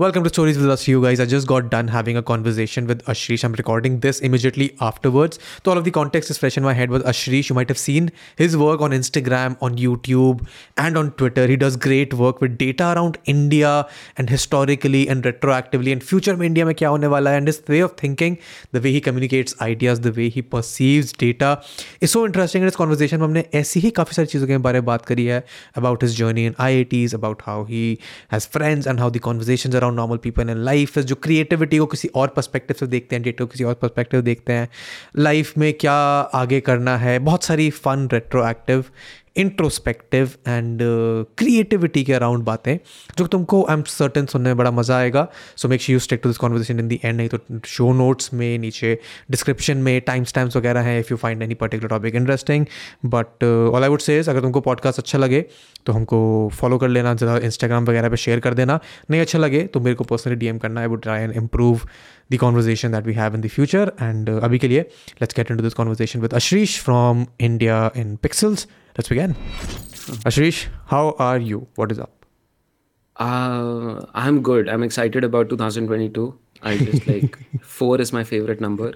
Welcome to Stories with Us, you guys. I just got done having a conversation with Ashrish. I'm recording this immediately afterwards. So all of the context is fresh in my head with Ashrish. You might have seen his work on Instagram, on YouTube, and on Twitter. He does great work with data around India and historically and retroactively and future में India में क्या होने वाला है and his way of thinking, the way he communicates ideas, the way he perceives data is so interesting. In this conversation में हमने ऐसी ही काफ़ी सारी चीज़ों के बारे में बात करी है about his journey in IITs, about how he has friends and how the conversations around normal people in life जो क्रिएटिविटी को किसी और पर्सपेक्टिव से देखते हैं डेटा किसी और पर्सपेक्टिव देखते हैं लाइफ में क्या आगे करना है, बहुत सारी fun retroactive introspective and creativity के अराउंड बातें। जो तुमको आई एम सर्टन सुनने में बड़ा मज़ा आएगा so make you stick to this conversation in the end नहीं तो शो नोट्स में, नीचे डिस्क्रिप्शन में टाइम स्टैम्प्स वगैरह हैं if you find any particular topic interesting but all I would says अगर तुमको पॉडकास्ट अच्छा लगे तो हमको फॉलो कर लेना ज़्यादा इंस्टाग्राम वगैरह पर शेयर कर देना। नहीं अच्छा लगे तो मेरे को पर्सनली डीएम करना I would try and improve the conversation that we have in the future. And uh, abhi ke liye, let's get into this conversation with Ashrish from India in Pixels. Let's begin. Ashrish, how are you? What is up? Uh, I'm good. I'm excited about 2022. I just like four is my favorite number.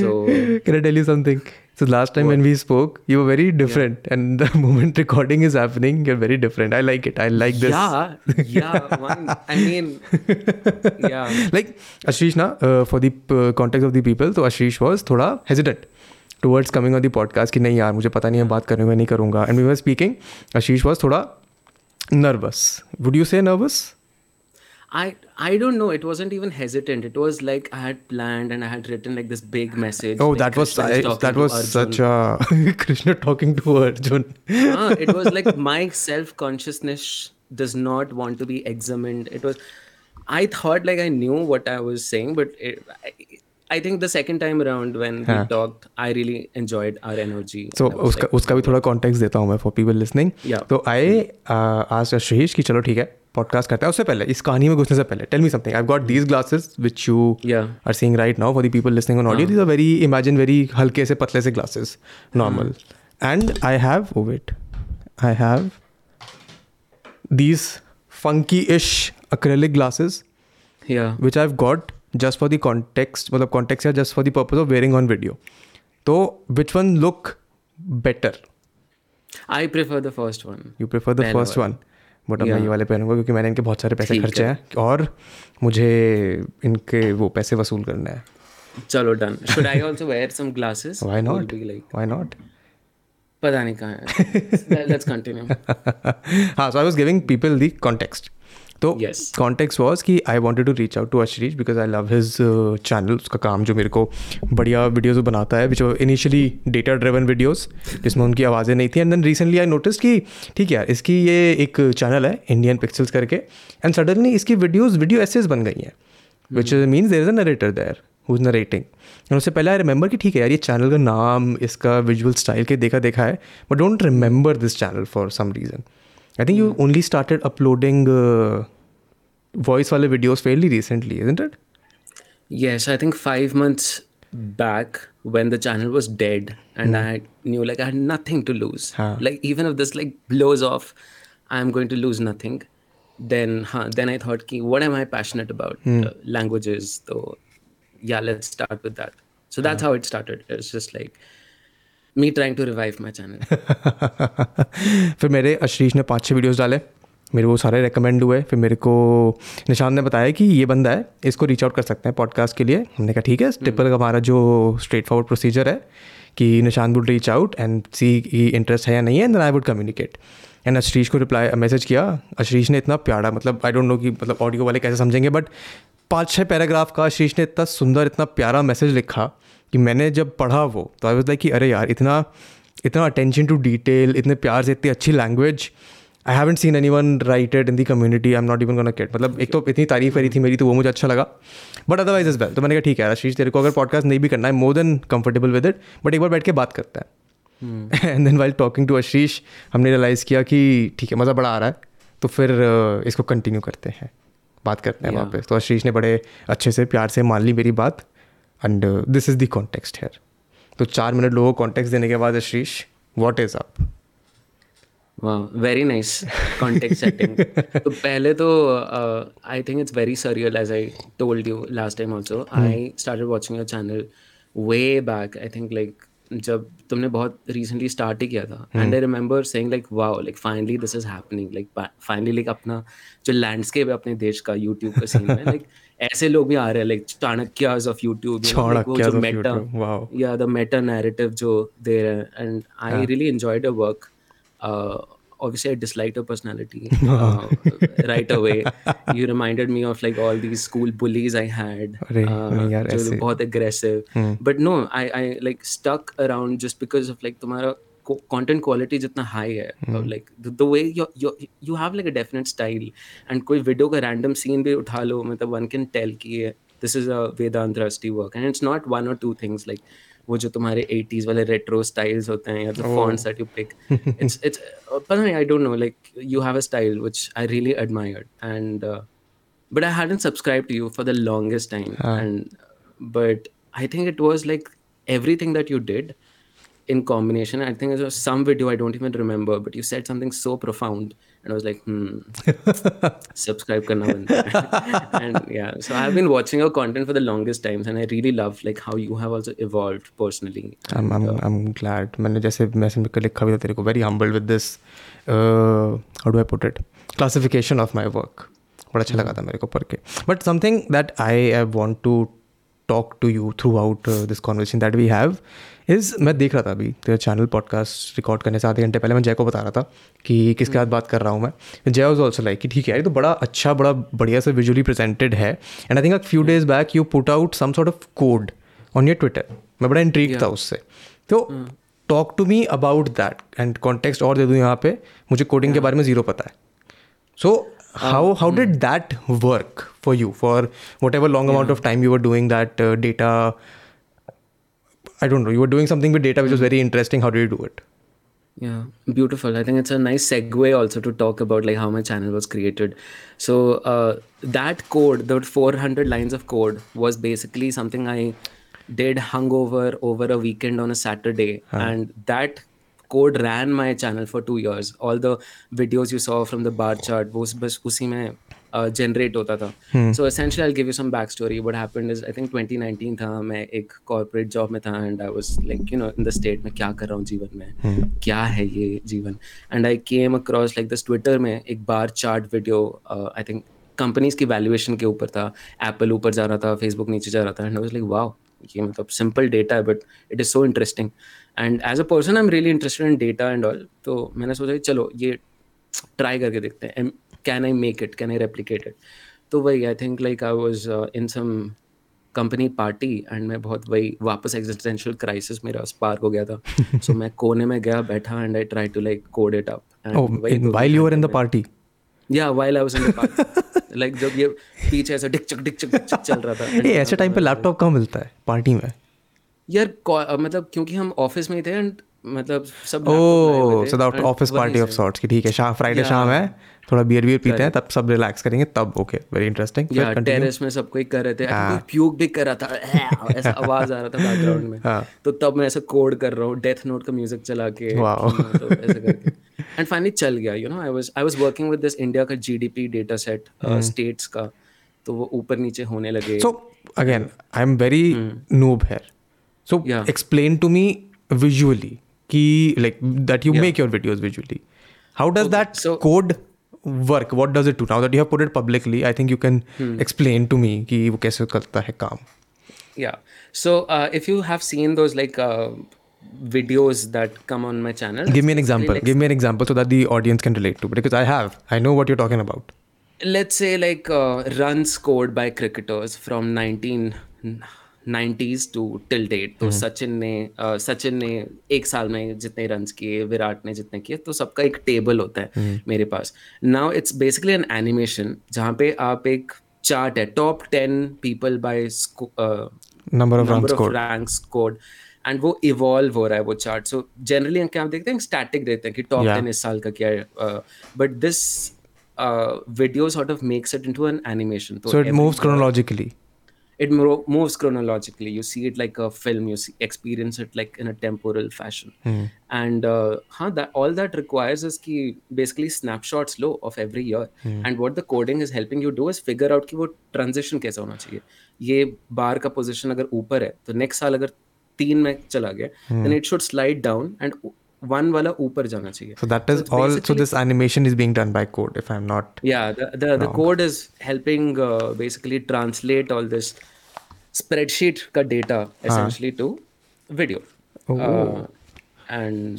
So can I tell you something? So last time what? when we spoke, you were very different, yeah. and the moment recording is happening, you're very different. I like it. I like this. Yeah, yeah. One, I mean, yeah. Like Ashish, na, uh, for the uh, context of the people, so Ashish was thoda hesitant towards coming on the podcast कि नहीं यार मुझे पता नहीं है बात करूँगा नहीं करूँगा and we were speaking Ashish was थोड़ा nervous would you say nervous I I don't know. It wasn't even hesitant. It was like I had planned and I had written like this big message. Oh, like that was I, that was such a Krishna talking to Arjun. ah, it was like my self consciousness does not want to be examined. It was. I thought like I knew what I was saying, but it, I think the second time around when हाँ. we talked, I really enjoyed our energy. So उसका like, उसका भी थोड़ा context देता हूँ मैं for people listening. Yeah. तो I uh, asked Ashish कि चलो ठीक है पॉडकास्ट करता है उससे पहले इस कहानी में घुसने से पहले tell me something I got these glasses which you are seeing right now for the people listening on audio these are very imagine very हल्के से पतले से glasses normal and I have wait I have these funky ish acrylic glasses which I've got just for the context मतलब context या just for the purpose of wearing on video तो which one look better I prefer the first one you prefer the first one but अब मैं ये वाले पहनूँगा क्योंकि मैंने इनके बहुत सारे पैसे खर्चे हैं। और मुझे इनके वो पैसे वसूल करने हैं। चलो done should I also wear some glasses why not why not पता नहीं कहाँ है। लेट्स कंटिन्यू हाँ so I was giving people the context तो कॉन्टेक्स वॉज़ कि I wanted to reach out to अशरीश because I love his channel उसका काम जो मेरे को बढ़िया वीडियोज़ बनाता है which initially data driven videos जिसमें उनकी आवाज़ें नहीं थी. And then recently I notice कि ठीक है इसकी ये एक चैनल है इंडियन पिक्सल्स करके एंड सडनली इसकी वीडियोज़ वीडियो एसेज बन गई हैं which means there is a narrator there who is narrating and उससे पहले आई रिमेंबर कि ठीक है यार ये चैनल का नाम इसका विजुअल स्टाइल के देखा देखा है but don't remember this channel for some reason I think you only started uploading uh, voice wale videos fairly recently, isn't it? Yes, I think five months back when the channel was dead and mm. I knew like I had nothing to lose. Huh. Like even if this like blows off, I'm going to lose nothing. Then huh, then I thought, Ki, what am I passionate about? Mm. Uh, languages. So yeah, let's start with that. So that's huh. how it started. It's just like me trying to revive my channel फिर मेरे अशरीश ने पाँच छः videos डाले मेरे वो सारे recommend हुए। फिर मेरे को निशान ने बताया कि ये बंदा है इसको रीच आउट कर सकते हैं पॉडकास्ट के लिए। हमने कहा ठीक है टिपल का हमारा जो स्ट्रेट फॉरवर्ड प्रोसीजर है कि Nishan would reach out and see की इंटरेस्ट है या नहीं है and I would communicate and अशरीश को रिप्लाई मैसेज किया। अशरीश ने इतना प्यारा मतलब आई डोंट नो कि मतलब ऑडियो वाले कैसे समझेंगे बट पाँच छः पैराग्राफ का अशरीश ने इतना सुंदर इतना प्यारा मैसेज लिखा कि मैंने जब पढ़ा वो तो आई वॉज़ लाइक कि अरे यार इतना इतना अटेंशन टू डिटेल इतने प्यार से इतनी अच्छी language I haven't seen anyone writed in the community I am not even gonna मतलब एक तो इतनी तारीफ़ करी थी मेरी तो वो मुझे अच्छा लगा। बट अदरवाइज़ इज़ वेल तो मैंने कहा ठीक है आशीष तेरे को अगर पॉडकास्ट नहीं भी करना है more than comfortable with it but एक बार बैठ के बात करते हैं. And then while talking to Ashish हमने रियलाइज़ किया कि ठीक है मज़ा बड़ा आ रहा है। तो फिर uh, इसको कंटिन्यू करते हैं बात करते हैं वहाँ पे तो आशीष ने बड़े अच्छे से प्यार से मान ली मेरी बात। And this is the context here तो चार मिनट लोगों को कॉन्टेक्स्ट देने के बाद Ashish what is up very nice context setting पहले तो I think it's very surreal as I told you last time also I started watching your channel way back I think like जब तुमने बहुत recently start ही किया था। And I remember saying like wow like finally this is happening like finally like अपना जो landscape है अपने देश का यूट्यूब का सीन है लाइक ऐसे लोग भी आ रहे हैं लाइक चाणक्य ऑफ़ यूट्यूब या द मेटा नैरेटिव जो दे रहे हैं। And I really enjoyed a work narrative जो दे रहे हैं and I really enjoyed your work uh, obviously I disliked your personality uh, right away. You reminded me of like all these school bullies I had, अरे, uh, नहीं यार, जो ऐसे- बहुत aggressive. But no, I I like stuck around just because of like तुम्हारा co- content quality जितना high है or like the, the way you you you have like a definite style and कोई video का random scene भी उठा लो मतलब one can tell कि ये this is a Vedant Rusty work and it's not one or two things like वो जो तुम्हारे 80s वाले रेट्रो स्टाइल्स होते हैं या the fonts that you pick it's it's पता नहीं I don't know like you have a style which I really admired and but I hadn't subscribe to you for the longest time and but I think it was like everything that you did in combination I think some video I don't even remember but you said something so profound and I was like hmm subscribe karna banda hai. and yeah so I've been watching your content for the longest times and I really love like how you have also evolved personally I'm I'm I'm glad मैंने जैसे message में लिखा भी था तेरे को very humbled with this uh, how do I put it classification of my work बड़ा अच्छा लगा था मेरे को पढ़ के but something that I uh, want to talk to you throughout uh, this conversation that we have is मैं देख रहा था अभी तेरा चैनल पॉडकास्ट रिकॉर्ड करने से आधे घंटे पहले मैं जय को बता रहा था कि किसके साथ बात कर रहा हूँ मैं। जय वॉज़ ऑल्सो लाइक कि ठीक है यार ये तो बड़ा अच्छा बड़ा बढ़िया से विजुअली प्रेजेंटेड है। And I think a few days back you put out some sort of code on your Twitter मैं बड़ा इंट्रीक था उससे। तो talk to me about that and context और दे दूँ यहाँ पे मुझे कोडिंग के बारे में ज़ीरो पता है। So how how did that work for you? For whatever long amount of time you were doing that uh, data i don't know you were doing something with data which was very interesting how did you do it? Yeah, beautiful. I think it's a nice segue also to talk about like how my channel was created. So uh, that code, the 400 lines of code, was basically something I did hungover over a weekend on a Saturday, and that code ran my channel for two years. All the videos you saw from the bar chart, was just usi mein generate होता था। So essential I give you some back story but happened is I think 2019 था मैं एक corporate job में था and I was like you know in the state में क्या कर रहा हूँ जीवन में? Hmm. क्या है ये जीवन? And I came across like this Twitter में एक bar chart video I think companies की वैल्यूएशन के ऊपर था। एप्पल ऊपर जा रहा था फेसबुक नीचे जा रहा था and I was like wow ये मतलब सिंपल डेटा है but it is so interesting and as a person I am really interested in data and all तो मैंने सोचा कि चलो ये ट्राई करके देखते हैं। Can I make it can I replicate it तो वही I think like I was in some company party and मैं बहुत वही वापस एग्जिस्टेंशियल क्राइसिस मेरा स्पार्क हो गया था। सो मैं कोने में गया बैठा and I try to like code it up in, while you were in the या while I was in the park like जब ये पीछे ऐसा डिक चक डिक चक चल रहा था ये ऐसे टाइम पे लैपटॉप कहाँ मिलता है? पार्टी में? यार मतलब क्योंकि हम ऑफ़िस में ही थे एंड मतलब सब ओह so that office party of sorts की ठीक है शाम फ्राइडे शाम है थोड़ा बियर बियर पीते हैं तब सब रिलैक्स करेंगे तब ओके वेरी इंटरेस्टिंग टेरेस में सब कोई कर रहे थे। कोई प्यूक भी कर रहा था ऐसा आवाज़ आ रहा था बैकग्राउंड में। तो तब मैं ऐसा कोड कर रहा हूँ डेथ नोट का म्यूज़िक चला के Wow. तो ऐसे करके। एंड फाइनली चल गया you know I was I was working with this India का जीडीपी डेटा सेट स्टेट्स का तो वो ऊपर नीचे होने लगे। So again I am very new here so explain to me visually कि like that you make your videos visually how does that code work what does it do now that publicly I think you can explain to me कि वो कैसे करता है काम। या so if you have seen those like videos that come on my channel, Give me an example. basically, Give me an example so that the audience can relate to. Because I have, I know what you're talking about. let's say like uh, runs scored by cricketers from 1990s to till date. तो सचिन ने uh, Sachin ने एक साल में जितने runs किए विराट ने जितने किए तो सबका एक टेबल होता है मेरे पास now it's basically an animation जहाँ पे आप एक चार्ट है top ten people by Number of runs number of scored. Rank scored and वो इवॉल्व हो रहा है वो चार्ट सो जनरली हम क्या देखते हैं स्टैटिक देते हैं कि टॉप टेन इस साल का क्या है but this video sort of makes it into an animation तो it moves chronologically it moves chronologically you see it like a film you see experience it like in a temporal fashion and हाँ all that requires is की basically snapshots low of every year and what the coding is helping you do is figure out कि वो transaction कैसा होना चाहिए ये बार का position अगर ऊपर है तो नेक्स्ट साल अगर तीन में चला गया then it should slide down and one वाला ऊपर जाना चाहिए। So that is all so this animation is being done by code if I am not या the the code is helping basically translate all this spreadsheet का data essentially to video and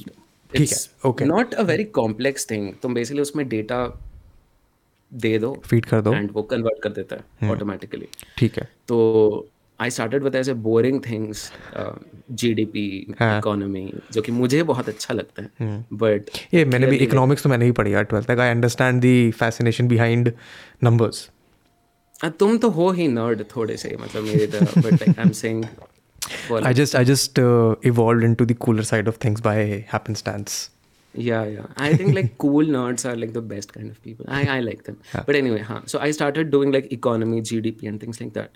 okay not a very complex thing तुम basically उसमें data दे दो feed कर दो। And वो convert कर देता है ऑटोमेटिकली ठीक है। तो आई स्टार्टेड विद ऐसे बोरिंग थिंग्स जीडीपी इकोनॉमी जो कि मुझे बहुत अच्छा लगता है बट ये मैंने भी इकोनॉमिक्स तो मैंने भी पढ़ी यार ट्वेल्थ तक I understand the fascination behind numbers तुम तो हो ही नर्ड थोड़े से मतलब मेरे तरह but I am saying I just I just uh, evolved into the cooler side of things by happenstance. Yeah, yeah. I think like cool nerds are like the best kind of people. I, I like them. Yeah. But anyway, huh. So I started doing like economy, GDP, and things like that.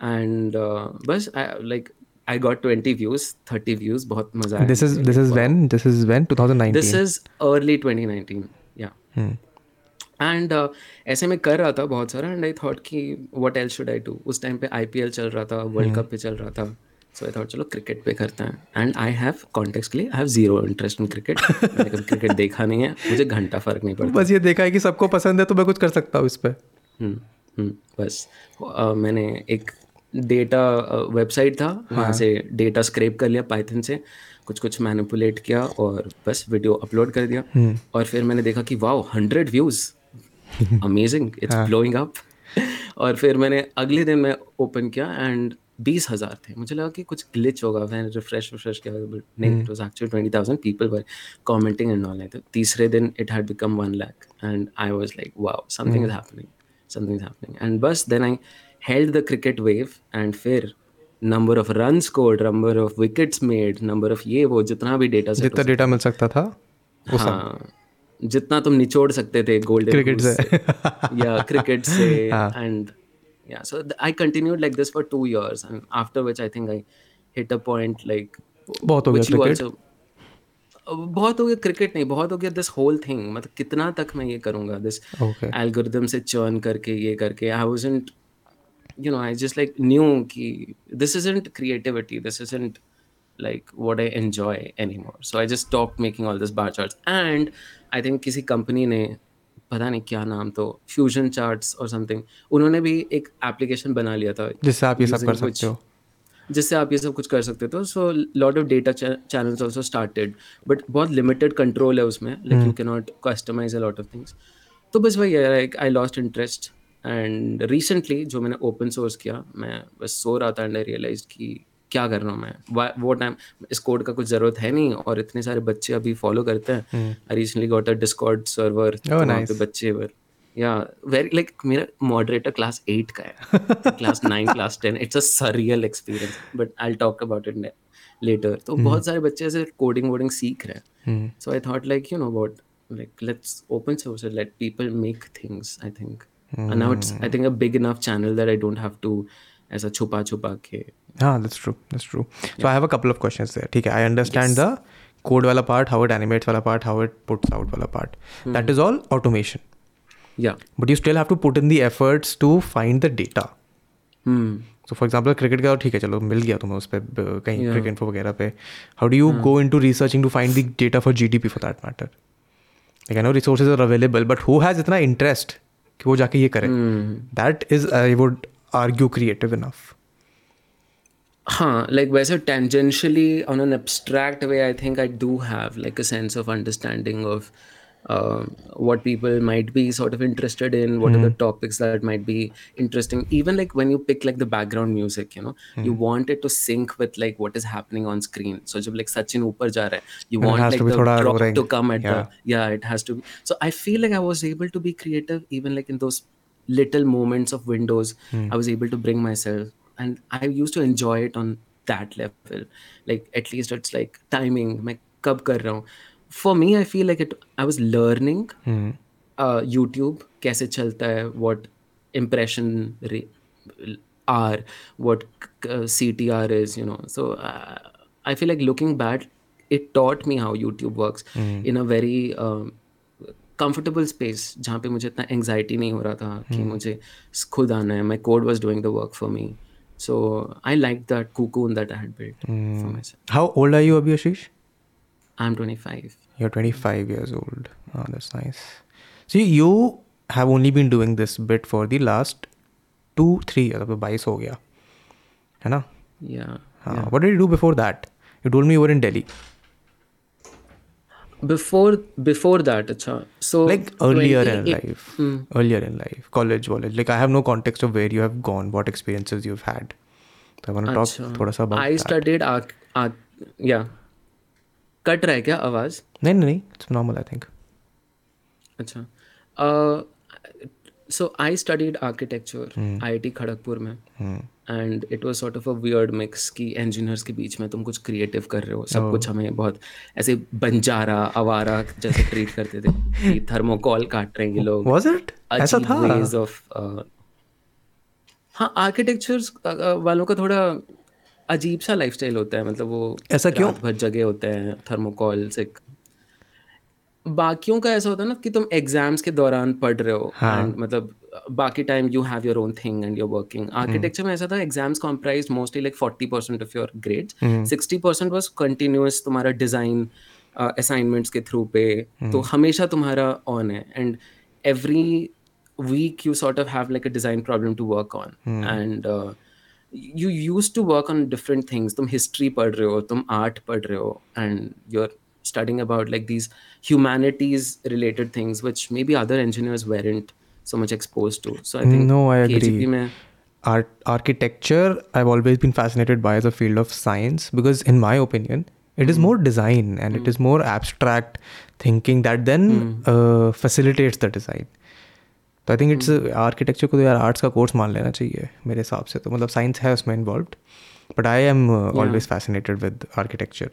And uh, I, like I got 20 views, 30 views. बहुत मज़ा आया This is this is when? This is when? 2019. This is early 2019. Yeah. And ऐसे में कर रहा था बहुत सारा एंड आई थॉट कि what else should I do उस टाइम पे आईपीएल चल रहा था वर्ल्ड कप पे चल रहा था। सो आई थॉट चलो क्रिकेट पे करते हैं. एंड आई हैव कॉन्टेक्स्ट के लिए I have zero interest in cricket मैंने कभी क्रिकेट देखा नहीं है। मुझे घंटा फ़र्क नहीं पड़ता। बस ये देखा है कि सबको पसंद है तो मैं कुछ कर सकता हूँ इस पे। हम्म, बस। अ, मैंने एक डेटा वेबसाइट था वहाँ से डेटा स्क्रेप कर लिया पाइथन से कुछ कुछ मैनिपुलेट किया और बस वीडियो अपलोड कर दिया। और फिर मैंने देखा कि wow hundred views! Amazing it's blowing up और फिर मैंने अगले दिन मैं ओपन किया एंड बीस हज़ार थे। मुझे लगा कि कुछ ग्लिच होगा मैंने रिफ्रेश रिफ्रेश किया बट नहीं it was actually twenty thousand people were commenting and all तो तीसरे दिन it had become one lakh and I was like wow something is happening is happening and बस then I held the cricket wave and फिर number of run scored number of wickets made number of ये वो जितना भी data जितना data मिल सकता था हाँ जितना तुम निचोड़ सकते थे गोल्डन Cricket से। या क्रिकेट से and yeah so th- i continued like this for 2 years and after which i think i hit a point like बहुत हो गया which you cricket. also अब बहुत हो गया क्रिकेट नहीं बहुत हो गया दिस होल थिंग मतलब कितना तक मैं ये करूँगा दिस एल्गोरिदम से चर्न करके ये करके. I was in you know I just like knew कि this is isn't creativity this is isn't like what I enjoy anymore so I just stop making all this bar chart and I think किसी company ने पता नहीं क्या नाम तो fusion chart और something उन्होंने भी एक एप्लीकेशन बना लिया था जिससे आप ये सब कर सकते हो। जिससे आप ये सब कुछ कर सकते हो so lot of data channels also started but बहुत लिमिटेड कंट्रोल है उसमें like you can not customise a lot of things तो बस वही है like I lost interest and recently जो मैंने ओपन सोर्स किया मैं बस सो रहा था एंड आई रियलाइज़ कि क्या कर रहा हूँ मैं? वो टाइम इस कोड का कुछ ज़रूरत है नहीं और इतने सारे बच्चे अभी फॉलो करते हैं। I recently got a Discord server बच्चे या वेरी लाइक मेरा मॉडरेटर क्लास एट का है class nine class ten it's a surreal experience but I talk about it later तो बहुत सारे बच्चे ऐसे कोडिंग वोडिंग सीख रहे हैं so I thought like you know what like let's open source let people make things I think and now it's i think a big enough channel that i don't have to ऐसा छुपा छुपा के हाँ that's true that's true yeah. so I have a couple of questions there ठीक है I understand yes. the code वाला part how it animates वाला part how it puts out वाला part that is all automation yeah but you still have to put in the efforts to find the data hmm so for example cricket का ठीक है चलो मिल गया तुम्हें उस पर कहीं क्रिकेट इन्फो वगैरह पे how do you go into researching to find the data for GDP for that matter like I know resources are available but who has इतना interest कि वो जाके ये करे that is I would argue creative enough हाँ like वैसे tangentially on an abstract way I think I do have like a sense of understanding of uh, what people might be sort of interested in what are the topics that might be interesting even like when you pick like the background music you know you want it to sync with like what is happening on screen so जब like Sachin ऊपर जा रहा है you And it want has like to be the थोड़ा drop roaring. to come at Yeah. the yeah it has to be so i feel like i was able to be creative even like in those little moments of windows i was able to bring myself and i used to enjoy it on that level like at least it's like timing मैं कब कर रहा हूँ for me I feel like it I was learning YouTube कैसे चलता है what impression are what C T R is you know so I feel like looking bad it taught me how YouTube work in a very comfortable space जहाँ पर मुझे इतना anxiety नहीं हो रहा था कि मुझे खुद आना है my code was doing the work for me so I like that cuckoo in that I had how old are you अभी Ashish I am twenty five You're 25 years old. Oh, that's nice. See, you have only been doing this bit for the last two, three years. अब 22 हो गया है ना yeah, हाँ yeah. what did you do before that you told me you were in Delhi before before that acha so like earlier in 28 life Hmm. earlier in life college college like I have no context of where you have gone what experiences you've had so I want to talk अच्छा थोड़ा सा about I that. studied arch art yeah cut रहा है क्या आवाज़? नहीं नहीं it's normal I think. अच्छा। so I studied architecture Hmm. Kharagpur में। And it was sort of a weird mix कि इंजीनियर्स के बीच में तुम कुछ क्रिएटिव कर रहे हो। सब oh. कुछ हमें बहुत ऐसे बंजारा आवारा जैसे ट्रीट करते थे कि थर्मोकॉल काट रहे हैं ये लोग। Was it? ऐसा था? uh, हाँ आर्किटेक्चर्स वालों का थोड़ा अजीब सा लाइफस्टाइल होता है मतलब वो ऐसा क्यों? भर जगे होते हैं थर्मोकॉल से बाकियों का ऐसा होता है ना कि तुम एग्ज़ाम्स के दौरान पढ़ रहे हो हाँ। and मतलब बाकी time you have your own thing and your working architecture में ऐसा था exams comprise mostly like forty percent of your grades sixty percent was continuous तुम्हारा डिज़ाइन असाइनमेंट्स के थ्रू पे। तो हमेशा तुम्हारा ऑन है and every week you sort of have like a design problem to work on and you used to work on different things tum history pad rahe ho tum art pad rahe ho and you're studying about like these humanities related things which maybe other engineers weren't so much exposed to so i think no i KGP agree mein, art architecture i've always been fascinated by as a field of science because in my opinion it is mm. more design and mm. it hmm. is more abstract thinking that then mm. uh, facilitates the design तो I think it's architecture को तो यार arts का course मान लेना चाहिए मेरे हिसाब से तो। मतलब साइंस है उसमें involve but I am always fascinated with architecture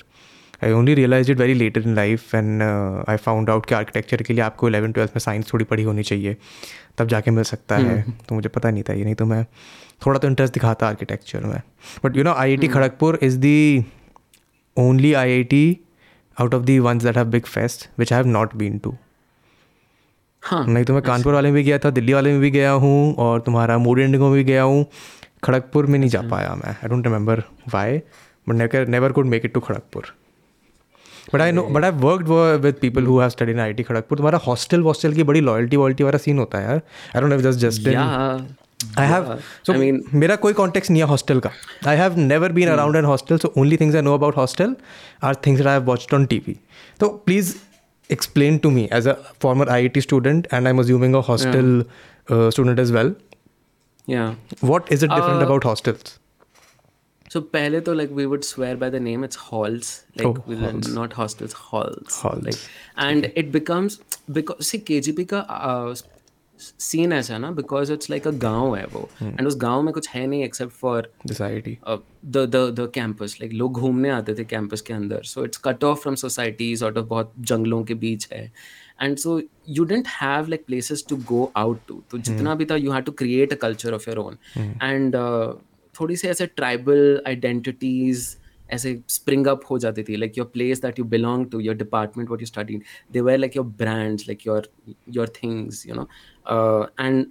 I only realise it very later in life and I found out कि आर्किटेक्चर के लिए आपको इलेवन ट्वेल्थ में साइंस थोड़ी पढ़ी होनी चाहिए तब जाके मिल सकता है। तो मुझे पता नहीं था ये नहीं तो मैं थोड़ा तो इंटरेस्ट दिखाता आर्किटेक्चर में। But you know I I T Kharagpur is the only I I T out of the ones that have big fest which I have not been to हाँ। नहीं तो मैं कानपुर वाले में भी गया था दिल्ली वाले में भी गया हूँ और तुम्हारा मूड इंडिंग में भी गया हूँ। खड़गपुर में नहीं जा पाया मैं। I don't remember why but never never could make it to Kharagpur. But I know but I worked with people who have study in I T Kharagpur तुम्हारा हॉस्टल वॉस्टल की बड़ी लॉयल्टी वॉयल्टी वाला सीन होता है यार। I don't have just just have so I mean मेरा कोई contact नहीं है हॉस्टल का। I have never been around an hostel so only things I know about hostel are things I have watched on TV तो please explained to me as a former IIT student, and I'm assuming a hostel yeah. uh, student as well. Yeah. What is it different uh, about hostels? So pehle to like we would swear by the name. It's halls, like oh, we halls. not hostels, halls. Halls. Like, and okay. it becomes because see KGP ka uh, scene ऐसा है ना because it's like a गाँव है वो। And उस गाँव में कुछ है नहीं except for IIT. The the the campus like लोग घूमने आते थे कैंपस के अंदर। So it's cut off from society sort of बहुत जंगलों के बीच है। And so you don't have like places to go out to तो जितना भी था you have to create a culture of your own and थोड़ी सी ऐसे ट्राइबल आइडेंटिटीज ऐसे स्प्रिंग अप हो जाती थी like your place that you belong to your department what you study they were like your brands like your your things you know and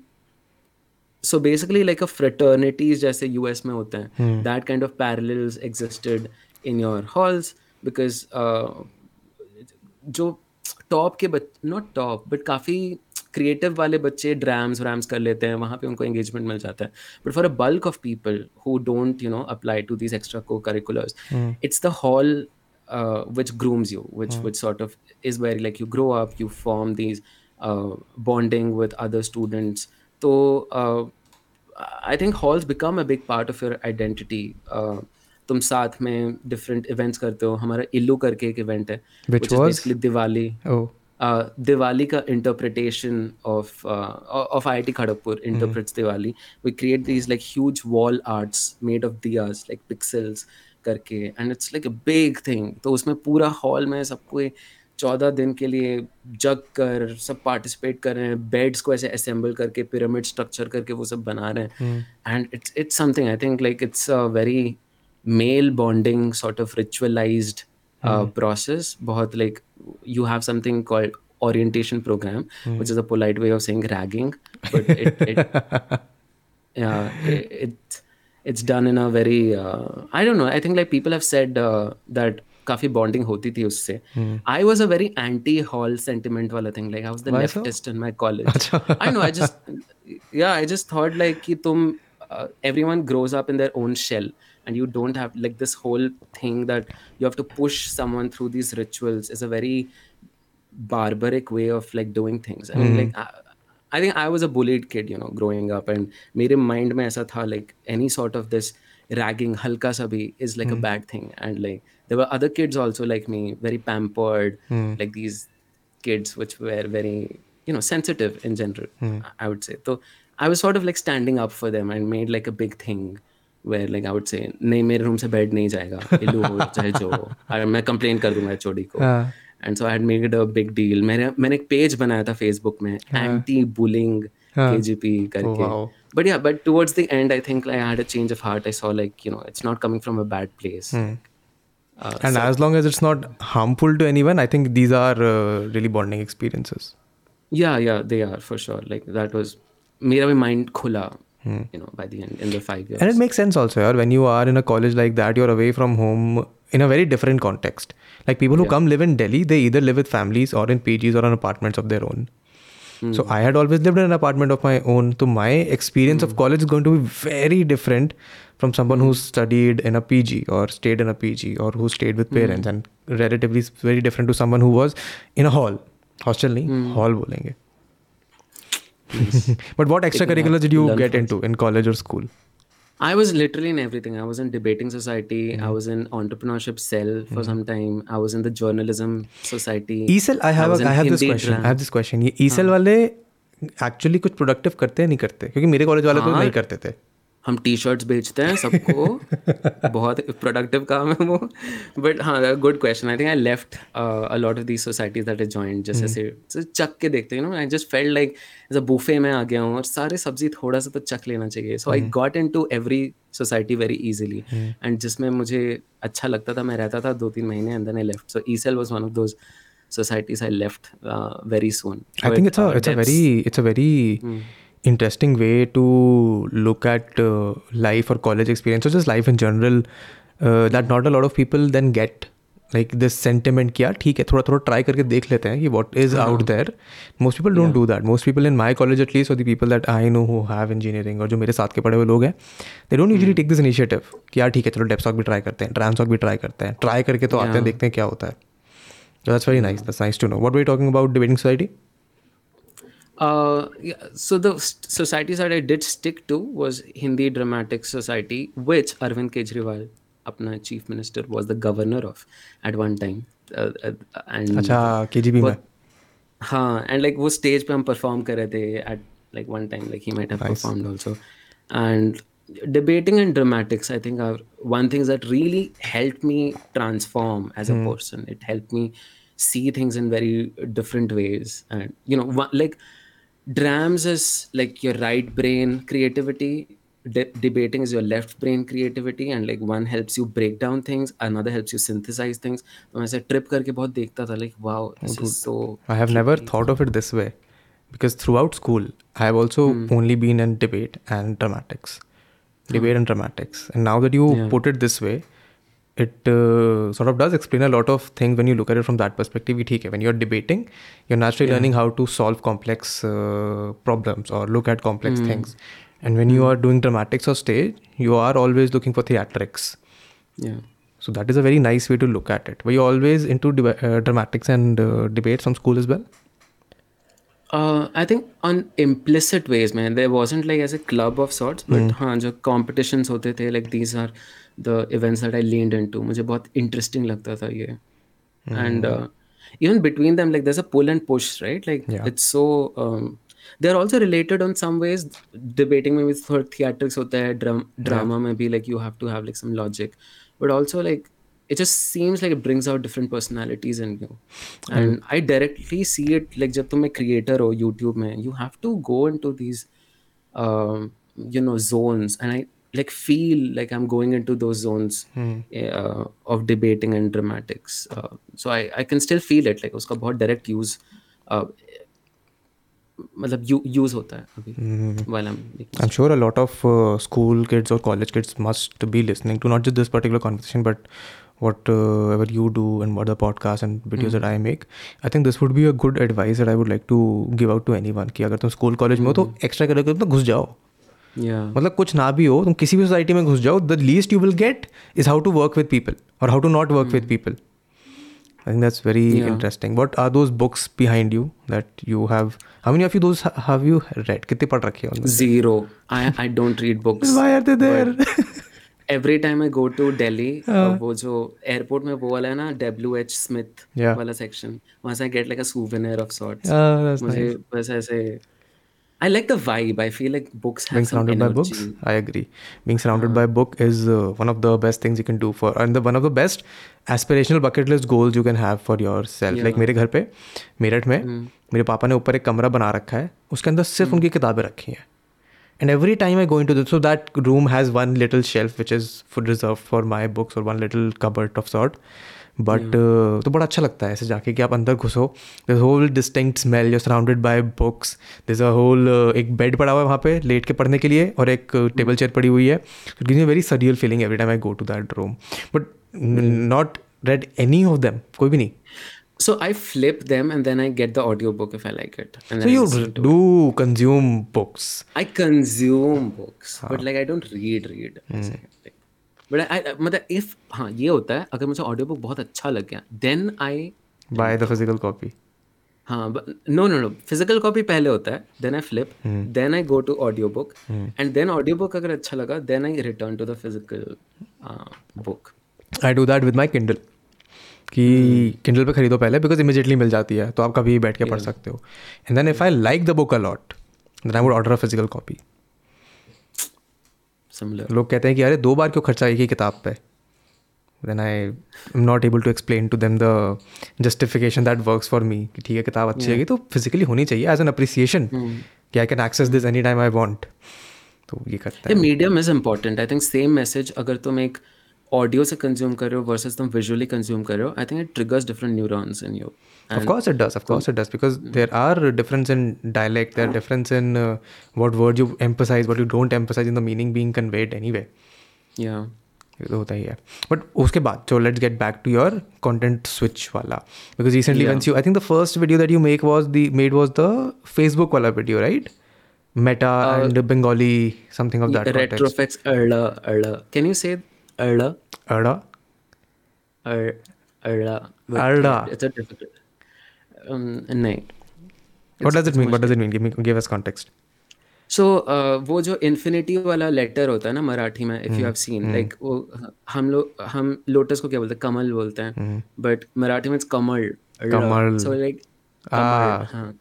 so basically like a fraternities जैसे US में होते हैं that kind of parallels existed in your halls because uh, जो top के बच not top but काफ़ी creative वाले बच्चे ड्रैम्स व्रैम्स कर लेते हैं वहाँ पे उनको एंगेजमेंट मिल जाता है। But for a bulk of people who don't you know apply to this extra cocurriculars it's the hall which grooms you which which sort of is very like you grow up you form these bonding with other students तो I think halls become a big part of your identity तुम साथ में different events करते हो हमारा इल्लू करके एक इवेंट है दिवाली. Oh. दिवाली का interpretation of of I T Kharagpur interprets Diwali we create these like huge wall arts made of दर्स like pixels करके and it's like a big thing तो उसमें पूरा हॉल में सबको चौदह दिन के लिए जग कर सब पार्टिसिपेट कर रहे हैं बेड्स को ऐसे असेंबल करके पिरामिड स्ट्रक्चर करके वो सब बना रहे हैं। And it's it's something I think like it's a very male bonding sort of ritualised process बहुत like you have something called orientation program which is a polite way of saying ragging but it, it yeah it, it it's done in a very uh, I don't know I think like people have said uh, that काफी bonding होती थी उससे I was a very anti hall sentiment वाला thing like I was the leftist in my college I know I just yeah I just thought like कि तुम everyone grows up in their own shell and you don't have like this whole thing that you have to push someone through these rituals is a very barbaric way of like doing things i mean like I, I think i was a bullied kid you know growing up and मेरे mind में ऐसा था like any sort of this ragging halka sa bhi is like a bad thing and like there were other kids also like me very pampered like these kids which were very you know sensitive in general i would say so i was sort of like standing up for them and made like a big thing where like i would say नहीं मेरे room से bed नहीं जाएगा इल्लू हो चाहे जो हो और मैं कंप्लेन कर दूँगा चोरी को and so I had made a big deal मैंने मैंने एक पेज बनाया था फेसबुक में एंटी बुलिंग KGP करके but yeah but towards the end I think like, I had a change of heart I saw like you know it's not coming from a bad place uh, and so, as long as it's not harmful to anyone i think these are uh, really bonding experiences yeah yeah they are for sure like that was my mind khula hmm. you know by the end in the five years and it makes sense also yeah? when you are in a college like that you're away from home in a very different context like people who yeah. come live in delhi they either live with families or in pgs or in apartments of their own hmm. so i had always lived in an apartment of my own so my experience of hmm. college is going to be very different from someone who studied in a PG or stayed in a PG or who stayed with parents mm. and relatively very different to someone who was in a hall. Hostel nahi, mm. hall bolenge. but what extracurriculars did you get into in college or school? I was literally in everything. I was in debating society. Mm. I was in entrepreneurship cell for mm. some time. I was in the journalism society. ESL, I have I, a, I have this question. I have this question. ये ESL हाँ. वाले actually कुछ productive करते हैं नहीं करते क्योंकि मेरे कॉलेज वाले तो नहीं करते थे हम टी शर्ट्स बेचते हैं सबको। बहुत प्रोडक्टिव काम है वो। बट हाँ good question I think I left a lot of these societies that is joined जैसे से चक के देखते हैं no I just felt like as a buffet में आ गया हूँ और सारे सब्ज़ी थोड़ा सा तो चक लेना चाहिए। So I got in to every society very easily and जिसमें मुझे अच्छा लगता था मैं रहता था दो तीन महीने अंदर I left so E cell was one of those societies I left uh, very soon. I think it's a uh, it's a very it's a very mm. Interesting way to look at life और college experience और just life in general that not a lot of people then get like this sentiment किया ठीक है थोड़ा थोड़ा try करके देख लेते हैं कि what is out there most people don't do that most people in my college at least और people that I know who have engineering और जो मेरे साथ के पढ़े हुए लोग हैं they don't usually take this initiative कि यार ठीक है चलो डेपसॉक भी ट्राई करते हैं ट्रांसॉक भी ट्राई करते हैं ट्राई करके तो yeah. आते हैं देखते हैं क्या होता है that's very nice that's nice to know what we talking about debating society uh, yeah, so the societies that I did stick to was Hindi Dramatic Society, which Arvind Kejriwal, अपना chief minister, was the governor of at one time. Uh, uh, and अच्छा KGB में हाँ and like वो stage पे हम perform कर रहे थे at like one time like he might have nice. performed also and debating and dramatics i think are one things that really helped me transform as a mm. person it helped me see things in very different ways and you know one, like drams is like your right brain creativity de- debating is your left brain creativity and like one helps you break down things another helps you synthesize things so i said trip karke bahut dekhta tha like wow this is so i have never thought of it this way because throughout school i have also hmm. only been in debate and dramatics debate hmm. and dramatics and now that you yeah. put it this way it uh, sort of does explain a lot of things when you look at it from that perspective. When you're debating, you're naturally yeah. learning how to solve complex uh, problems or look at complex mm. things. And when mm. you hmm. are doing dramatics or stage, you are always looking for theatrics. Yeah. So that is a very nice way to look at it. Were you always into uh, dramatics and uh, debates from school as well? Uh, I think on implicit ways, man. There wasn't like as a club of sorts, but mm. haan, jo competitions hote the, like these are the events that I leaned into. मुझे बहुत interesting लगता था ये. Mm. And uh, even between them, like there's a pull and push, right? Like yeah. it's so. Um, they're also related on some ways. Debating में भी थोड़ा theatrics होता है, dram- drama yeah. में भी like you have to have like some logic, but also like it just seems like it brings out different personalities in you and mm. i directly see it like जब तुम एक creator हो YouTube में you have to go into these um, you know zones and I like feel like I'm going into those zones uh, of debating and dramatics uh, so I I can still feel it like उसका बहुत direct use uh, मतलब use होता है अभी while I'm making I'm sure a lot of uh, school kids or college kids must be listening to not just this particular conversation, but whatever you do and what the podcast and videos mm. that I make. I think this would be a good advice that I would like to give out to anyone कि अगर तुम school college में हो तो extra curricular में घुस जाओ yeah मतलब कुछ ना भी हो तुम किसी भी सोसाइटी में घुस जाओ the least you will get is how to work with people और how to not work with people that's very Yeah. interesting. What are those books behind you that you have? How many of you those ha- have you read? कितने पढ़ रखे हैं zero I I don't read books Why are they there? Every time I go to Delhi वो जो airport में वो वाला है ना डब्ल्यू एच स्मिथ. वाला सेक्शन वहाँ से I get like a souvenir of sorts Ah, मुझे बस ऐसे I like the vibe I feel like books have Being surrounded by books, I agree. Being surrounded uh, by book is uh, one of the best things you can do for, and the one of the best aspirational bucket list goals you can have for yourself. Yeah. Like मेरे घर पे मेरठ में मेरे पापा ने ऊपर एक कमरा बना रखा है उसके अंदर सिर्फ़ उनकी किताबें रखी हैं and every time i go into this so that room has one little shelf which is for reserved for my books or one little cupboard of sort but तो बड़ा अच्छा लगता है ऐसे जाके कि आप अंदर घुसो। There whole distinct smell you're surrounded by books this a whole एक बेड पड़ा हुआ है वहाँ पे लेट के पढ़ने के लिए और एक टेबल चेयर पड़ी हुई है। It gives me very surreal feeling every time I go to that room but not read any of them कोई भी नहीं। So I flip them and then I get the audiobook if I like it. And so you do consume books. I consume books, but like I don't read read. ऐसे, I, I मतलब if हाँ ये होता है अगर मुझे audio book बहुत अच्छा लग गया then I buy the physical copy. हाँ no no no physical copy पहले होता है then I flip then I go to audio book and then audio book अगर अच्छा लगा then I return to the physical book I do that with my Kindle कि Kindle पे खरीदो पहले बिकॉज़ इमीजिएटली मिल जाती है तो आप कभी बैठ के पढ़ सकते हो. And then if I like the book a lot then I would order a physical copy similar लोग कहते हैं कि अरे दो बार क्यों खर्चा एक ही किताब पे? Then I am not able to explain to them the justification that works for me कि ठीक है किताब अच्छी है तो फिजिकली होनी चाहिए एज एन अप्रिसिएशन कि I can access this any time I want तो ये करता है। Medium is important I think same message अगर तुम एक ऑडियो से कंज्यूम कर रहे हो वर्सेस तुम विजुअली कंज्यूम कर रहे हो I think it triggers different neurons in you of course it does of course it does because there are difference in dialect there difference in what word you emphasise what you don't emphasise in the meaning being conveyed anyway होता ही है। But उसके बाद चो let's get back to your content switch वाला। Because recently whence you I think the first video that you make was the made was the Facebook वाला video right Meta and Bengali something of that retroflex Arla Arla can you say it's a difficult um नहीं what does it mean? What does it mean? Give me give us context. सो वो जो infinity वाला letter होता है ना मराठी में if you have seen like वो हम लोग हम लोटस को क्या बोलते हैं? कमल बोलते हैं. बट मराठी में कमल कमल। So like Ah. हाँ.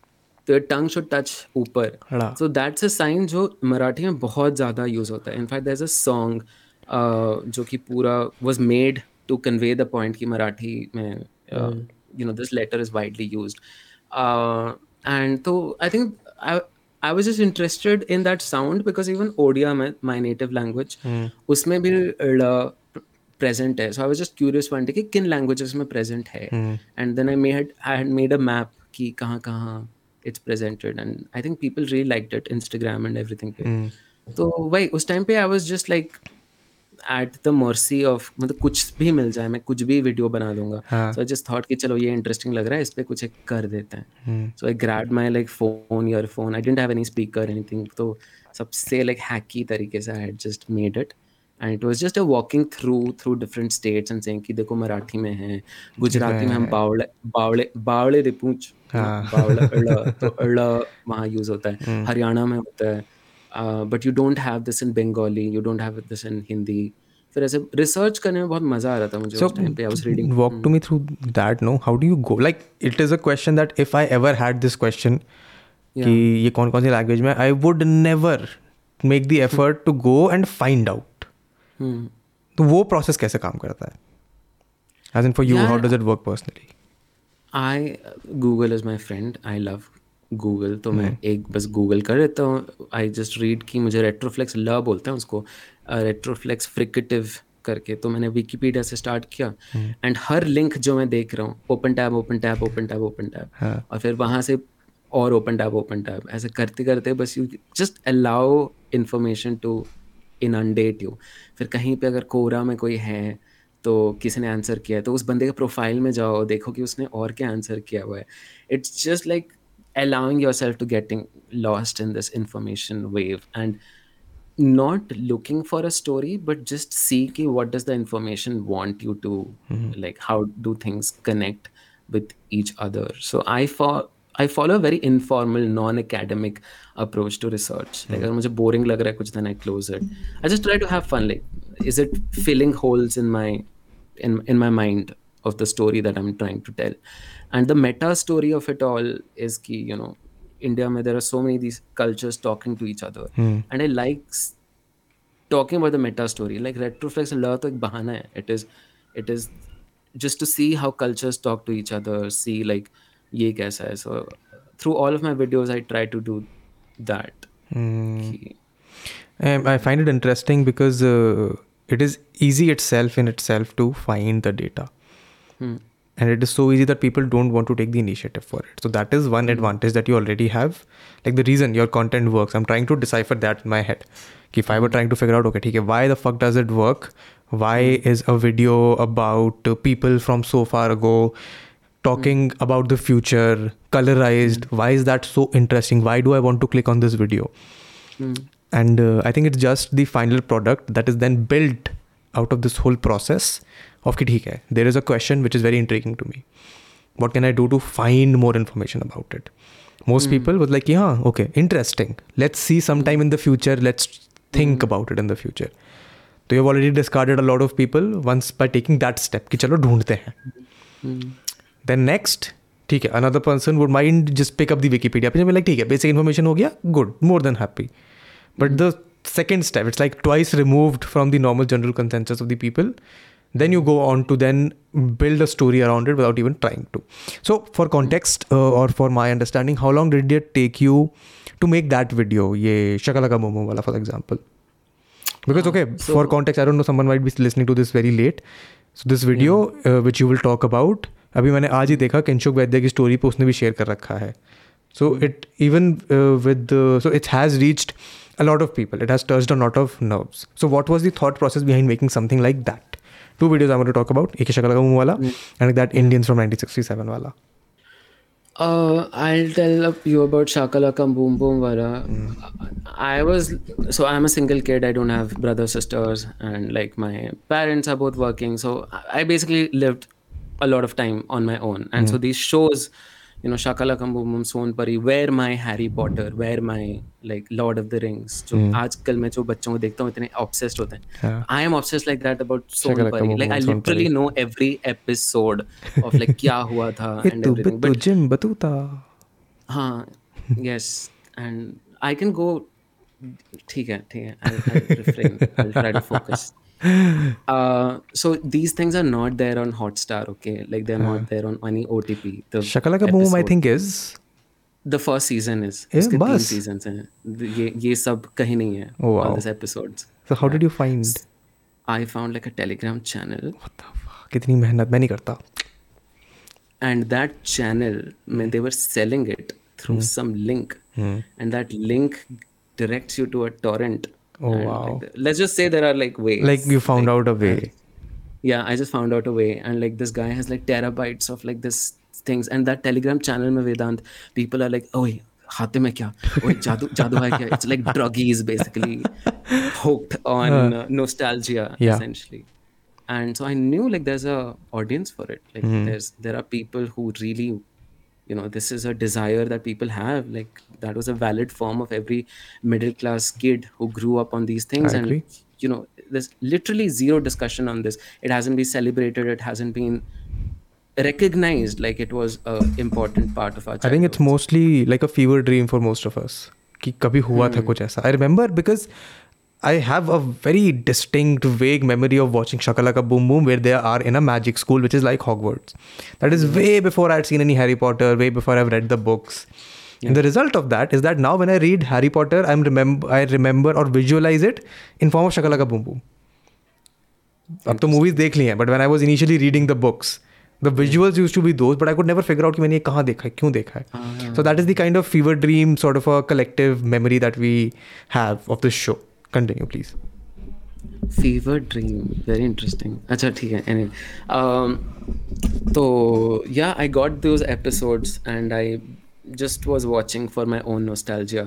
तो टंग शुड टच ऊपर। सो दैट्स अ साइन जो मराठी में बहुत ज़्यादा यूज़ होता है. In fact there is a song जो कि पूरा was made to convey the point कि मराठी में you know this letter is widely used and तो I think I was just interested in that sound because even Odia, my, my native language, उसमें भी ड़ present है. So I was just curious one day कि किन languages में present है. And then I made I had made a map कि कहाँ कहाँ it's presented and I think people really liked it Instagram and everything पे. तो वही उस टाइम पे I was just like at the mercy of मतलब कुछ भी मिल जाए मैं कुछ भी वीडियो बना दूँगा। सो जस्ट थॉट कि चलो ये इंटरेस्टिंग लग रहा है इस पर कुछ एक कर देते हैं। So I grabbed my like phone your phone I didn't have any speaker anything तो सबसे लाइक हैकी तरीके से I just made it and it was just a walking through through different states and saying कि देखो मराठी में है गुजराती में हम बावड़े बावड़े बावड़े रिपूच हाँ। बावड़ा तो वहाँ यूज़ होता है। हम्म। हरियाणा में होता है। But you don't have this in Bengali you don't have this in Hindi फिर ऐसे रिसर्च करने में बहुत मज़ा आ रहा था मुझे उस टाइम पे I was reading walk to me through that no how do you go like it is a question that if I ever had this question कि ये कौन कौन सी लैंग्वेज में I would never make the effort to go and find out तो वो process कैसे काम करता है? As in for you how does it work personally I Google is my friend I love Google तो मैं hmm. एक बस गूगल कर देता हूँ। आई जस्ट रीड कि मुझे रेट्रोफ्लेक्स ल बोलते हैं उसको। रेट्रोफ्लेक्स फ्रिकेटिव करके तो मैंने विकीपीडिया से स्टार्ट किया। And hmm. हर लिंक जो मैं देख रहा हूँ open tab open tab open tab open tab और फिर वहाँ से और ओपन टैब ओपन टैब ऐसे करते करते बस you just allow information to in inundate you फिर कहीं पे अगर कोरा में कोई है तो किसी ने आंसर किया है तो उस बंदे के प्रोफ़ाइल में जाओ देखो कि उसने और क्या आंसर किया हुआ है। It's just like allowing yourself to getting lost in this information wave and not looking for a story but just see what does the information want you to mm-hmm. like how do things connect with each other so i for I follow a very informal, non-academic approach to research. Like, अगर मुझे boring लग रहा है कुछ, then I close it. I just try to have fun. Like, is it filling holes in my in in my mind Of the story that I'm trying to tell? and the meta story of it all is key you know india mein, there are so many these cultures talking to each other. Hmm. and i like talking about the meta story. Like retroflex to ek bahana hai. It is it is just to see how cultures talk to each other see like ye kaisa hai. So through all of my videos i try to do that. Um, i find it interesting because uh, it is easy itself in itself to find the data hmm and it is so easy that people don't want to take the initiative for it so that is one mm-hmm. advantage that you already have like the reason your content works i'm trying to decipher that in my head if i were trying to figure out okay okay why the fuck does it work why hmm. is a video about uh, people from so far ago talking mm. about the future colorized mm. why is that so interesting why do i want to click on this video mm. and uh, i think it's just the final product that is then built out of this whole process of कि ठीक है. There is a question which is very interesting to me what can I do to find more information about it most people was like हाँ okay interesting let's see some time in the future let's think about it in the future तो you already discarded a lot of people once by taking that step कि चलो ढूंढते हैं. Hmm. Then next ठीक है another person would mind just pick up the Wikipedia अपने like ठीक है बेसिक इन्फॉर्मेशन हो गया good more than happy but the second step it's like twice removed from the normal general consensus of the people then you go on to then build a story around it without even trying to so for context uh, or for my understanding how long did it take you to make that video ye shakalaka momo wala for example because okay so, for context i don't know someone might be listening to this very late so this video yeah. uh, which you will talk about अभी मैंने आज ही देखा किंशुक वैद्य की story पे उसने भी share कर रखा है so it even with so it has reached a lot of people it has touched a lot of nerves so what was the thought process behind making something like that two videos I'm going to talk about. Ek Shakal Ka wala hmm. and that Indians from 1967 wala. Uh, I'll tell you about Shakalaka Boom Boom Wala. Mm. I was so I'm a single kid. I don't have brothers, sisters, and like my parents are both working. So I basically lived a lot of time on my own, and mm. so hmm. these shows you know शाकालाकम्बुम Son Pari where my Harry Potter where my like Lord of the Rings जो आजकल मैं जो बच्चों को देखता हूँ इतने obsessed होते हैं। I am obsessed like that about Son Pari like I literally know every episode of like क्या हुआ था एंड एवरीथिंग बट जिम बतूता। हाँ yes and I can go ठीक है ठीक है I will refrain I will try to focus uh, so these things are not there on Hotstar, okay? Like they're not there on any OTP. The Shakalaka Boom, I think is the first season is. Yeah, इसके तीन seasons हैं. ये ये सब कहीं नहीं है. Oh, wow. All these episodes. So how yeah. did you find? I found like a Telegram channel. What the fuck? कितनी मेहनत मैं नहीं करता. And that channel, mm. they were selling it through mm. some link, mm. and that link directs you to a torrent Oh wow! Like let's just say there are like ways. Like you found like, out a way. Yeah, I just found out a way, and like this guy has like terabytes of like this things, and that Telegram channel में Vedant, people are like, oh. खाते में क्या ओए जादू जादू है क्या it's like druggies basically hooked on uh, nostalgia yeah. essentially and so i knew like there's a audience for it like mm. there's there are people who really you know this is a desire that people have like that was a valid form of every middle class kid who grew up on these things I and agree. you know there's literally zero discussion on this it hasn't been celebrated it hasn't been recognized like it was a important part of our childhood. i think it's mostly like a fever dream for most of us कि कभी हुआ था कुछ ऐसा I remember because I have a very distinct, vague memory of watching Shakalaka Boom Boom, where they are in a magic school, which is like Hogwarts. That is way before I'd seen any Harry Potter, way before I've read the books. Yeah. And the result of that is that now when I read Harry Potter, I'm remember I remember or visualize it in form of Shakalaka Boom Boom. अब तो movies देख ली हैं but when I was initially reading the books the visuals use to be those but I could never figure out कि मैंने ये कहाँ देखा है क्यों देखा है so that is the kind of fever dream sort of a collective memory that we have of this show continue please fever dream very interesting अच्छा ठीक है. एनी um, तो या I got those episodes and I just was watching for my own nostalgia.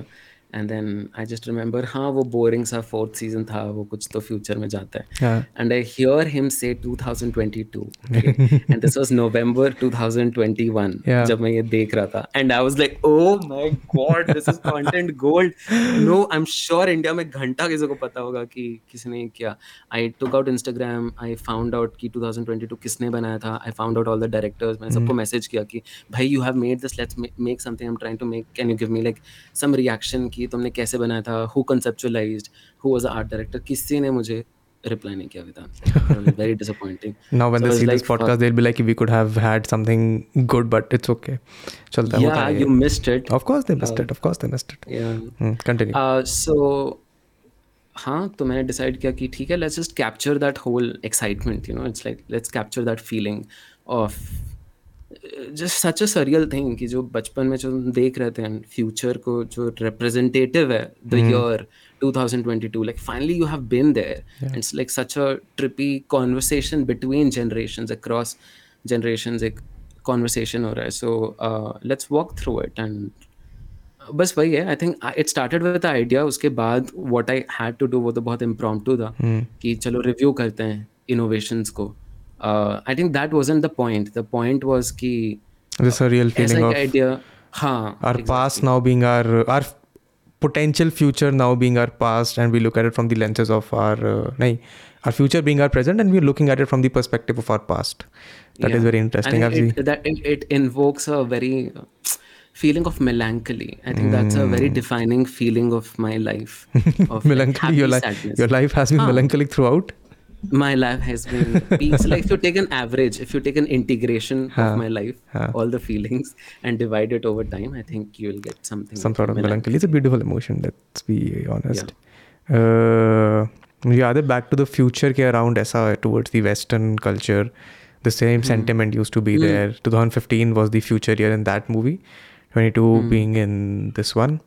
And then I just remember हाँ वो boring सा fourth season था वो कुछ तो फ्यूचर में जाता है। And I hear him say 2022 and this was November 2021 जब मैं ये देख रहा था। And I was like oh my God this is content gold no I am sure India में घंटा किसी को पता होगा कि किसने किया। I took out Instagram I found out कि 2022 किसने बनाया था। I found out all the directors मैंने सबको मैसेज किया कि भाई you have made this let's make something I am trying to make can you give me like some reaction की कि तुमने कैसे बनाया था who conceptualized who was art director किसी ने मुझे रिप्लाई नहीं किया Vidhan. Very disappointing now when they see this podcast they will be like we could have had something good but it's okay चलता है या। You missed it of course they missed it of course they missed it या continue so हाँ तो मैंने decide किया कि ठीक है let's just capture that whole excitement you know it's like let's capture that feeling of just such a surreal thing कि जो बचपन में जो हम देख रहे थे फ्यूचर को जो रिप्रेजेंटेटिव है the year 2022 like finally you have been there it's like such a trippy conversation between generation across generation एक कॉन्वर्सेशन हो रहा है. So let's walk through it and बस वही है. I think it started with idea उसके बाद what I had to do वो तो बहुत इम्प्रॉम था हम्म। कि चलो रिव्यू करते हैं इनोवेशन को. Uh, I think that wasn't the point. The point was ki this a real feeling of idea. Haan, our past now being our our potential future now being our past, and we look at it from the lenses of our uh, our future being our present, and we're looking at it from the perspective of our past. That yeah. is very interesting. And it, it, that it, it invokes a very feeling of melancholy. I think mm. that's a very hmm. defining feeling of my life. Of melancholy. Like your life, your life has been melancholic throughout my life has been peaks. like if you take an average, if you take an integration of my life, all the feelings, and divide it over time, I think you'll get something. Some sort of melancholy. It's a beautiful emotion. Let's be honest. Yeah. Uh, yeah, back to the future ke around aisa towards the Western culture. The same mm. sentiment used to be mm. there. 2015 was the future year in that movie. 22 mm. being in this one.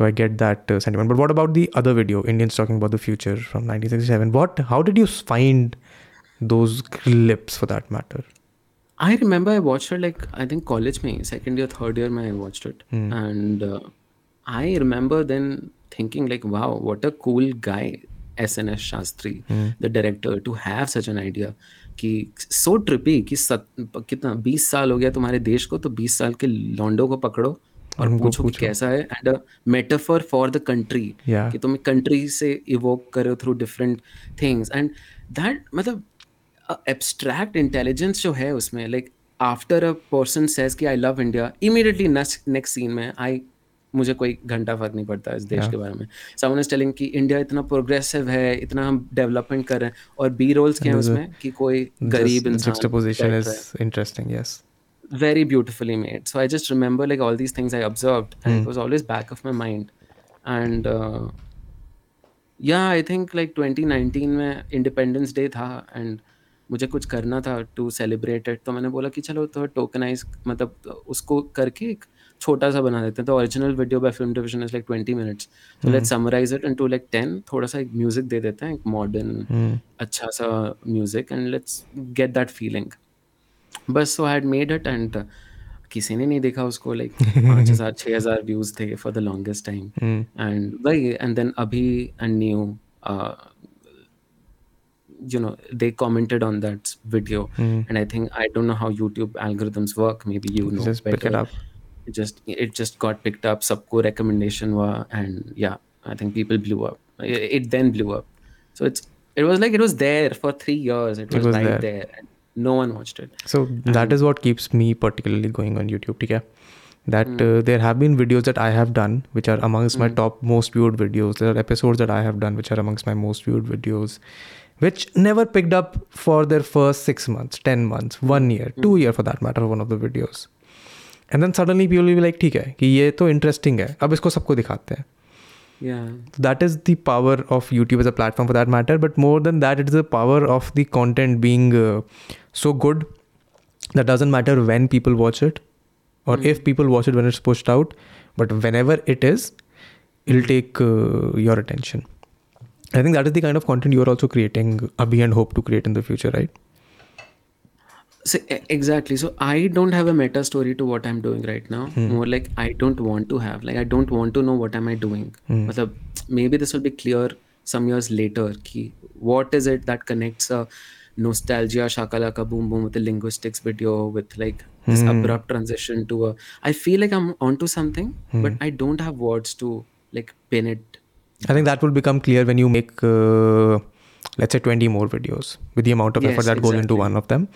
So I get that uh, sentiment. But what about the other video, Indians talking about the future from 1967? What? How did you find those clips for that matter? I remember I watched it like I think college me second year, third year, I watched it, hmm. and uh, I remember then thinking like, wow, what a cool guy, S.N.S. Shastri, hmm. the director, to have such an idea. कि so trippy कि सत, कितना 20 साल हो गया तुम्हारे देश को तो 20 साल के लॉन्डो को पकड़ो और पूछो कि कैसा है and a metaphor for the country कि तुम कंट्री से इवोक करो through different things and that मतलब एब्स्ट्रैक्ट इंटेलिजेंस जो है उसमें like after a person says कि I love India immediately next scene में आई मुझे कोई घंटा फ़र्क नहीं पड़ता इस देश yeah. के बारे में। समवन इज़ टेलिंग कि इंडिया इतना प्रोग्रेसिव है इतना हम डेवलपमेंट कर रहे हैं और बी रोल्स क्या हैं उसमें? कि कोई गरीब इंसान interesting yes very beautifully made. So I just remember like all these things I observed, and mm. it hmm. was always back of my mind. And uh, yeah, I think like 2019 में Independence Day था and मुझे कुछ करना था to celebrate it तो मैंने बोला कि चलो तो टोकनाइज मतलब उसको करके एक छोटा सा बना देते हैं तो original video by film division is like twenty minutes तो let's summarize it into like ten थोड़ा सा एक म्यूज़िक दे देते हैं एक मॉडर्न hmm. अच्छा सा music and let's get that feeling बस so had made it and किसी ने नहीं देखा उसको लाइक पाँच हज़ार छः हज़ार व्यूज़ थे for the longest time and वही एंड देन अभी and new you know they commented on that video mm. and i think i don't know how youtube algorithms work maybe you know just better. pick it up it just it just got picked up सबको recommendation हुआ and yeah i think people blew up it, it then blew up so it's it was like it was there for three years it was, it was right there, there. And no one watched it so and that is what keeps me particularly going on youtube okay that uh, there have been videos that I have done which are amongst my top most viewed videos. There are episodes that I have done which are amongst my most viewed videos, which never picked up for their first six months, ten months, one year, two year for that matter. One of the videos, and then suddenly people will be like, ठीक है कि ये तो interesting है, अब इसको सबको दिखाते हैं. Yeah. That is the power of YouTube as a platform for that matter. But more than that, it is the power of the content being uh, so good that doesn't matter when people watch it or hmm. if people watch it when it's pushed out but whenever it is it'll take uh, your attention i think that is the kind of content you are also creating abhi and hope to create in the future right So, exactly. So I don't have a meta story to what I'm doing right now. Hmm. More like I don't want to have. Like I don't want to know what am I doing. Hmm. Matlab, maybe this will be clear some years later. Ki what is it that connects a nostalgia shakalaka boom boom with the linguistics video with like this abrupt transition to a. I feel like I'm onto something, but I don't have words to like pin it. i think that will become clear when you make uh, let's say 20 more videos with the amount of effort Yes, that goes into one of them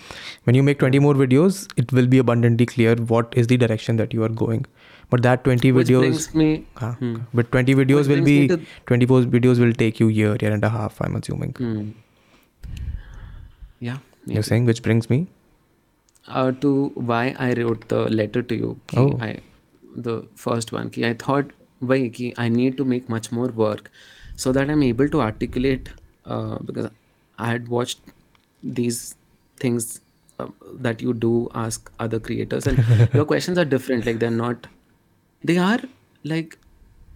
when you make 20 more videos it will be abundantly clear what is the direction that you are going but that 20 Which videos me. हाँ, but 20 videos will be to- 24 videos will take you year year and a half i'm assuming Hmm. Yeah. You're saying, which brings me uh, to why I wrote the letter to you. Oh. I, the first one. Ki I thought, why ki I need to make much more work so that I'm able to articulate uh, because I had watched these things uh, that you do ask other creators and your questions are different. Like they're not, they are like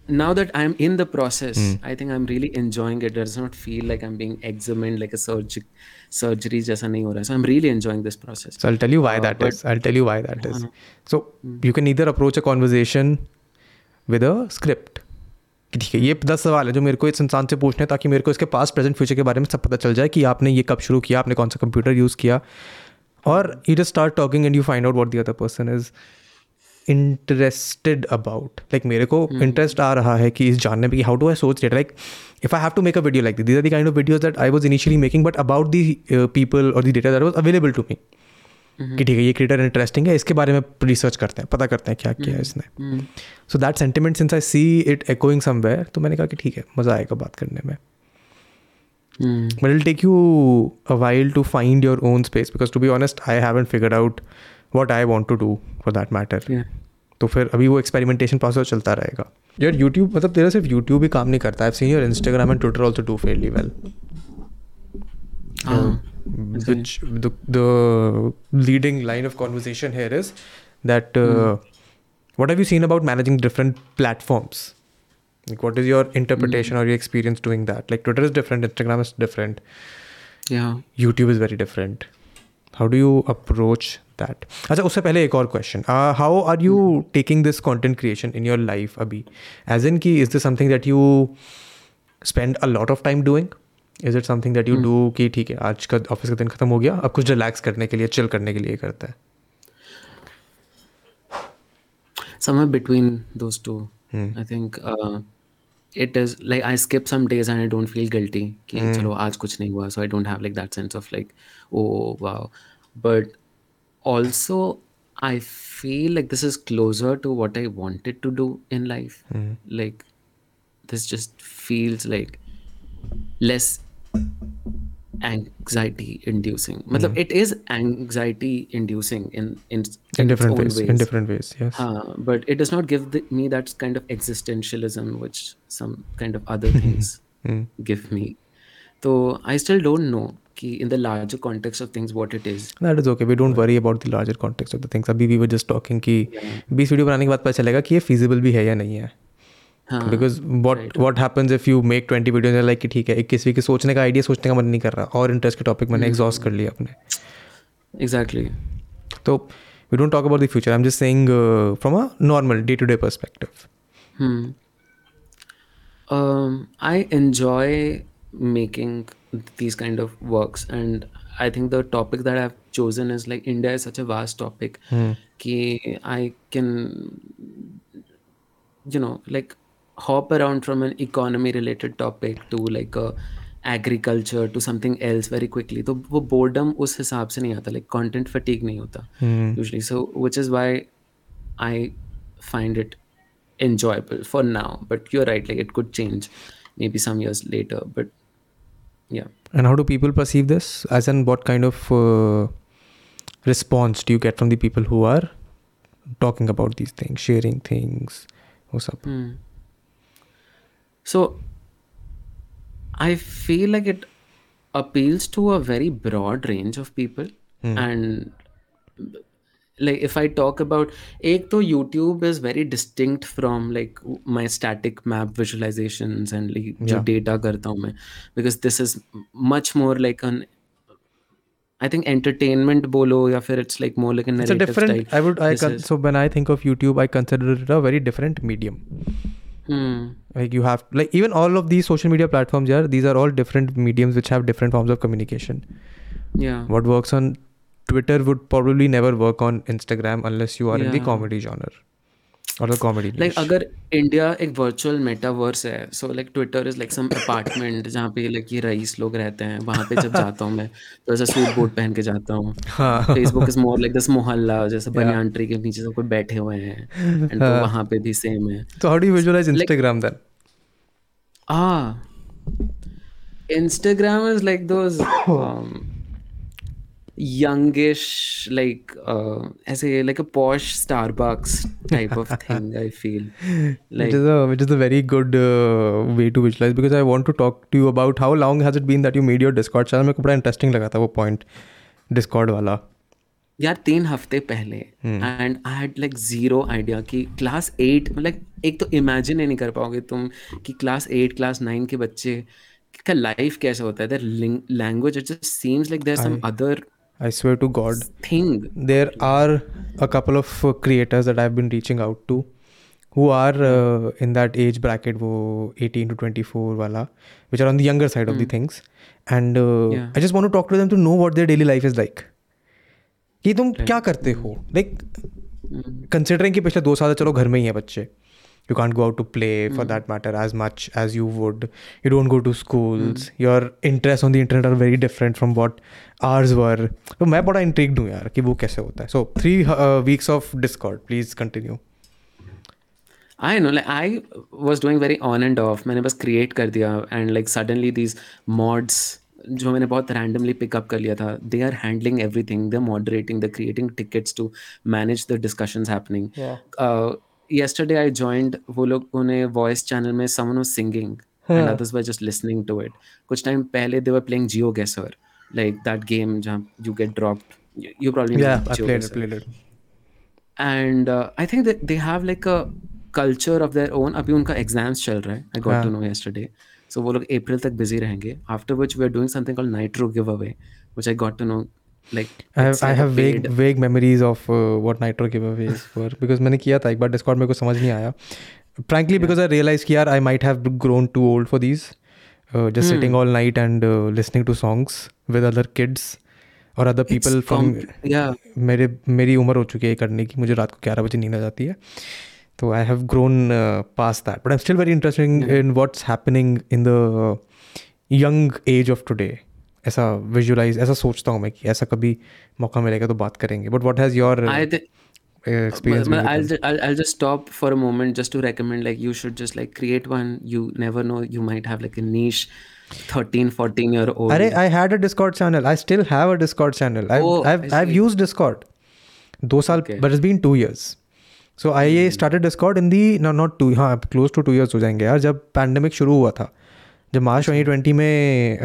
now that I'm in the process, mm. I think I'm really enjoying it. It does not feel like I'm being examined like a surgery surgery जैसा नहीं हो रहा So I'm really enjoying this process. so i'll tell you why uh, that is i'll tell you why that is so mm. you can either approach a conversation with a script कि ठीक है ये दस सवाल है जो मेरे को इस इंसान से पूछने हैं ताकि मेरे को इसके पास प्रेजेंट फ्यूचर के बारे में सब पता चल जाए कि आपने ये कब शुरू किया आपने कौन सा कंप्यूटर यूज़ किया और you just start talking and you find out what the other person is interested about like मेरे को इंटरेस्ट आ रहा है कि इस जानने में कि हाउ डू आई सोच that like if I have to make a video like this are the kind of videos that I was initially making but about the people और the data that was available to me कि ठीक है ये creator interesting है इसके बारे में research करते हैं पता करते हैं क्या किया है इसने। So that sentiment since I see it echoing somewhere तो मैंने कहा कि ठीक है मज़ा आएगा बात करने में। Hmm. but take you you a while to find your own space because to be honest i haven't figured i want to do for that matter Yeah. तो फिर अभी वो एक्सपेरिमेंटेशन प्रोसेस चलता रहेगा यार यूट्यूब मतलब तेरा सिर्फ़ यूट्यूब ही काम नहीं करता है seen your Instagram and Twitter also do fairly well Ah. which the, the leading line of conversation here is that uh, what have you seen about managing different platforms like what is your interpretation mm. or your experience doing that like twitter is different instagram is different Yeah. YouTube is very different. How do you approach that? अच्छा उससे पहले एक और question how are you taking this content creation in your life अभी? As in की is this something that you spend a lot of time doing is it something that you do कि ठीक है आज का ऑफ़िस का दिन खत्म हो गया अब कुछ रिलैक्स करने के लिए चिल करने के लिए करता है? Somewhere between those two i think uh, it is like i skip some days and i don't feel guilty कि चलो आज कुछ नहीं हुआ so i don't have like that sense of like oh wow. But also i feel like this is closer to what i wanted to do in life. Mm-hmm. Like this just feels like less anxiety inducing. Matlab mm-hmm. it is anxiety inducing in in, in its different own ways in different ways yes. Uh, but it does not give the, me that kind of existentialism which some kind of other things mm. give me. So I still don't know ki in the larger context of things what it is. that is okay. We don't worry about the larger context of the things. अभी we were just talking कि 20 video बनाने के बाद पता चलेगा कि ये feasible भी है या नहीं है। Because what what happens if you make twenty videos like ठीक है इक्कीसवीं की सोचने का आइडिया सोचने का मन नहीं कर रहा। और इंटरेस्ट के टॉपिक मैंने एग्जॉस्ट कर लिया अपने। Exactly. तो we don't talk about the future I am just saying from a normal day to day perspective Hmm. I enjoy making these kind of works, and I think the topic that I've chosen is like India is such a vast topic. Ki I can, you know, like hop around from an economy related topic to like a agriculture to something else very quickly. तो वो boredom उस हिसाब से नहीं आता like content fatigue नहीं होता usually. So which is why I find it enjoyable for now. But you're right, like it could change maybe some years later. But yeah. And how do people perceive this? As in, what kind of uh, response do you get from the people who are talking about these things, sharing things? What's up? Hmm. So I feel like it appeals to a very broad range of people. And like if I talk about ek to YouTube is very distinct from like my static map visualizations and like जो Yeah. data करता हूँ मैं because this is much more like an I think entertainment बोलो या फिर it's like more like a It's a narrative different. style. I would. I This con- is- so when I think of YouTube, I consider it a very different medium. Hmm. Like you have like even all of these social media platforms. Yeah, these are all different mediums which have different forms of communication. Yeah. What works on Twitter would probably never work on Instagram unless you are in the Yeah. comedy genre or the comedy. Like niche. अगर India एक virtual metaverse है so like Twitter is like some apartment जहाँ पे like ये rice लोग रहते हैं वहाँ पे जब जाता हूँ मैं तो ऐसा सूट बूट पहन के जाता हूँ हाँ. Facebook is more like this मोहल्ला जैसे बनियान ट्री के नीचे सब कोई बैठे हुए हैं एंड तो वहाँ पे भी सेम है So how do you visualize Instagram then? ah Instagram is like those um, youngish like uh, ऐसे like a posh Starbucks type of thing I feel like which is a which is a very good uh, way to visualize because I want to talk to you about how long has it been that you made your Discord channel मेरे को बड़ा interesting लगा था वो point Discord वाला यार तीन हफ़्ते पहले and I had like zero idea कि क्लास एट लाइक एक तो इमेजिन ही नहीं कर पाओगे तुम कि क्लास एट क्लास नाइन के बच्चे का लाइफ कैसे होता है language it just seems like there some other I swear to God thing there are a couple of uh, creators that I've been reaching out to who are uh, in that age bracket wo 18 to 24 wala which are on the younger side mm. of the things and uh, Yeah. I just want to talk to them to know what their daily life is like कि तुम क्या करते हो like considering कि पिछले दो साल चलो घर में ही है बच्चे you can't go out to play for that matter as much as you would you don't go to schools your interest on the internet are very different from what ours were तो मैं बड़ा intrigued हूँ यार कि वो कैसे होता है so three weeks of Discord please continue I know like I was doing very on and off मैंने बस क्रिएट कर दिया and like suddenly these mods जो मैंने बहुत रैंडमली पिकअप कर लिया था they are handling everything they are moderating the creating tickets to manage the discussion happening yesterday I joined वो लोग उन्हें वॉइस चैनल में someone was singing and others were just listening to it कुछ time पहले they were playing GeoGuessr like that game जहाँ you get dropped you, you probably Yeah, I played it, played it. and uh, I think that they have like a culture of their own अभी उनका exams चल रहा है I got to know yesterday so वो लोग अप्रैल तक busy रहेंगे after which we are doing something called Nitro giveaway which I got to know मैंने किया था एक बार डिस्कॉर्ड मेरे को समझ नहीं आया। फ्रेंकली बिकॉज़ आई रियलाइज़ की are I might have grown too old for these just sitting all night and listening to songs with other kids और अदर पीपल फ्रॉम मेरे मेरी उम्र हो चुकी है करने की मुझे रात को ग्यारह बजे नींद आ जाती है। तो I have grown past that but I am still very interesting in what's happening in the young age of today ऐसा विजुलाइज ऐसा सोचता हूँ मैं कि ऐसा कभी मौका मिलेगा तो बात करेंगे। But what has your I think experience Well, I'll, I'll I'll just stop for a moment just to recommend like you should just like create one. You never know you might have like a niche 13 14 year old. अरे I had a Discord channel I still have a Discord channel Oh, I've I've used Discord दो साल but it's been two years so I started Discord in the not not two हाँ close to two years हो जाएँगे यार जब pandemic शुरू हुआ था। जब मार्च ट्वेंटी ट्वेंटी में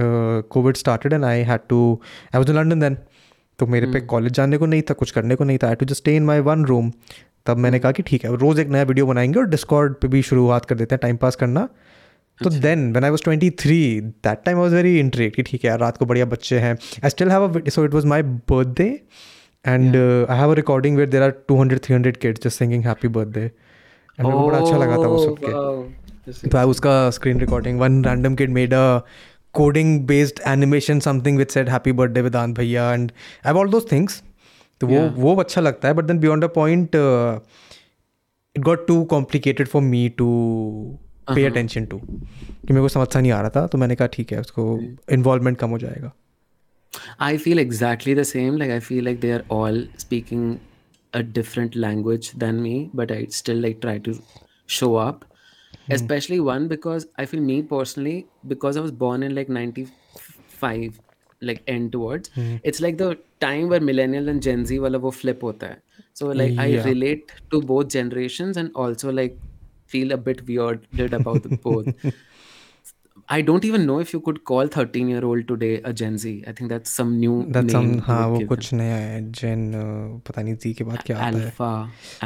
Covid started and I had to I was in London then तो मेरे पे कॉलेज जाने को नहीं था कुछ करने को नहीं था. I to just stay in my one room तब मैंने कहा कि ठीक है रोज़ एक नया वीडियो बनाएँगे और डिस्कॉर्ड पे भी शुरुआत कर देते हैं टाइम पास करना. तो then when I was 23 that time I was very intrigued कि ठीक है यार रात को बढ़िया बच्चे हैं. I still have a so it was my birthday and I have a recording where there are 200 300 kids just singing happy birthday and बड़ा अच्छा लगा था वो सुन के। के तो आई उसका screen recording one random kid made a coding based animation something with said happy birthday Vedant भैया and I have all those things तो वो वो अच्छा लगता है but then beyond a point it got too complicated for me to pay attention to कि मेरे को समझ नहीं आ रहा था तो मैंने कहा ठीक है उसको इन्वॉल्वमेंट कम हो जाएगा. I feel exactly the same. Like I feel like they are all speaking a different language than me, but I still like try to show up. Especially one because I feel me personally, because I was born in like 95, like end towards, it's like the time where millennial and Gen Z wala wo flip hota hai. So like I Yeah. relate to both generations and also like feel a bit weirded about the both. I don't even know if you could call 13 year old today a Gen Z. I think that's some new That's some name. you हाँ would वो give कुछ नया है जेन पता नहीं जी के बाद क्या them. आता है Alpha,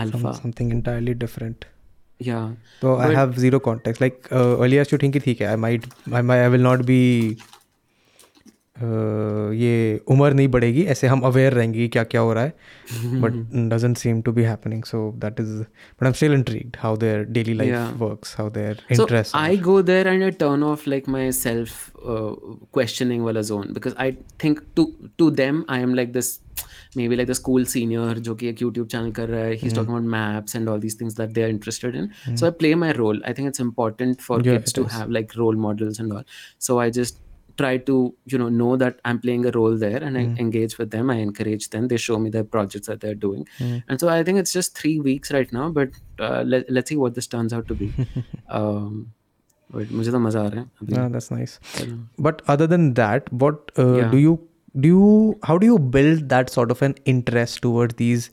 alpha. something entirely different Yeah. so but I have zero context like uh, earlier to think कि ठीक है I might I might I will not be uh, ये उम्र नहीं बढ़ेगी ऐसे हम अवेयर रहेंगे क्या क्या हो रहा है but doesn't seem to be happening so that is but I'm still intrigued how their daily life Yeah. works how their So interests I go there and I turn off like my self uh, questioning wala zone because I think to to them I am like this maybe like the school senior जो कि एक YouTube channel कर रहा है he's talking about maps and all these things that they are interested in so I play my role I think it's important for Yeah, kids it to is. have like role models and all so I just try to you know know that I'm playing a role there and I engage with them I encourage them they show me their projects that they're doing and so I think it's just three weeks right now but uh, let, let's see what this turns out to be um, but मुझे तो मजा आ रहा है अभी yeah that's nice चलो। but other than that what uh, Yeah. do you how do you build that sort of an interest toward these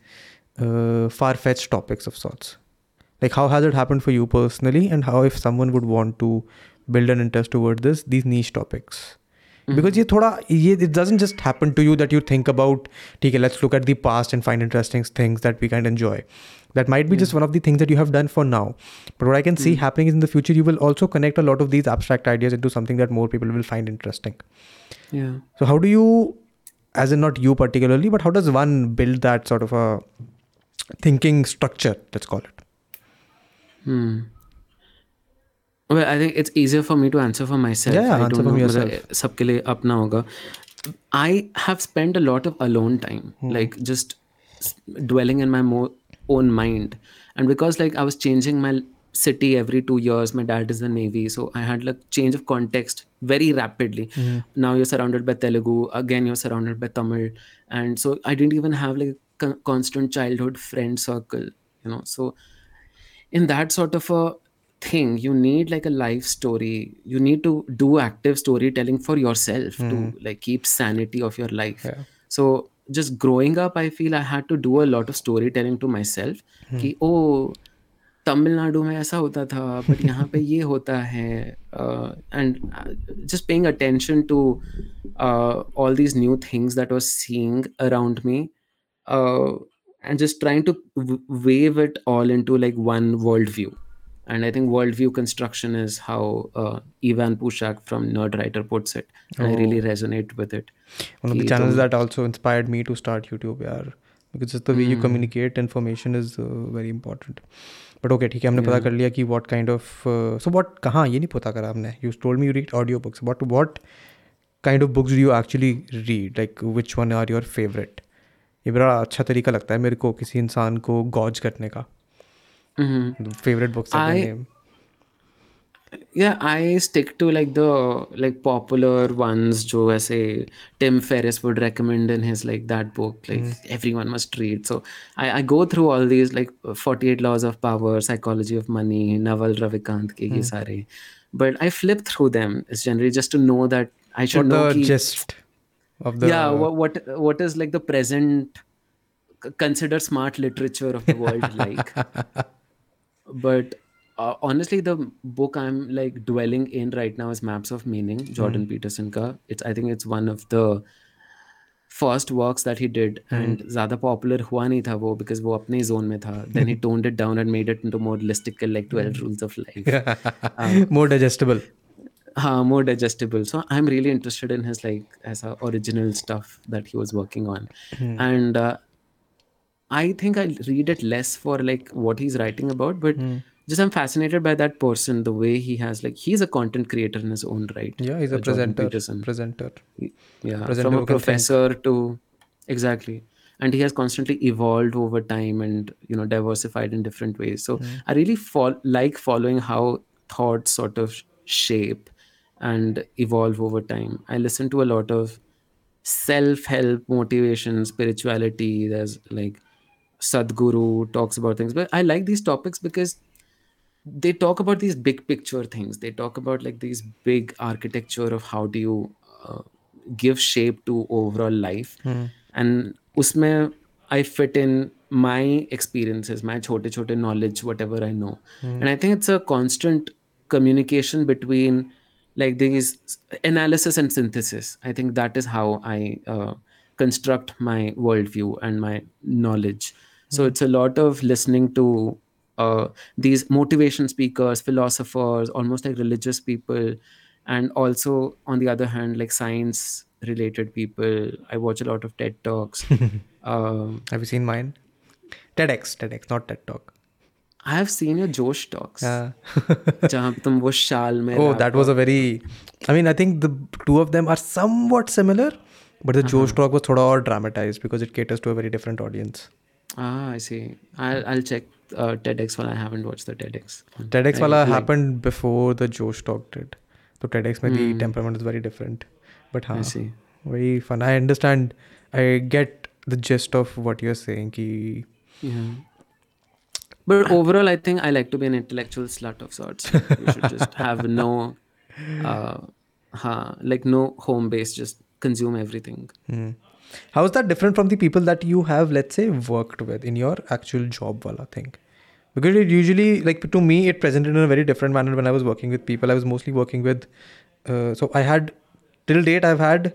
uh, far-fetched topics of sorts like how has it happened for you personally and how if someone would want to build an interest toward this these niche topics mm-hmm. because you thought it doesn't just happen to you that you think about okay let's look at the past and find interesting things that we can enjoy that might be mm-hmm. just one of the things that you have done for now but what i can see mm-hmm. happening is in the future you will also connect a lot of these abstract ideas into something that more people will find interesting yeah so how do you as in not you particularly but how does one build that sort of a thinking structure let's call it hmm well I think it's easier for me to answer for myself Yeah, I answer don't from know yourself. मतलब सबके लिए अपना होगा I have spent a lot of alone time like just s- dwelling in my mo- own mind and because like I was changing my city every two years. My dad is in the navy so I had like change of context very rapidly. Mm-hmm. Now you're surrounded by Telugu. Again you're surrounded by Tamil. And so I didn't even have like a con- constant childhood friend circle you know? So in that sort of a thing you need like a life story. You need to do active storytelling for yourself to mm-hmm. like keep sanity of your life. Yeah. so just growing up i feel i had to do a lot of storytelling to myself. Mm-hmm. कि ओ तमिलनाडु में ऐसा होता था but यहाँ पे ये होता है and just paying attention to all these new things that was seeing around me and just trying to weave it all in like one world view and I think world view construction is how Evan Puschak from Nerdwriter puts it I really resonate with it one of the channels that also inspired me to start YouTube यार because the way you communicate information is very important but okay ठीक है हमने पता कर लिया कि what kind of so what कहाँ ये नहीं पता करा हमने। You told me you read audio books but what kind of books do you actually read like which one are your favourite ये बड़ा अच्छा तरीका लगता है मेरे को किसी इंसान को गॉज करने का। Favourite books I yeah i stick to like the like popular ones jo aise tim ferriss would recommend in his like that book like hmm. everyone must read. So I, I go through all these like 48 laws of power psychology of money naval ravikant ke ye hmm. sare. But i flip through them is generally just to know that i should what know the ki- gist of the yeah what, what what is like the present consider smart literature of the world like. But uh, honestly the book i'm like dwelling in right now is maps of meaning jordan hmm. peterson ka. It's i think it's one of the first works that he did hmm. and zyada popular hua nahi tha wo because wo apne zone mein tha. Then he hmm. toned it down and made it into more listicle like 12 rules of life. Uh, more digestible. more digestible. So I'm really interested in his like as a original stuff that he was working on, and uh, I think I read it less for like what he's writing about, but just I'm fascinated by that person, the way he has like he's a content creator in his own right. yeah he's a uh, presenter Peterson. presenter Yeah, presenter from a professor to exactly, and he has constantly evolved over time and you know diversified in different ways. So I really fol- like following how thoughts sort of shape and evolve over time. I listen to a lot of self-help motivation, spirituality. There's like Sadhguru talks about things. But I like these topics because they talk about these big picture things. They talk about like these big architecture of how do you uh, give shape to overall life. And usme I fit in my experiences, my chote chote knowledge, whatever I know. And I think it's a constant communication between like these analysis and synthesis. I think that is how I uh, construct my worldview and my knowledge. So it's a lot of listening to uh, these motivation speakers, philosophers, almost like religious people, and also on the other hand, like science related people. I watch a lot of TED Talks. um, Have you seen mine? TEDx, TEDx, not TED Talk. I have seen your Josh talks. Yeah. oh, that was a very. I mean, I think the two of them are somewhat similar, but the uh-huh. Josh talk was thoda or dramatized because it caters to a very different audience. Ah, I see. I'll I'll check uh, TEDx one. I haven't watched the TEDx. one. TEDx I wala like- happened before the Josh Talk did. So TEDx mein the temperament is very different. But I हाँ, see. very fun. I understand. I get the gist of what you're saying. Ki, Yeah. But overall, I think I like to be an intellectual slut of sorts. You should just have no, uh, huh, like no home base. Just consume everything. hmm. how is that different from the people that you have let's say worked with in your actual job wala thing? Because it usually like to me it presented in a very different manner when i was working with people. I was mostly working with uh, so i had till date i've had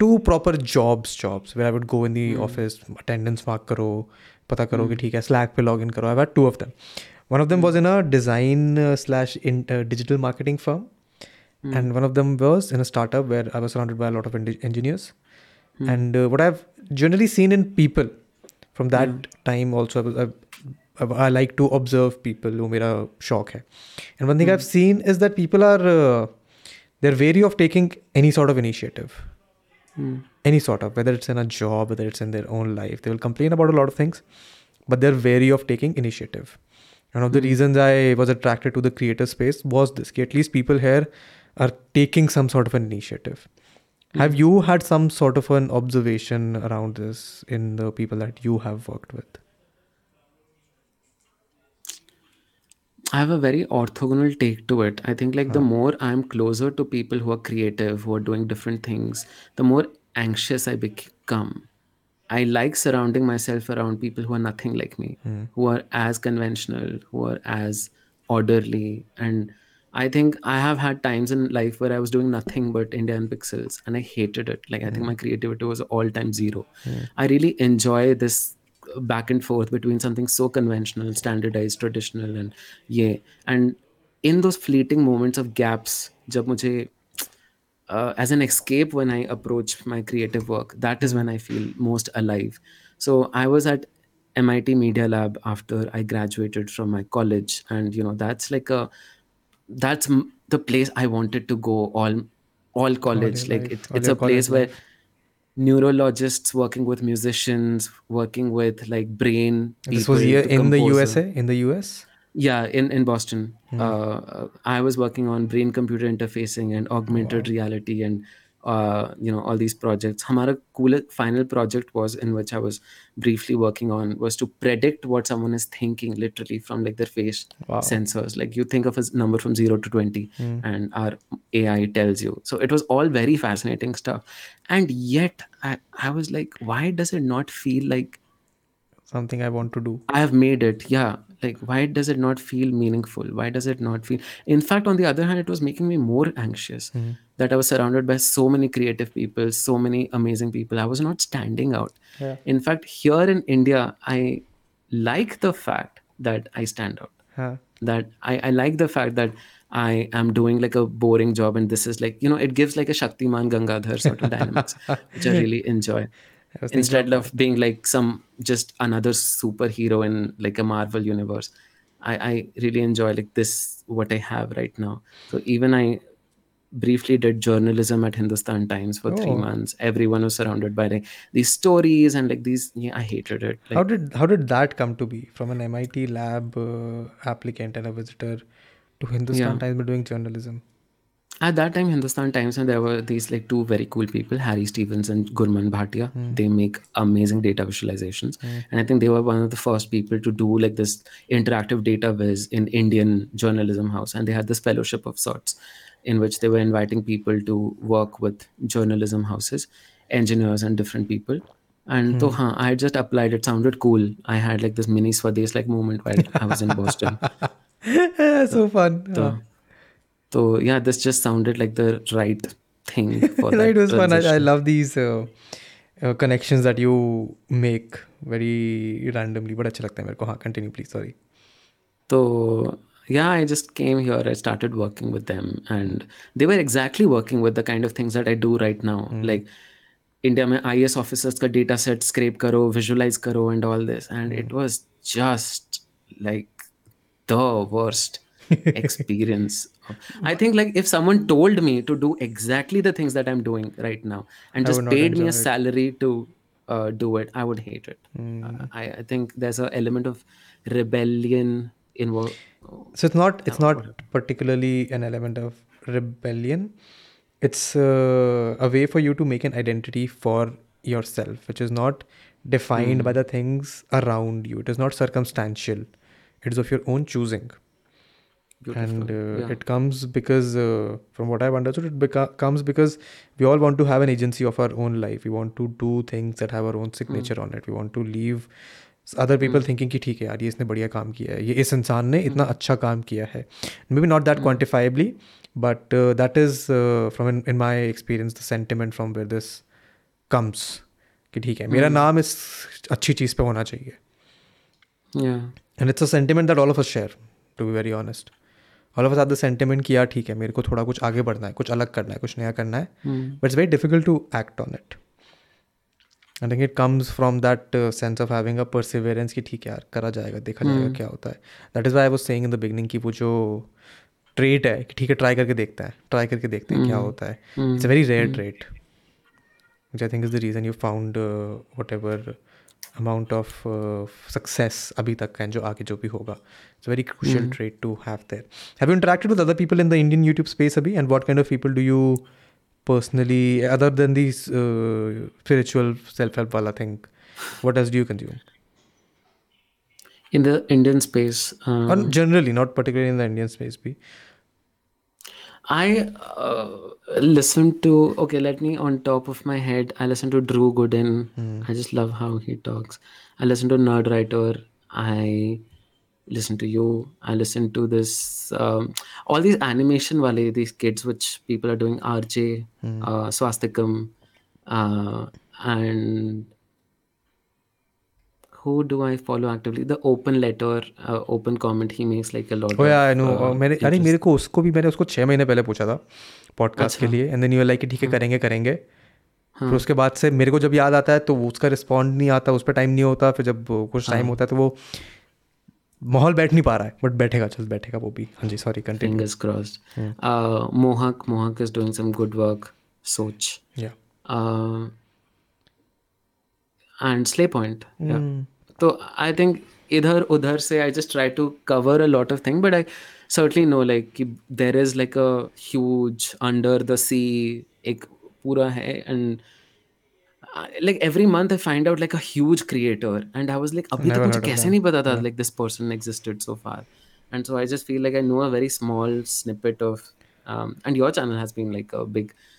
two proper jobs jobs where i would go in the mm. office attendance mark karo pata karo mm. ki hai slack pe login karo. I've had two of them. One of them hmm. was in a design uh, slash in, uh, digital marketing firm. Mm. and one of them was in a startup where i was surrounded by a lot of engineers mm. and uh, what i've generally seen in people from that mm. time also I, I, I, like to observe people who made a shock hai. and one thing mm. i've seen is that people are uh, they're wary of taking any sort of initiative hmm. any sort of whether it's in a job whether it's in their own life they will complain about a lot of things but they're wary of taking initiative one of the hmm. reasons i was attracted to the creator space was this at least people here are taking some sort of an initiative have you had some sort of an observation around this in the people that you have worked with I have a very orthogonal take to it. I think like the more I'm closer to people who are creative, who are doing different things, the more anxious I become. I like surrounding myself around people who are nothing like me, hmm. who are as conventional, who are as orderly. And I think I have had times in life where I was doing nothing but Indian pixels and I hated it. Like I think my creativity was all time zero. I really enjoy this back and forth between something so conventional, standardized, traditional, and yeah. And in those fleeting moments of gaps, जब मुझे uh, as an escape when I approach my creative work, that is when I feel most alive. So I was at MIT Media Lab after I graduated from my college, and you know that's like a that's m- the place I wanted to go all all college. your like life, it, it's a place college where neurologists working with musicians, working with like brain. This was here in the usa in the us yeah in in boston. Uh, i was working on brain computer interfacing and augmented reality and uh, you know all these projects hamara cool final project was in which i was briefly working on was to predict what someone is thinking literally from like their face Wow. sensors like you think of a number from 0 to 20 and our ai tells you so it was all very fascinating stuff and yet i, I was like why does it not feel like something i want to do I have made it. Yeah. Like, why does it not feel meaningful? Why does it not feel? In fact, on the other hand, it was making me more anxious hmm. that I was surrounded by so many creative people, so many amazing people. I was not standing out. Yeah. In fact, here in India, I like the fact that I stand out. huh. That I, I like the fact that I am doing like a boring job, and this is like, you know, it gives like a Shaktiman Gangadhar sort of dynamics, which I really enjoy I was thinking instead of being like some just another superhero in like a marvel universe i i really enjoy like this what i have right now so even i briefly did journalism at hindustan times for three months everyone was surrounded by like these stories and like these yeah i hated it like how did how did that come to be from an MIT lab uh, applicant and a visitor to Hindustan Yeah. Times doing journalism? At that time hindustan times and there were these like two very cool people harry stevens and gurman bhatia. Hmm. they make amazing data visualizations. And i think they were one of the first people to do like this interactive data viz in indian journalism house. And they had this fellowship of sorts in which they were inviting people to work with journalism houses engineers and different people. And so huh, i just applied. It sounded cool. I had like this mini swadesh like moment while i was in boston. So fun. so, so yeah, this just sounded like the right thing for that. right, it was fun. I, I transition. love these uh, uh, connections that you make very randomly. But अच्छा लगता है मेरे को. हाँ, continue please. Sorry. So yeah, I just came here. I started working with them, and they were exactly working with the kind of things that I do right now. Like India में IS officers का data set scrape करो, visualize करो, and all this, and it was just like the worst experience. I think like if someone told me to do exactly the things that I'm doing right now and just paid me a it. salary to uh, do it, I would hate it. Uh, I, I think there's an element of rebellion involved. So it's not it's not particularly an element of rebellion. It's uh, a way for you to make an identity for yourself, which is not defined by the things around you. It is not circumstantial. It is of your own choosing. and uh, yeah. it comes because uh, from what i've understood it beca- comes because we all want to have an agency of our own life we want to do things that have our own signature on it we want to leave other people thinking कि ठीक है यार ये इसने बढ़िया काम किया है ये इस इंसान ने इतना अच्छा काम किया है maybe not that quantifiably but that is from in my experience the sentiment from where this comes कि ठीक है मेरा नाम इस अच्छी चीज़ पे होना चाहिए Yeah. And it's a sentiment that all of us share to be very honest all of the sentiment कि यार ठीक है मेरे को थोड़ा कुछ आगे बढ़ना है कुछ अलग करना है कुछ नया करना है but it's very difficult to act on it I think it comes from that sense of having a perseverance कि ठीक है यार करा जाएगा देखा जाएगा क्या होता है। That is why I was saying in the beginning कि वो जो ट्रेट है कि ठीक है ट्राई करके देखता है ट्राई करके देखते हैं क्या होता है। It's a very rare trait which I think is the reason you found uh, whatever amount of uh, success अभी तक का and जो आगे जो भी होगा it's a very crucial trait to have there have you interacted with other people in the Indian YouTube space अभी and what kind of people do you personally other than these uh, spiritual self-help wala thing what else do you consume In the Indian space, um, or generally not particularly in the Indian space be I uh, listen to okay. Let me on top of my head. I listen to Drew Gooden. I just love how he talks. I listen to Nerd Writer. I listen to you. I listen to this um, all these animation wale these kids which people are doing RJ, uh, Swastikam, uh, and who do I follow actively? The open letter, uh, open comment. He makes like a lot. Oh yeah, I know. uh, Uh, मैंने अरे मेरे को उसको भी मैंने उसको छः महीने पहले पूछा था पॉडकास्ट के लिए एंड देन यू लाइक ठीक है करेंगे करेंगे फिर उसके बाद से मेरे को जब याद आता है तो उसका रिस्पॉन्ड नहीं आता उस पर टाइम नहीं होता फिर जब कुछ टाइम होता है तो वो माहौल बैठ नहीं पा रहा है बट बैठेगा चल बैठेगा वो भी हाँ जी sorry continue fingers crossed. Uh, Mohak, Mohak is doing some good work. या Uh, and Slay Point. Yeah. So I think idhar udhar say I just try to cover a lot of things, but I certainly know like कि there is like a huge under the sea एक पूरा है and uh, like every month I find out like a huge creator and I was like अभी तक मुझे कैसे नहीं पता था like this person existed so far and so I just feel like I know a very small snippet of um, and your channel has been like a big uh,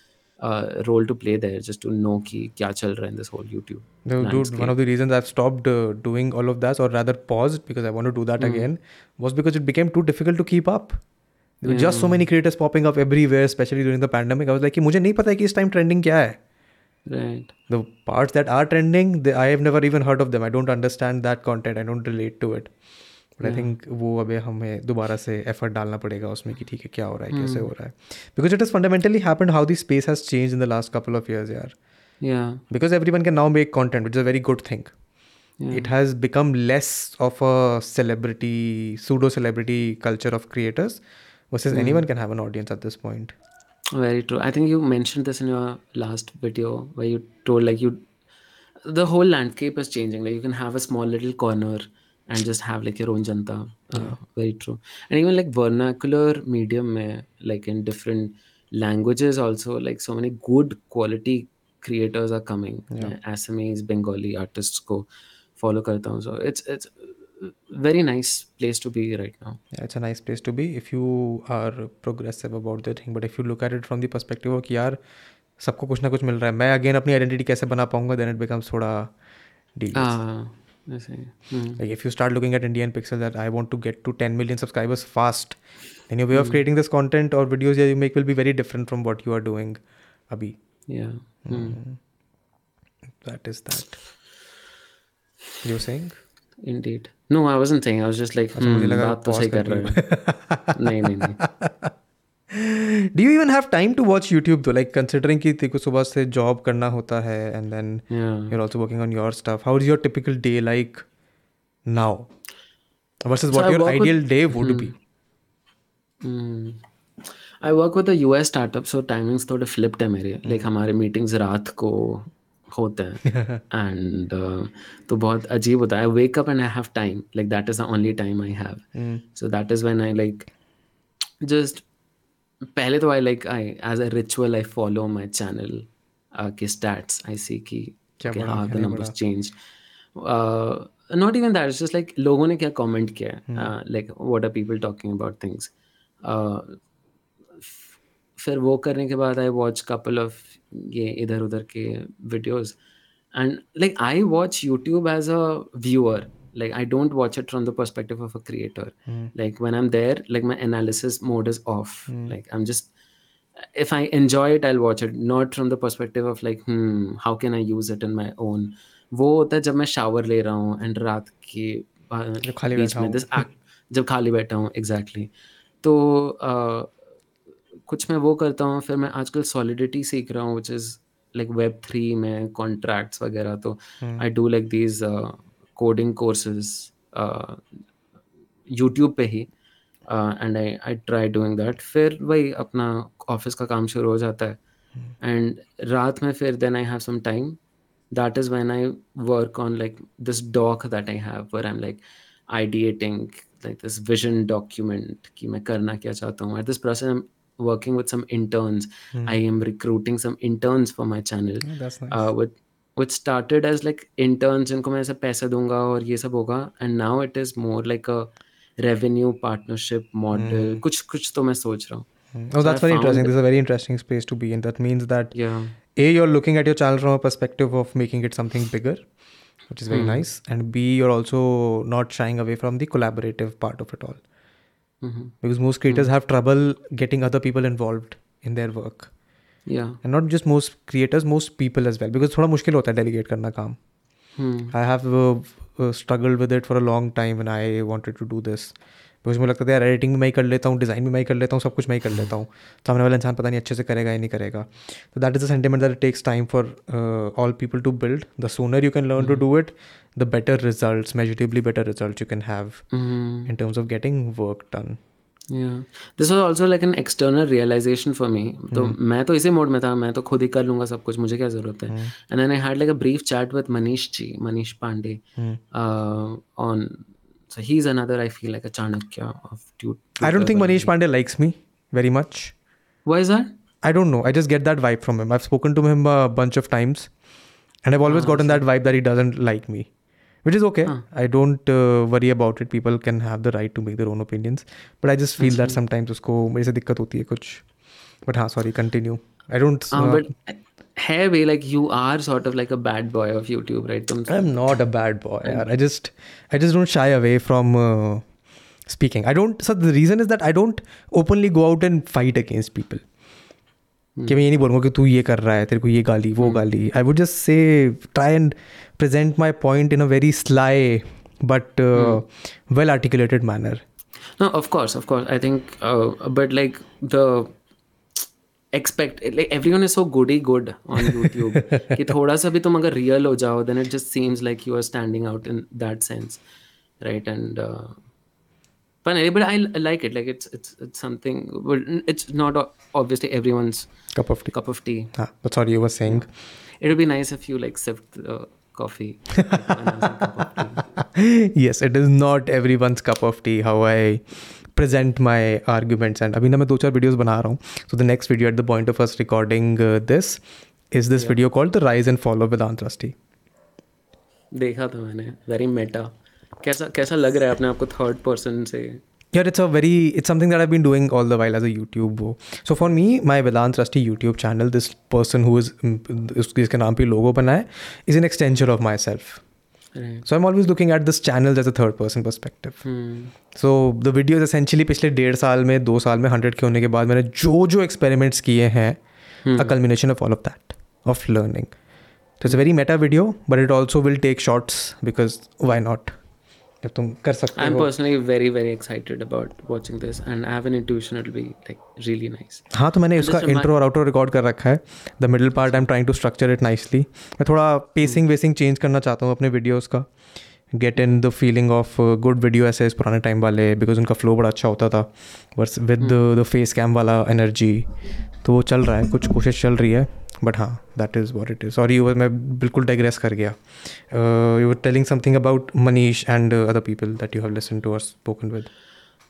role to play there just to know कि क्या चल रहा है in this whole YouTube No, dude, one of the reasons I've stopped uh, doing all of that, or rather paused, because I want to do that mm. again, was because it became too difficult to keep up. There were just so many creators popping up everywhere, especially during the pandemic. I was like, कि मुझे नहीं पता है कि इस time trending क्या है. right The parts that are trending, they, I have never even heard of them. I don't understand that content. I don't relate to it. But I think वो अभी हमें दोबारा से एफर्ट डालना पड़ेगा उसमें कि ठीक है क्या हो रहा है hmm. कैसे हो रहा है। Because it is fundamentally happen how the space has change in the last couple of years यार because every one can now make content it's a very good thing it has become less of a celebrity pseudo celebrity culture of creators worse is any one can have an audience at this point very true I think you mention last video why you told like you the whole landscape is changing you can have a small little corner and just have like your own janta. Uh, very true. And even like vernacular medium, mein, like in different languages also like so many good quality creators are coming yeah. assamese bengali artists को follow करता हूँ so it's it's very nice place to be right now yeah it's a nice place to be if you are progressive about the thing but if you look at it from the perspective of कि यार सबको कुछ ना कुछ मिल रहा है मैं अगेन अपनी आइडेंटिटी कैसे बना पाऊंगा देन इट बिकम्स थोड़ा devious. Hmm. Like if you start looking at Indian Pixel that I want to get to 10 million subscribers fast, then your way of hmm. creating this content or videos that you make will be very different from what you are doing, Abhi. Yeah. Mm. That is that. You were saying? Indeed. No, I wasn't saying. I was just like, hmm, बात तो सही कर रहा नहीं नहीं नहीं do you even have time to watch YouTube though like considering की तेको सुबह से जॉब करना होता है and then you are also working on your stuff how is your typical day like now versus what your ideal day would be I work with a US startup so timings थोड़े flipped है मेरे. Like हमारे meetings रात को होते हैं. And तो बहुत अजीब होता है. I wake up and I have time like that is the only time I have so that is when I like just पहले तो I like I as a ritual I follow my channel के stats I see कि how the numbers change not even that just like लोगों ने क्या comment किया है? Like what are people talking about things फिर वो करने के बाद आई वॉच कपल ऑफ़ ये इधर उधर के videos and like I watch YouTube as a viewer like i don't watch it from the perspective of a creator mm. like when i'm there like my analysis mode is off mm. like i'm just if i enjoy it i'll watch it not from the perspective of like hmm how can i use it in my own वो होता है जब मैं shower ले रहा हूँ and रात के बीच में दिस जब खाली बैठा हूँ एग्जैक्टली तो कुछ मैं वो करता हूँ फिर मैं आजकल सॉलिडिटी सीख रहा हूँ which is like web three में कॉन्ट्रैक्ट्स वगैरह तो I do like these coding courses YouTube पे ही and I I try doing that फिर वही अपना ऑफ़िस का काम शुरू हो जाता है। hmm. एंड रात में फिर then I have some time that is when I work on like this doc that I have where I am like ideating like this vision document कि मैं करना क्या चाहता हूँ। At this process I am working with some interns I am recruiting some interns for my channel with which started as like interns जिनको मैं ऐसे पैसे दूंगा और ये सब होगा and now it is more like a revenue partnership model Hmm. कुछ कुछ तो मैं सोच रहा हूँ Oh, So that's I very found interesting. it- This is a very interesting space to be in. That means that yeah A, you're looking at your channel from a perspective of making it something bigger, which is very Hmm. nice. And B, you're also not shying away from the collaborative part of it all. Mhm. Because most creators have trouble getting other people involved in their work. Yeah And not just most creators, most people as well. Because थोड़ा मुश्किल होता है delegate करना काम. I have struggle with it for a long time a long time when I wanted to do this. Because मुझे लगता था यार एडिटिंग भी मैं ही कर लेता हूँ डिज़ाइन भी मैं ही कर लेता हूँ सब कुछ मैं ही कर लेता हूँ सामने वाला इंसान पता नहीं अच्छे से करेगा या नहीं करेगा तो that is the sentiment that takes time for all people to build the sooner you can learn to do it the better result measurably better result you can have Mhm. in terms of getting work this was also like an external realization for me तो मैं तो इसी mode में था मैं तो खुद ही कर लूँगा सब कुछ मुझे क्या ज़रूरत है and then I had like a brief chat with Manish ji Manish Pandey uh, on so he's another I feel like a Chanakya of tu- I don't think Manish Pandey likes me very much. why is that I don't know. I just get that vibe from him. I've spoken to him a bunch of times, and I've always ah, gotten that vibe that he doesn't like me, which is okay. I don't uh, worry about it. People can have the right to make their own opinions, but I just feel that sometimes उसको मेरे से दिक्कत होती है कुछ. But हाँ, sorry, continue. I don't. um, uh, but है भी like you are sort of like a bad boy of YouTube right तुम I'm not a bad boy. yaar. I just I just don't shy away from uh, speaking. I don't. So the reason is that I don't openly go out and fight against people. कि मैं ये नहीं बोलूँगा कि तू ये कर रहा है तेरे को ये गाली वो गाली I would just say try and present my point in a very sly but well articulated manner No, of course, of course. I think, uh, but like the expect like everyone is so goody good on YouTube कि थोड़ा सा भी तुम अगर real हो जाओ then it just seems like you are standing out in that sense, right? And uh, but anyway, but I, I like it. Like it's it's it's something. But it's not o- obviously everyone's cup of tea cup of tea. हाँ but sorry you were saying It would be nice if you like sipped uh, coffee. like, when I was a cup of tea. yes, it is not everyone's cup of tea. How I present my arguments and अभी ना मैं दो चार videos बना रहा हूँ so the next video at the point of us recording uh, this is this yeah. video called the rise and fall of Vedant Rusty देखा था मैंने very meta कैसा कैसा लग रहा है अपने आपको थर्ड पर्सन से? यार it's a very it's something that I been doing all the while as a YouTube वो so for me my Vedant राष्ट्रीय YouTube channel this person who is इसके नाम पर लोगो बना है is an extension of my self so I am always looking at this channel as a third person perspective so the video is essentially पिछले डेढ़ साल में दो साल में हंड्रेड के होने के बाद मैंने जो जो एक्सपेरिमेंट्स किए हैं a combination of all of that of learning तो it's a very meta video but it also will take shorts because why not if तुम कर सकते I'm personally very very excited about watching this and I have an intuition it will be like really nice. हाँ तो मैंने उसका intro और outro record कर रखा है the middle part I am trying to structure it nicely मैं थोड़ा पेसिंग वेसिंग चेंज करना चाहता हूँ अपने वीडियोज़ का get in the feeling of good video ऐसे इस पुराने टाइम वाले बिकॉज़ उनका फ्लो बड़ा अच्छा होता था बस विद द फेस कैम वाला एनर्जी तो वो चल रहा है कुछ कोशिश चल रही है बट हाँ that is what it is sorry you मैं बिल्कुल डाइग्रेस कर गया। You were telling something about Manish and other people that you have listen to or spoken with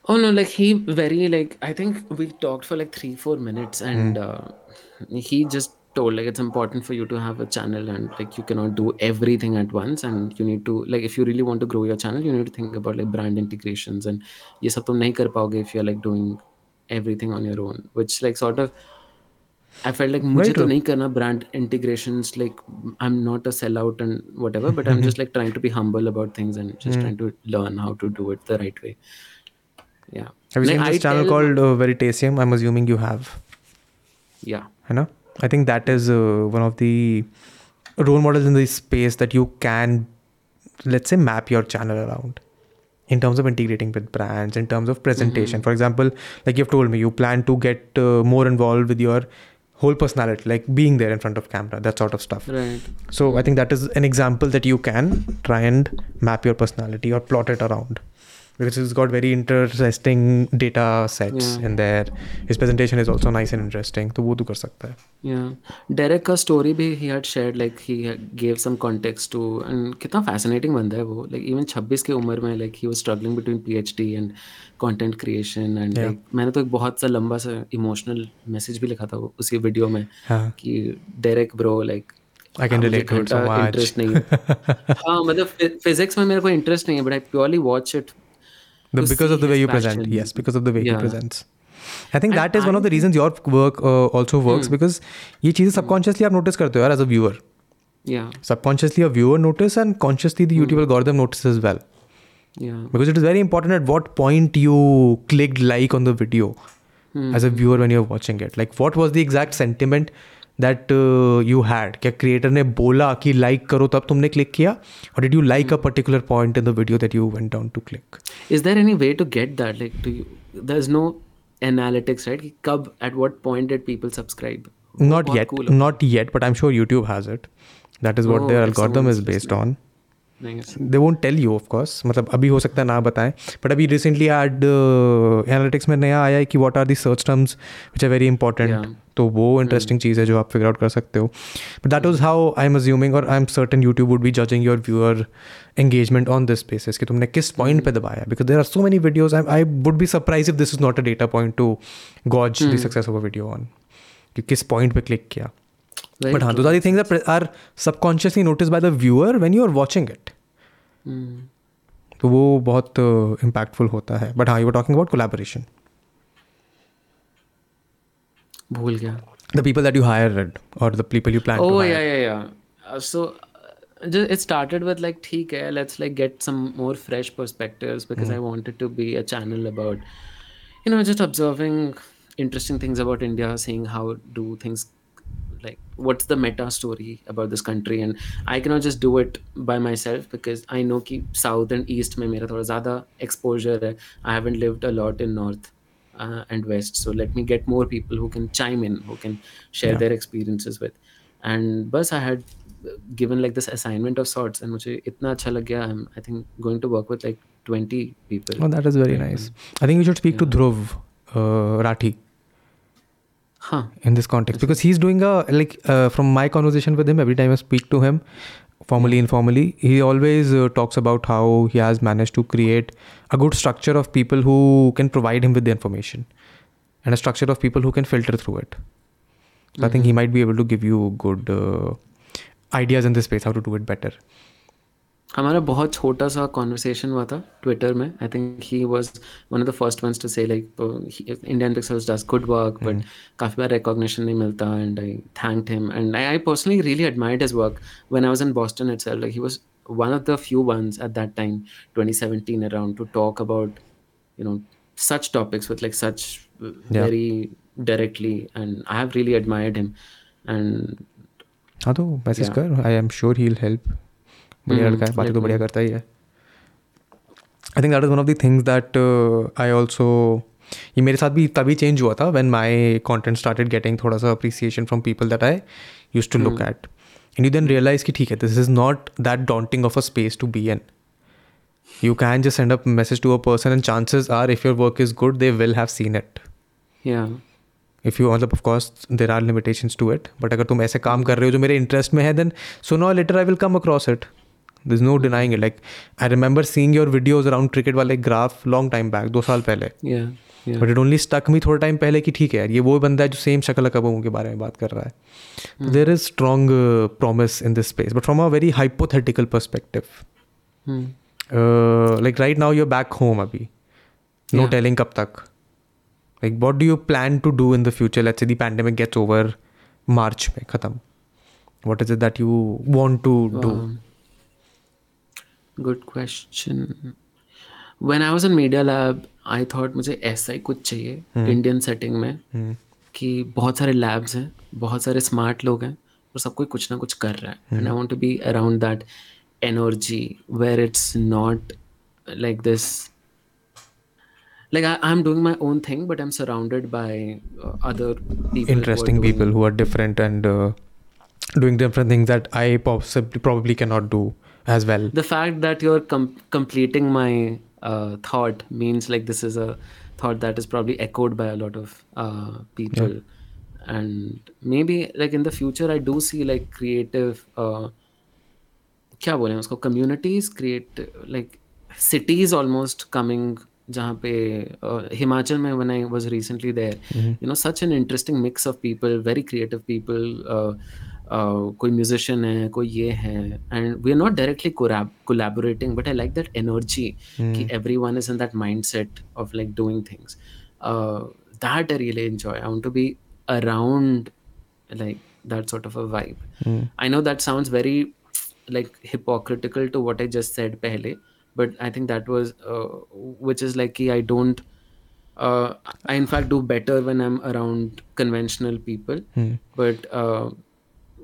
Oh no, like he very like I think we talked for like three four minutes, and mm. uh, he just told like it's important for you to have a channel and like you cannot do everything at once and you need to like if you really want to grow your channel you need to think about like brand integrations and ये सब तुम नहीं कर पाओगे if you're like doing everything on your own which like sort of I felt like मुझे तो नहीं करना brand integrations like I'm not a sellout and whatever but I'm just like trying to be humble about things and just mm. trying to learn how to do it the right way yeah have you like, seen this I channel tell... called uh, Veritasium I'm assuming you have yeah I know I think that is uh, one of the role models in this space that you can let's say map your channel around in terms of integrating with brands in terms of presentation. Mm-hmm. for example like you've told me you plan to get uh, more involved with your whole personality like being there in front of camera that sort of stuff. Right. So i think that is an example that you can try and map your personality or plot it around because it's got very interesting data sets yeah. in there. His presentation is also nice and interesting. तो वो तो कर सकता है. Yeah, Derek का story भी he had shared like he gave some context to and कितना fascinating बंदा है वो like even 26 की उम्र में like he was struggling between PhD and content creation and yeah. like मैंने तो एक बहुत सा लंबा सा emotional message भी लिखा था उसी वीडियो में हाँ. कि Derek bro like I can relate to it so much. Interest नहीं है हाँ मतलब फिजिक्स में मेरे को इंटरेस्ट नहीं है but I purely watch it the, because of the way you passion. present yes because of the way yeah. he presents I think and that is I, one of the reasons your work uh, also works hmm. because ये चीज़ें subconsciously आप notice करते हो यार as a viewer yeah subconsciously a viewer notice and consciously the YouTube hmm. algorithm notices as well yeah because it is very important at what point you clicked like on the video hmm. as a viewer when you're watching it like what was the exact sentiment that you had क्या creator ने बोला कि like करो तब तुमने click किया? और did you like a particular point in the video that you went down to click is there any way to get that like to you there is no analytics right कि कब at what point did people subscribe not yet not yet but I am sure YouTube has it that is what there their is based based on. They won't tell you of course मतलब अभी हो सकता है ना बताएँ। But अभी recently ad analytics में नया आया है कि what are the search terms which are very important तो वो इंटरेस्टिंग hmm. चीज़ है जो आप फिगर आउट कर सकते हो। But that was how I am assuming और I am certain YouTube would be judging your viewer engagement on this basis कि तुमने किस पॉइंट पे दबाया because there are so many videos I would be surprise if this is not a data point to gauge the success of a video on कि किस point पे click किया। But हाँ though are things are subconsciously notice by the viewer when you are watching it तो वो बहुत impactful uh, होता है बट हाँ यू टॉकिंग अबाउट कोलेबोरेशन भूल गया the people that you hired or the people you plan oh, to hire. yeah yeah yeah uh, so uh, just, it started with like ठीक है let's like get some more fresh perspectives because mm. I wanted to be a channel about you know just observing interesting things about India seeing how do things like what's the meta story about this country? And i cannot just do it by myself because i know ki south and east mein mera thoda zyada exposure hai. I haven't lived a lot in north uh, and west. So let me get more people who can chime in who can share yeah. their experiences with. And bus i had given like this assignment of sorts and mujhe itna acha lag gaya. I'm i think going to work with like 20 people. Oh that is very nice. I think you should speak yeah. to dhruv uh, rathi huh. in this context. Because he's doing a like uh, from my conversation with him every time i speak to him formally informally he always uh, talks about how he has managed to create a good structure of people who can provide him with the information and a structure of people who can filter through it. So i think he might be able to give you good uh, ideas in this space how to do it better हमारा बहुत छोटा सा conversation हुआ था Twitter में. I think he was one of the first ones to say like Indian pixels does good work but काफ़ी बार recognition नहीं मिलता and I thank him and I I personally really admired his work when I was in Boston itself like he was one of the few ones at that time 2017 around to talk about you know such topics with like such yeah. very directly. And i have really admired him. And हाँ तो message कर. I am sure he will help बढ़िया लड़का है बातें तो बढ़िया करता ही है। I think that is one of the things that I also ये मेरे साथ भी तभी चेंज हुआ था when my content started getting थोड़ा सा appreciation from people that I use to look at and you then realize कि ठीक है this is not that daunting of a space to be and you can just send a message to a person and chances are if your work is good they will have seen it. Yeah. If you मतलब of course there are limitations to it but अगर तुम ऐसे काम कर रहे हो जो मेरे इंटरेस्ट में है then sooner or later I will come across it. there's no denying it like i remember seeing your videos around cricket वाले graph long time back दो साल पहले yeah, yeah. but it only stuck me थोड़ा time पहले कि ठीक है यार ये वो बंदा है जो सेम शक्ल कबूम के बारे में बात कर रहा है hmm. there is strong uh, promise in this space but from a very hypothetical perspective hmm. uh, like right now you're back home अभी no yeah. telling कब तक like what do you plan to do in the future let's say the pandemic gets over march में ख़त्म what is it that you want to do um, good question when I was in media lab I thought मुझे ऐसा ही कुछ चाहिए Indian hmm. Setting में hmm. कि बहुत सारे लैब्स हैं बहुत सारे स्मार्ट लोग हैं और सब कोई कुछ ना कुछ कर रहा है and I want to be around that energy where it's not like this like I, i'm doing my own thing but i'm surrounded by uh, other people interesting who people who are different and uh, doing different things that i possibly probably cannot do as well the fact that you're com- completing my uh, thought means like this is a thought that is probably echoed by a lot of uh, people yeah. and maybe like in the future i do see like creative uh, क्या बोले उसको communities create like cities almost coming जहाँ पे हिमाचल में when I was recently there mm-hmm. you know such an interesting mix of people very creative people uh, कोई musician है कोई ये है and we are not directly collaborating but I like that energy कि everyone is in that mindset of like doing things that I really enjoy I want to be around like that sort of a vibe. Mm. I know that sounds very like hypocritical to what I just said pehle, but I think that was uh, which is like I don't. Uh, I in fact do better when I'm around conventional people, mm. but uh,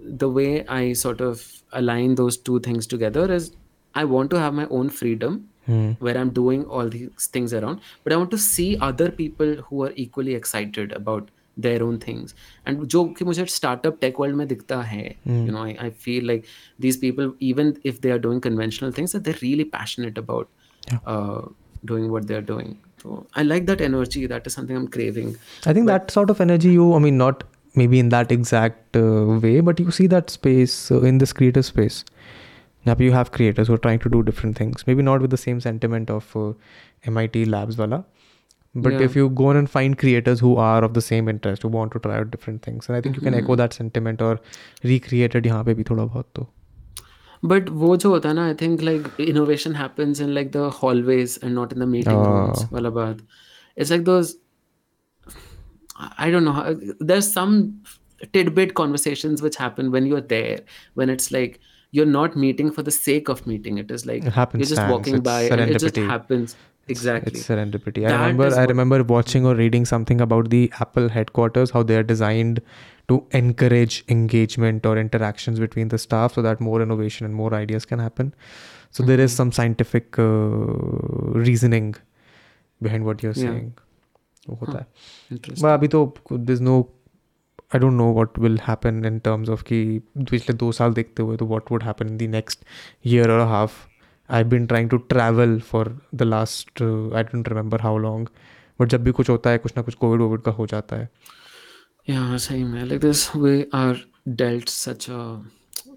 the way I sort of align those two things together is I want to have my own freedom mm. where I'm doing all these things around, but I want to see other people who are equally excited about their own things. And जो कि मुझे startup tech world में दिखता है, mm. you know, I, I feel like these people, even if they are doing conventional things, that they're really passionate about yeah. uh, doing what they're doing. So I like that energy. That is something I'm craving. I think but, that sort of energy, you, I mean, not maybe in that exact uh, way but you see that space uh, in this creative space now you have creators who are trying to do different things maybe not with the same sentiment of uh, mit labs wala but yeah. if you go on and find creators who are of the same interest who want to try out different things and i think mm-hmm. you can echo mm-hmm. that sentiment or recreate it यहाँ पे भी थोड़ा बहुत तो but वो जो होता है ना I think like innovation happens in like the hallways and not in the meeting rooms वाला बात it's like those I don't know. There's some tidbit conversations which happen when you're there, when it's like you're not meeting for the sake of meeting. It is like it happens you're just walking by and it just happens. Exactly. It's, it's serendipity. I remember I remember watching or reading something about the Apple headquarters, how they are designed to encourage engagement or interactions between the staff so that more innovation and more ideas can happen. So mm-hmm. there is mm-hmm. some scientific uh, reasoning behind what you're yeah. saying. होता है but अभी तो this no I don't know what will happen in terms of कि पिछले दो साल देखते हुए तो what would happen in the next year और half I been trying to travel for the last I don't remember how long but जब भी कुछ होता है कुछ ना कुछ कोविड वोविड का हो जाता है Yeah, same. Like this, we are dealt such a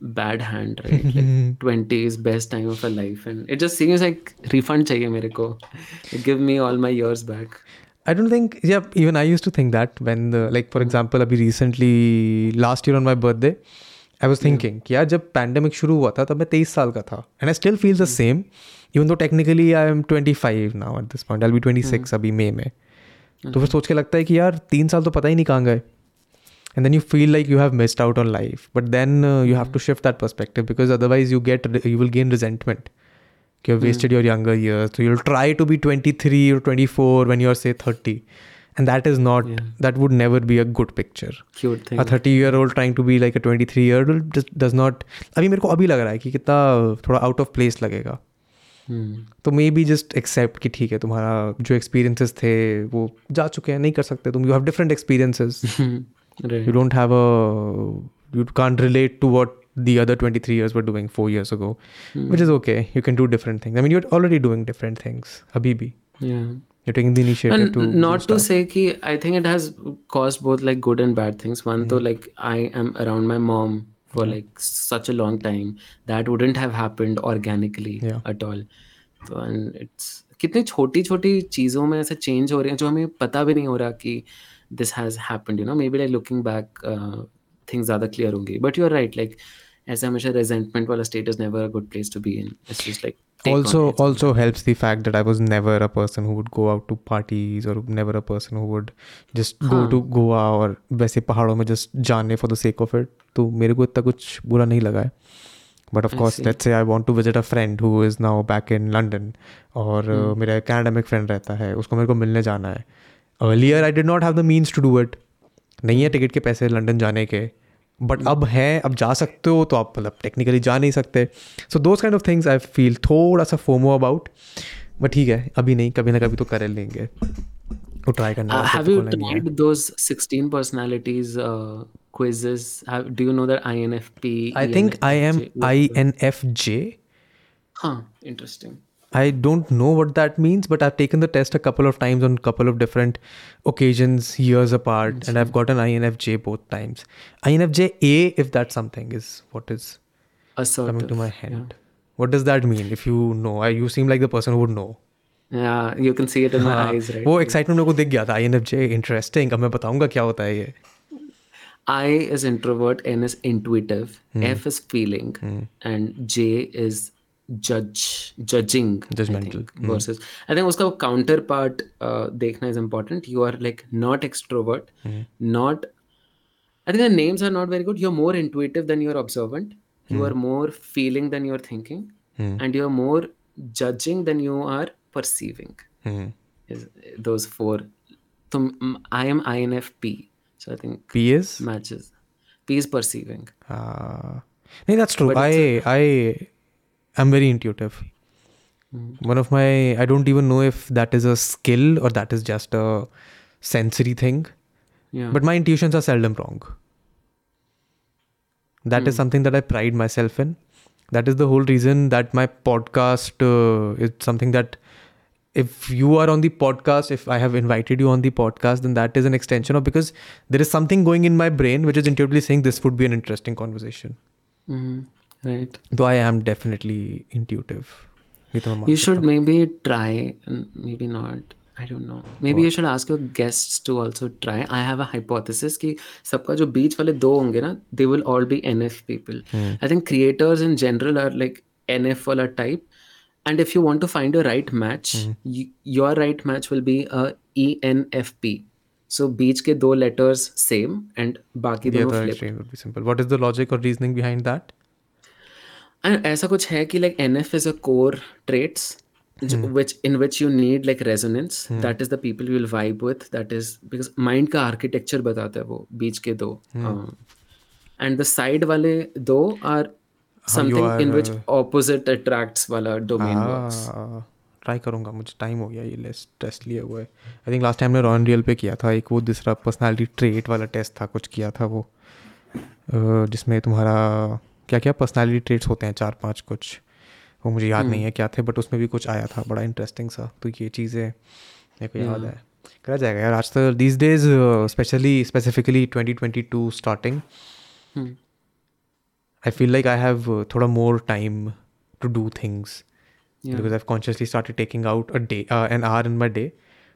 bad hand, right? Like 20 is best time of a life. And it just seems like refund chahiye mere ko. Give me all my years back. I don't think, yeah, even I used to think that when the, like, for example, abhi recently, last year on my birthday, I was thinking कि यार जब pandemic शुरू हुआ था तब मैं तेईस साल का था and I still feel the same even though technically I am twenty five now at this point I be twenty six अभी मई में तो फिर सोच के लगता है कि यार तीन साल तो पता ही नहीं कहाँ गए and then you feel like you have missed out on life but then uh, you have to shift that perspective because otherwise you get you will gain resentment कि you wasted your younger year तो you try to be twenty three और twenty four when you're say thirty and that is not that would never be a good picture a thirty year old trying to be like a twenty three year does not अभी मेरे को अभी लग रहा है कि कितना थोड़ा आउट ऑफ़ प्लेस लगेगा। hmm. तो मे बी जस्ट एक्सेप्ट कि ठीक है तुम्हारा जो एक्सपीरियंसेस थे वो जा चुके हैं नहीं कर सकते तुम। You have different experiences you don't have a you can relate to what the other 23 years were doing four years ago which is okay you can do different things i mean you're already doing different things abibi Yeah. you're taking the initiative And to do not to stuff. say ki I think it has caused both like good and bad things. One Hmm. though like I am around my mom for like such a long time that wouldn't have happened organically Yeah. at all. तो and it's कितनी छोटी छोटी चीज़ों में ऐसे change हो रही हैं जो हमें पता भी नहीं हो रहा कि this has happened you know maybe like looking back uh, things ज़्यादा clear होंगी but you're right like ऐसे हमेशा resentment वाला state is never a good place to be in it's just like also it. also helps the fact that i was never a person who would go out to parties or never a person who would just go to goa और वैसे पहाड़ों में just जाने for the sake of it तो मेरे को इतना कुछ बुरा नहीं लगा है but of course let's say I want to visit a friend who is now back in London और uh, मेरा एक academic फ्रेंड रहता है उसको मेरे को मिलने जाना है earlier I did not have the means to do it नहीं है टिकट के पैसे लंदन जाने के बट अब हैं अब जा सकते हो तो आप मतलब टेक्निकली जा नहीं सकते so those kind of things I feel थोड़ा सा फोमो अबाउट बट ठीक है अभी नहीं कभी ना कभी तो कर लेंगे ट्राई करना Uh, तो tried those 16 personalities uh, quizzes? Have, do you know that INFP? I think I am ENFJ? INFJ. Huh, interesting. I don't know what that means, but I've taken the test a couple of times on a couple of different occasions, years apart, and I've gotten INFJ both times. INFJ A, if that's something, is what is Assertive. coming to my head. What does that mean? If you know, I, you seem like the person who would know. Yeah, you can see it in my हाँ, eyes, right? वो excitement मेरे को दिख गया था INFJ interesting अब मैं बताऊंगा क्या होता है ये I is introvert, N is intuitive, Hmm. F is feeling, and J is judge judging judgmental I think, mm-hmm. versus i think uska counterpart uh, dekhna is important. You are like not extrovert hmm. not i think the names are not very good. You're more intuitive than you're observant. You hmm. are more feeling than you're thinking. Hmm. And you're more judging than you are perceiving. Is those four. I am infp so i think p is? matches. P is perceiving. Ah. Uh, that's true. But I am very intuitive. One of my I don't even know if that is a skill or that is just a sensory thing. Yeah. But my intuitions are seldom wrong. That is something that I pride myself in. That is the whole reason that my podcast uh, is something that if you are on the podcast, if I have invited you on the podcast, then that is an extension of because there is something going in my brain which is intuitively saying this would be an interesting conversation. Mhm Right. Though I am definitely intuitive. ये तो मैं You मान should maybe try, and maybe not. I don't know. Maybe you should ask your guests to also try. I have a hypothesis कि सबका जो बीच वाले दो होंगे ना, they will all be NF people. I think creators in general are like NF वाला type. And if you want to find your right match, y- your right match will be a ENFP. So बीच के दो letters same and बाकी The दोनों other flip. extreme would be simple. What is the logic or reasoning behind that? ऐसा कुछ है कि like N F is a core trades which in which you need like resonance that is the people you will vibe with that is because mind का architecture बताता है वो बीच के दो एंड द साइड वाले दो आर इन ऑपोजिट अट्रैक्ट्स वाला ट्राई करूँगा मुझे टाइम हो गया ये लेस्ट टेस्ट लिए हुए आई थिंक लास्ट टाइम ने रॉयन रियल पे किया था एक वो दूसरा पर्सनैलिटी ट्रेट वाला टेस्ट था कुछ किया था वो जिसमें तुम्हारा क्या क्या पर्सनैलिटी ट्रेट्स होते हैं चार पाँच कुछ? वो मुझे याद हम्म। नहीं है क्या थे बट उसमें भी कुछ आया था बड़ा इंटरेस्टिंग सा। तो ये चीज़ें मेरे को याद हम्म। है। करा जाएगा यार आज तक this days specially specifically twenty twenty two starting I feel like I have थोड़ा more time to do things because I consciously start taking out a day an hour in my day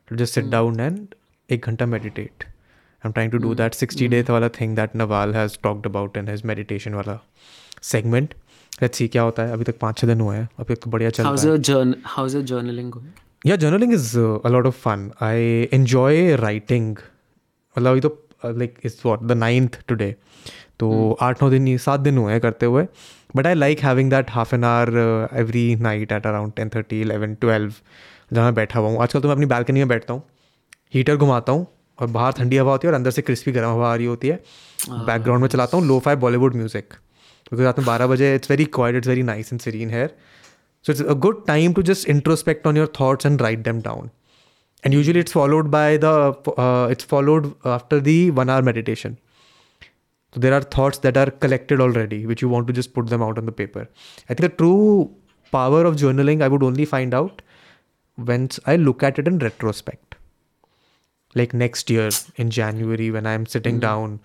to just sit down and एक घंटा meditate I am trying to do that sixty days वाला thing that Naval has talked about and has meditation वाला। Segment. Let's see क्या होता है। अभी तक पाँच छः दिन हुए हैं। अभी तक बढ़िया चल रहा है। your journal how's your journaling going? Yeah journaling is uh, a lot of fun. I enjoy writing. मतलब अभी तो like it's what the ninth today तो आठ नौ दिन सात दिन हुए हैं करते हुए। But I like having that half an hour every night at around ten thirty eleven twelve जहाँ मैं बैठा हुआ हूँ। आजकल तो मैं अपनी बालकनी में बैठता हूँ। हीटर घुमाता हूँ और बाहर ठंडी हवा होती है और अंदर से क्रिस्पी गर्म हवा आ रही होती है। बैकग्राउंड में चलाता हूँ। Lo fi Bollywood music क्योंकि रात में बारह बजे it's very quiet it's very nice and serene here so it's a good time to just introspect on your thoughts and write them down and usually it's followed by the uh, it's followed after the one hour meditation so there are thoughts that are collected already which you want to just put them out on the paper i think the true power of journaling i would only find out once i look at it in retrospect like next year in january when i'm sitting down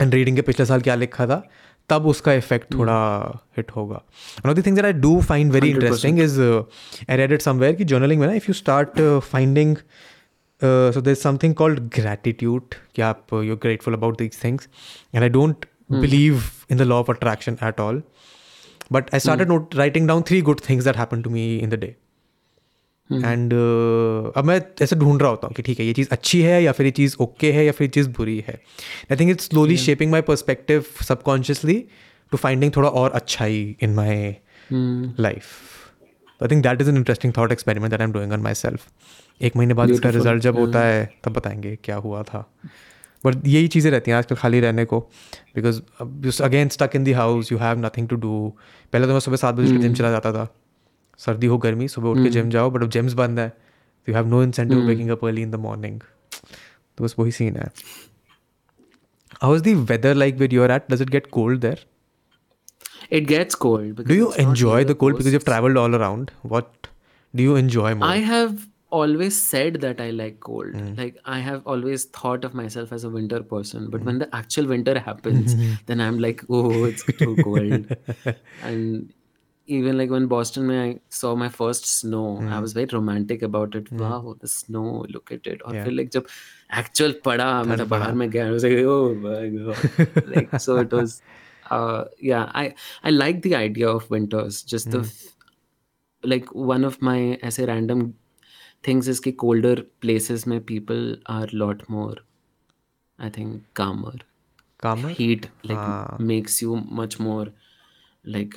and reading के पिछले साल क्या लिखा था तब उसका effect थोड़ा hit होगा। One of the things that I do find very interesting is I read it somewhere कि जर्नलिंग में ना if you start finding so there something called gratitude कि आप you grateful about this things and I don't believe in the law of attraction at all but I started note writing down three good things that happen to me in the day and uh, अब मैं ऐसे ढूंढ रहा होता हूँ कि ठीक है ये चीज़ अच्छी है या फिर ये चीज़ ओके okay है या फिर ये चीज़ बुरी है। I think it's slowly shaping my perspective subconsciously to finding थोड़ा और अच्छाई in my life I think that is an interesting thought experiment that I am doing on my myself महीने बाद उसका रिज़ल्ट जब होता है तब बताएँगे क्या हुआ था। बट यही चीज़ें रहती हैं आजकल खाली रहने को because again stuck in the house you have nothing to do पहले तो मैं सुबह सात बजे जिम चला जाता था। सर्दी हो गर्मी सुबह उठ के जिम जाओ बट अब जिम्स बंद है you have no incentive waking up early in the morning तो बस वही सीन है how is the weather like with your at does it get cold there it gets cold because do you it's not enjoy near the cold because coast. you've traveled all around what do you enjoy more I have always said that I like cold. Like I have always thought of myself as a winter person, but when the actual winter happens, then I'm like, oh, it's too cold. and even like when Boston, when I saw my first snow, I was very romantic about it. Wow, the snow! Look at it. Or Yeah. feel like जब actual पड़ा, मतलब बाहर में गया, I was like, oh my god. like so, it was. Uh, yeah, I I like the idea of winters. Just the f- like one of my ऐसे random things is कि colder places में people are lot more I think calmer calmer heat like makes you much more like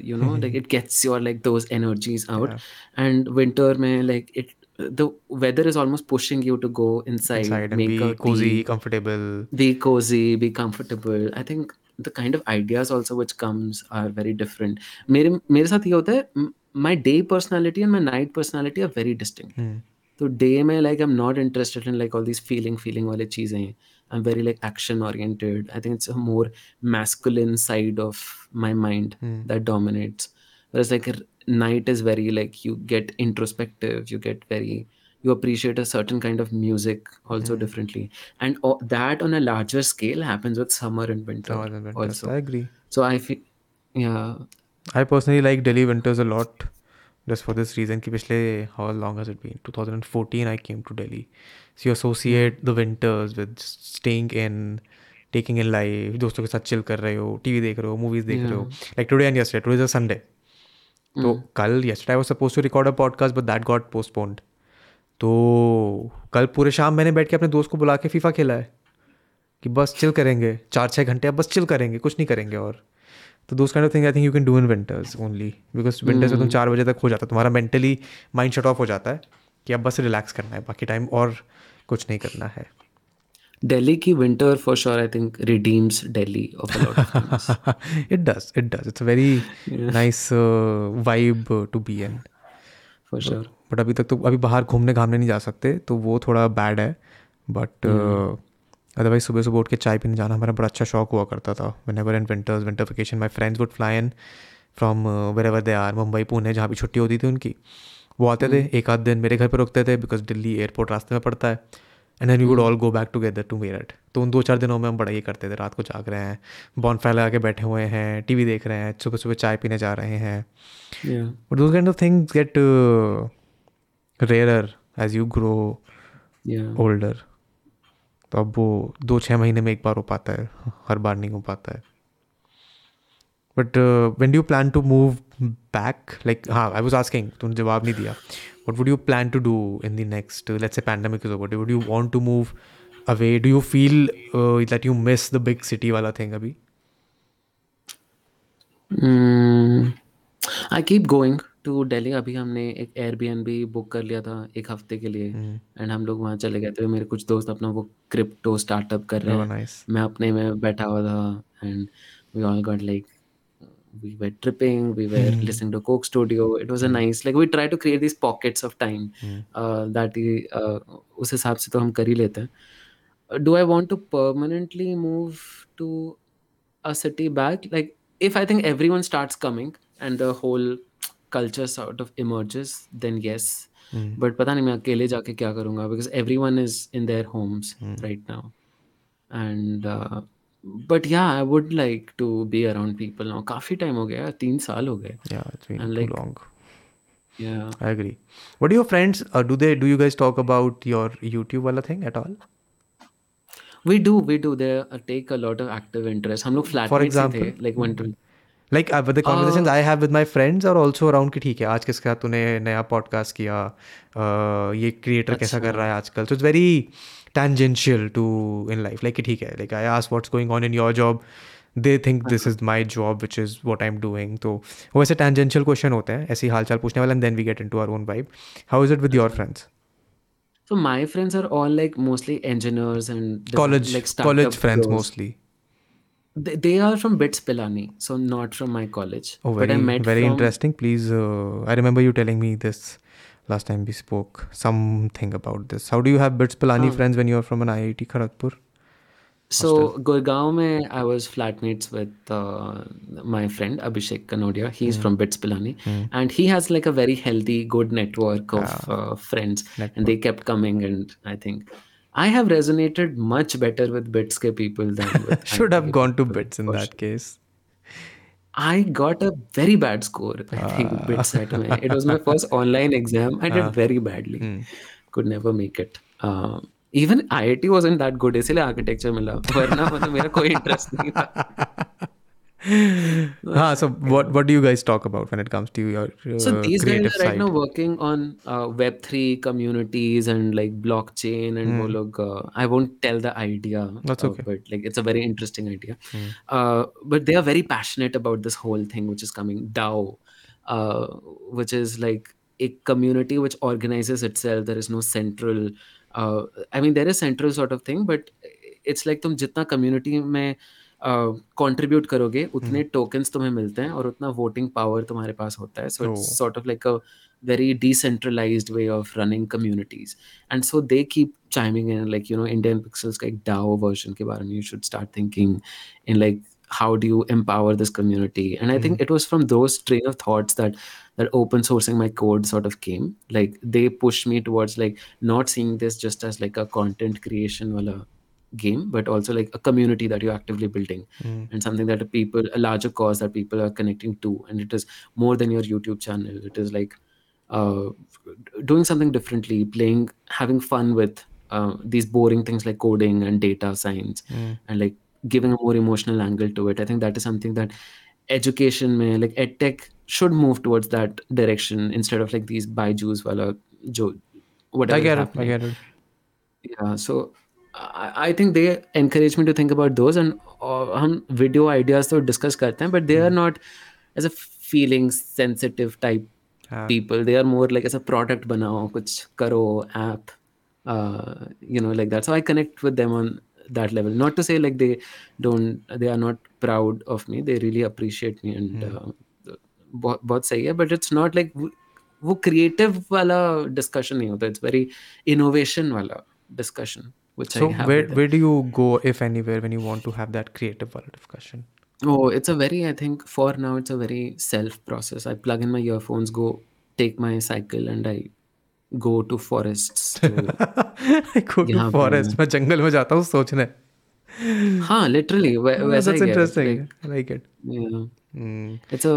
you know like it gets your like those energies out and winter में like it the weather is almost pushing you to go inside, inside and make be a cozy tea, comfortable be cozy be comfortable i think the kind of ideas also which comes are very different मेरे मेरे साथ ये होता है my day personality and my night personality are very distinct तो day में like I'm not interested in like all these feeling feeling वाले चीजें i'm very like action oriented i think it's a more masculine side of my mind mm. that dominates. Whereas like night is very like you get introspective you get very you appreciate a certain kind of music also mm. differently. And that on a larger scale happens with summer and winter, summer and winter. also. I agree. So i feel yeah. I personally like delhi winters a lot just for this reason ki pichle how long has it been? 2014 i came to delhi. So you associate the winters with staying in taking in life दोस्तों के साथ chill कर रहे हो TV देख रहे हो movies देख रहे हो। Like today and yesterday today is a Sunday. तो कल yesterday I was supposed to record a podcast but that got postponed. तो कल पूरे शाम मैंने बैठ के अपने दोस्त को बुला के फीफा खेला है कि बस चिल करेंगे। चार छः घंटे अब बस चिल करेंगे कुछ नहीं करेंगे और। तो दोस्त kind of thing I think you can do in winters only because winters में तुम चार बजे तक हो जाता है तुम्हारा मेंटली माइंड शट ऑफ़ हो जाता है कि अब बस रिलैक्स करना है बाकी टाइम और कुछ नहीं करना है। Delhi ki winter for sure I think redeems Delhi of a lot of things. It does it does. It's a very nice uh, vibe uh, to be in. For sure. But अभी तक तो अभी बाहर घूमने घामने नहीं जा सकते तो वो थोड़ा बैड है। बट अदरवाइज़ सुबह सुबह उठ के चाय पीने जाना हमारा बड़ा अच्छा शौक हुआ करता था। Whenever in winters winter vacation my friends would fly in from wherever they are Mumbai Pune जहाँ भी छुट्टी होती थी उनकी। वो आते थे एक आध दिन मेरे घर पर रुकते थे बिकॉज़ दिल्ली एयरपोर्ट रास्ते में पड़ता है। And then we would all go back together to Meerut तो उन दो चार दिनों में हम बड़ा ये करते थे रात को जाग रहे हैं बॉन फायर लगा के बैठे हुए हैं टीवी देख रहे हैं सुबह सुबह चाय पीने जा रहे हैं। But those kind of things get rare as you grow older तो अब वो दो छः महीने में एक बार हो पाता है हर बार नहीं हो पाता है। But when you plan to move back like हाँ आई वॉज़ आस्किंग तुमने जवाब नहीं दिया. What would you plan to do in the next let's a pandemic is would you want to move away do you feel that you miss the big city वाला thing अभी I keep going to Delhi अभी हमने एक Airbnb भी book कर लिया था एक हफ़्ते के लिए. एंड हम लोग वहाँ चले गए थे. मेरे कुछ दोस्त अपना वो क्रिप्टो स्टार्टअप कर रहे हैं. मैं अपने में बैठा हुआ था. And we all got like we were tripping we were mm. listening to coke studio it was a nice like we try to create these pockets of time mm. uh, that uh, उस हिसाब से तो हम कर ही लेते हैं do i want to permanently move to a city back like if i think everyone starts coming and the whole culture sort of emerges then yes mm. but पता नहीं मैं अकेले जाके क्या करूँगा because everyone is in their homes mm. right now and uh, but yeah i would like to be around people now काफ़ी time हो गया तीन साल हो गए yeah it's been and too like, long yeah i agree what do your friends uh, do they do you guys talk about your youtube wala thing at all we do we do they uh, take a lot of active interest हम लोग flat for example थे, like one to like uh, the conversations uh, I have with my friends are also around कि ठीक है आज किसके साथ तूने नया podcast किया uh, ये creator अच्छा. कैसा कर रहा है आजकल so it's very tangential to in life like ठीक है like I ask what's going on in your job they think this is my job which is what I'm doing तो वो ऐसे tangential question होते हैं ऐसे हाल चाल पूछने वाले and then we get into our own vibe how is it with your friends so my friends are all like mostly engineers and college like college friends girls. mostly they, they are from BITS Pilani, so not from my college. Oh, very, but I met very from... interesting. Please, uh, I remember you telling me this last time we spoke something about this. How do you have BITS Pilani oh. friends when you're from an IIT Kharagpur? So Gurgaon mein, I was flatmates with uh, my friend Abhishek Kanodia. He's mm. from BITS Pilani, mm. and he has like a very healthy, good network of uh, friends, network. and they kept coming. And I think I have resonated much better with BITS ke people than should have gone to BITS in that case. I got a very bad score, I think, uh. BITS at my, It was my first online exam. I did uh. very badly. Mm. Could never make it. Uh, even IIT wasn't that good. इसलिए architecture मिला वरना मतलब मेरा कोई interest नहीं था ah, so what what do you guys talk about when it comes to your uh, so these guys are right side? now working on uh, web 3 communities and like blockchain and mm. log, uh, i won't tell the idea that's okay but like it's a very interesting idea mm. but they are very passionate about this whole thing which is coming dao uh, which is like a community which organizes itself there is no central uh, i mean there is central sort of thing but it's like तुम जितना community में contribute uh, करोगे उतने tokens hmm. तुम्हें मिलते हैं और उतना वोटिंग पावर तुम्हारे पास होता है so it's sort of like a very decentralized way of running communities and so they keep chiming in like you know indian pixels like dao version ke bare you should start thinking in like how do you empower this community and i mm think hmm. it was from those train of thoughts that that open sourcing my code sort of came like they pushed me towards like not seeing this just as like a content creation wala game but also like a community that you're actively building mm. and something that people a larger cause that people are connecting to. And it is more than your youtube channel. It is like uh, doing something differently playing having fun with uh, these boring things like coding and data science mm. and like giving a more emotional angle to it. I think that is something that education may like edtech should move towards that direction instead of like these byju's wala jo whatever i get it. I get it. Yeah so I think they encourage me to think about those and uh, हम video ideas तो discuss करते हैं but they are hmm. not as a feeling sensitive type हाँ. people they are more like as a product बनाओ कुछ करो app uh, you know like that so I connect with them on that level not to say like they don't they are not proud of me they really appreciate me and hmm. uh, बहुत बहुत सही है but it's not like वो creative वाला discussion नहीं होता it's very innovation वाला discussion which so I have. where where do you go, if anywhere, when you want to have that creative discussion? Oh, it's a very I think for now it's a very self process. I plug in my earphones, go take my cycle, and I go to forests. To, I go to यहाँ पे forest. मैं जंगल में जाता हूँ सोचने. हाँ, literally. वै- Oh, वैसा that's ही है. interesting. Like, I like it. yeah. Hmm. It's a.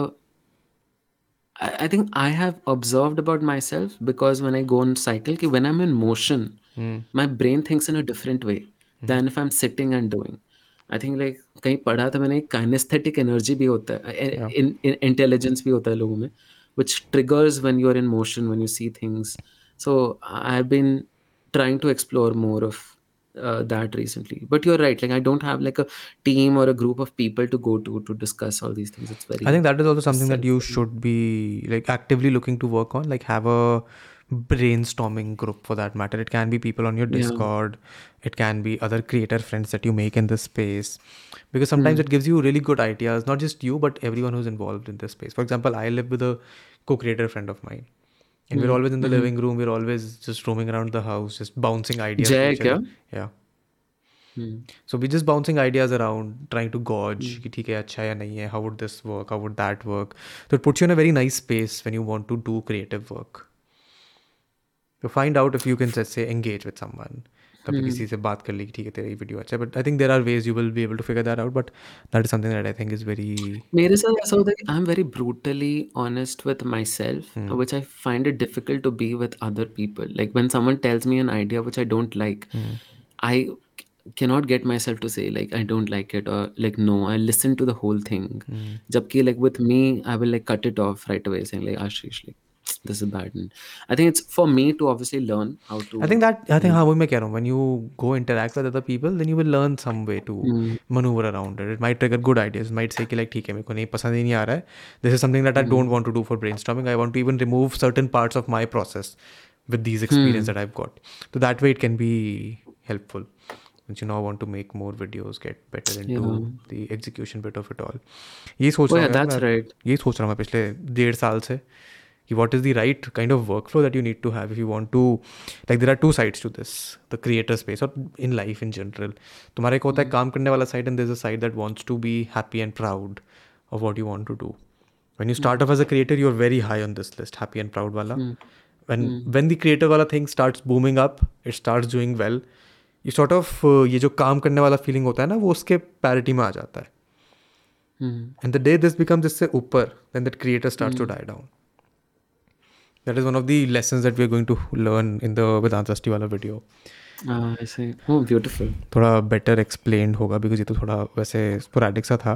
I, I think I have observed about myself because when I go on cycle, कि when I'm in motion, Hmm. my brain thinks in a different way than if I'm sitting and doing. I think like कहीं पढ़ा था मैंने kinesthetic energy भी होता है Yeah. in, in intelligence भी होता है लोगों में which triggers when you're in motion when you see things. So I've been trying to explore more of uh, that recently. But you're right. Like I don't have like a team or a group of people to go to to discuss all these things. It's very. I think that is also something that you should be like actively looking to work on. Like have a brainstorming group for that matter. It can be people on your Yeah. Discord. It can be other creator friends that you make in this space. Because sometimes it gives you really good ideas, not just you, but everyone who's involved in this space. For example, I live with a co-creator friend of mine. And we're always in the living room, we're always just roaming around the house, just bouncing ideas. to Jay each other. क्या? Yeah. Hmm. So we're just bouncing ideas around, trying to gauge कि ठीक है अच्छा या नहीं है, how would this work, how would that work. So it puts you in a very nice space when you want to do creative work. To find out if you can just say engage with someone. कभी किसी से बात कर ली कि ठीक है तेरा ये वीडियो अच्छा है but I think there are ways you will be able to figure that out but that is something that I think is very मेरे साथ ऐसा होता है कि I am very brutally honest with myself which I find it difficult to be with other people like when someone tells me an idea which I don't like I cannot get myself to say like I don't like it or like no I listen to the whole thing jabki like with me I will like cut it off right away saying like Ashish like this is bad and I think it's for me to obviously learn how to I think that I think हाँ वही मैं कह रहा हूँ when you go interact with other people then you will learn some way to maneuver around it it might trigger good ideas it might say कि like ठीक है मेरे को नहीं पसंद ही नहीं आ रहा है this is something that I don't want to do for brainstorming I want to even remove certain parts of my process with these experience that I've got so that way it can be helpful once you now want to make more videos get better into the execution bit of it all ये सोच Oh, रहा yeah, हूँ यार that's मैं- right. ये सोच रहा हूँ मैं पिछले डेढ़ साल से कि what is the right kind of workflow that you need to have if you want to like there are two sides to this the creator space or in life in general तुम्हारा एक होता है काम करने वाला side and there's a side that wants to be happy and proud of what you want to do when you start off as a creator you're very high on this list happy and proud wala when when the creator wala thing starts booming up it starts doing well you sort of uh, ये जो काम करने वाला feeling होता है ना वो उसके पैरिटी में आ जाता है Hmm. and the day this becomes इससे ऊपर then that creator starts to die down that is one of the lesson that we are going to learn in the Vedant अस्टी वाला वीडियो थोड़ा बेटर एक्सप्लेन होगा because ये तो थोड़ा वैसे sporadic सा था.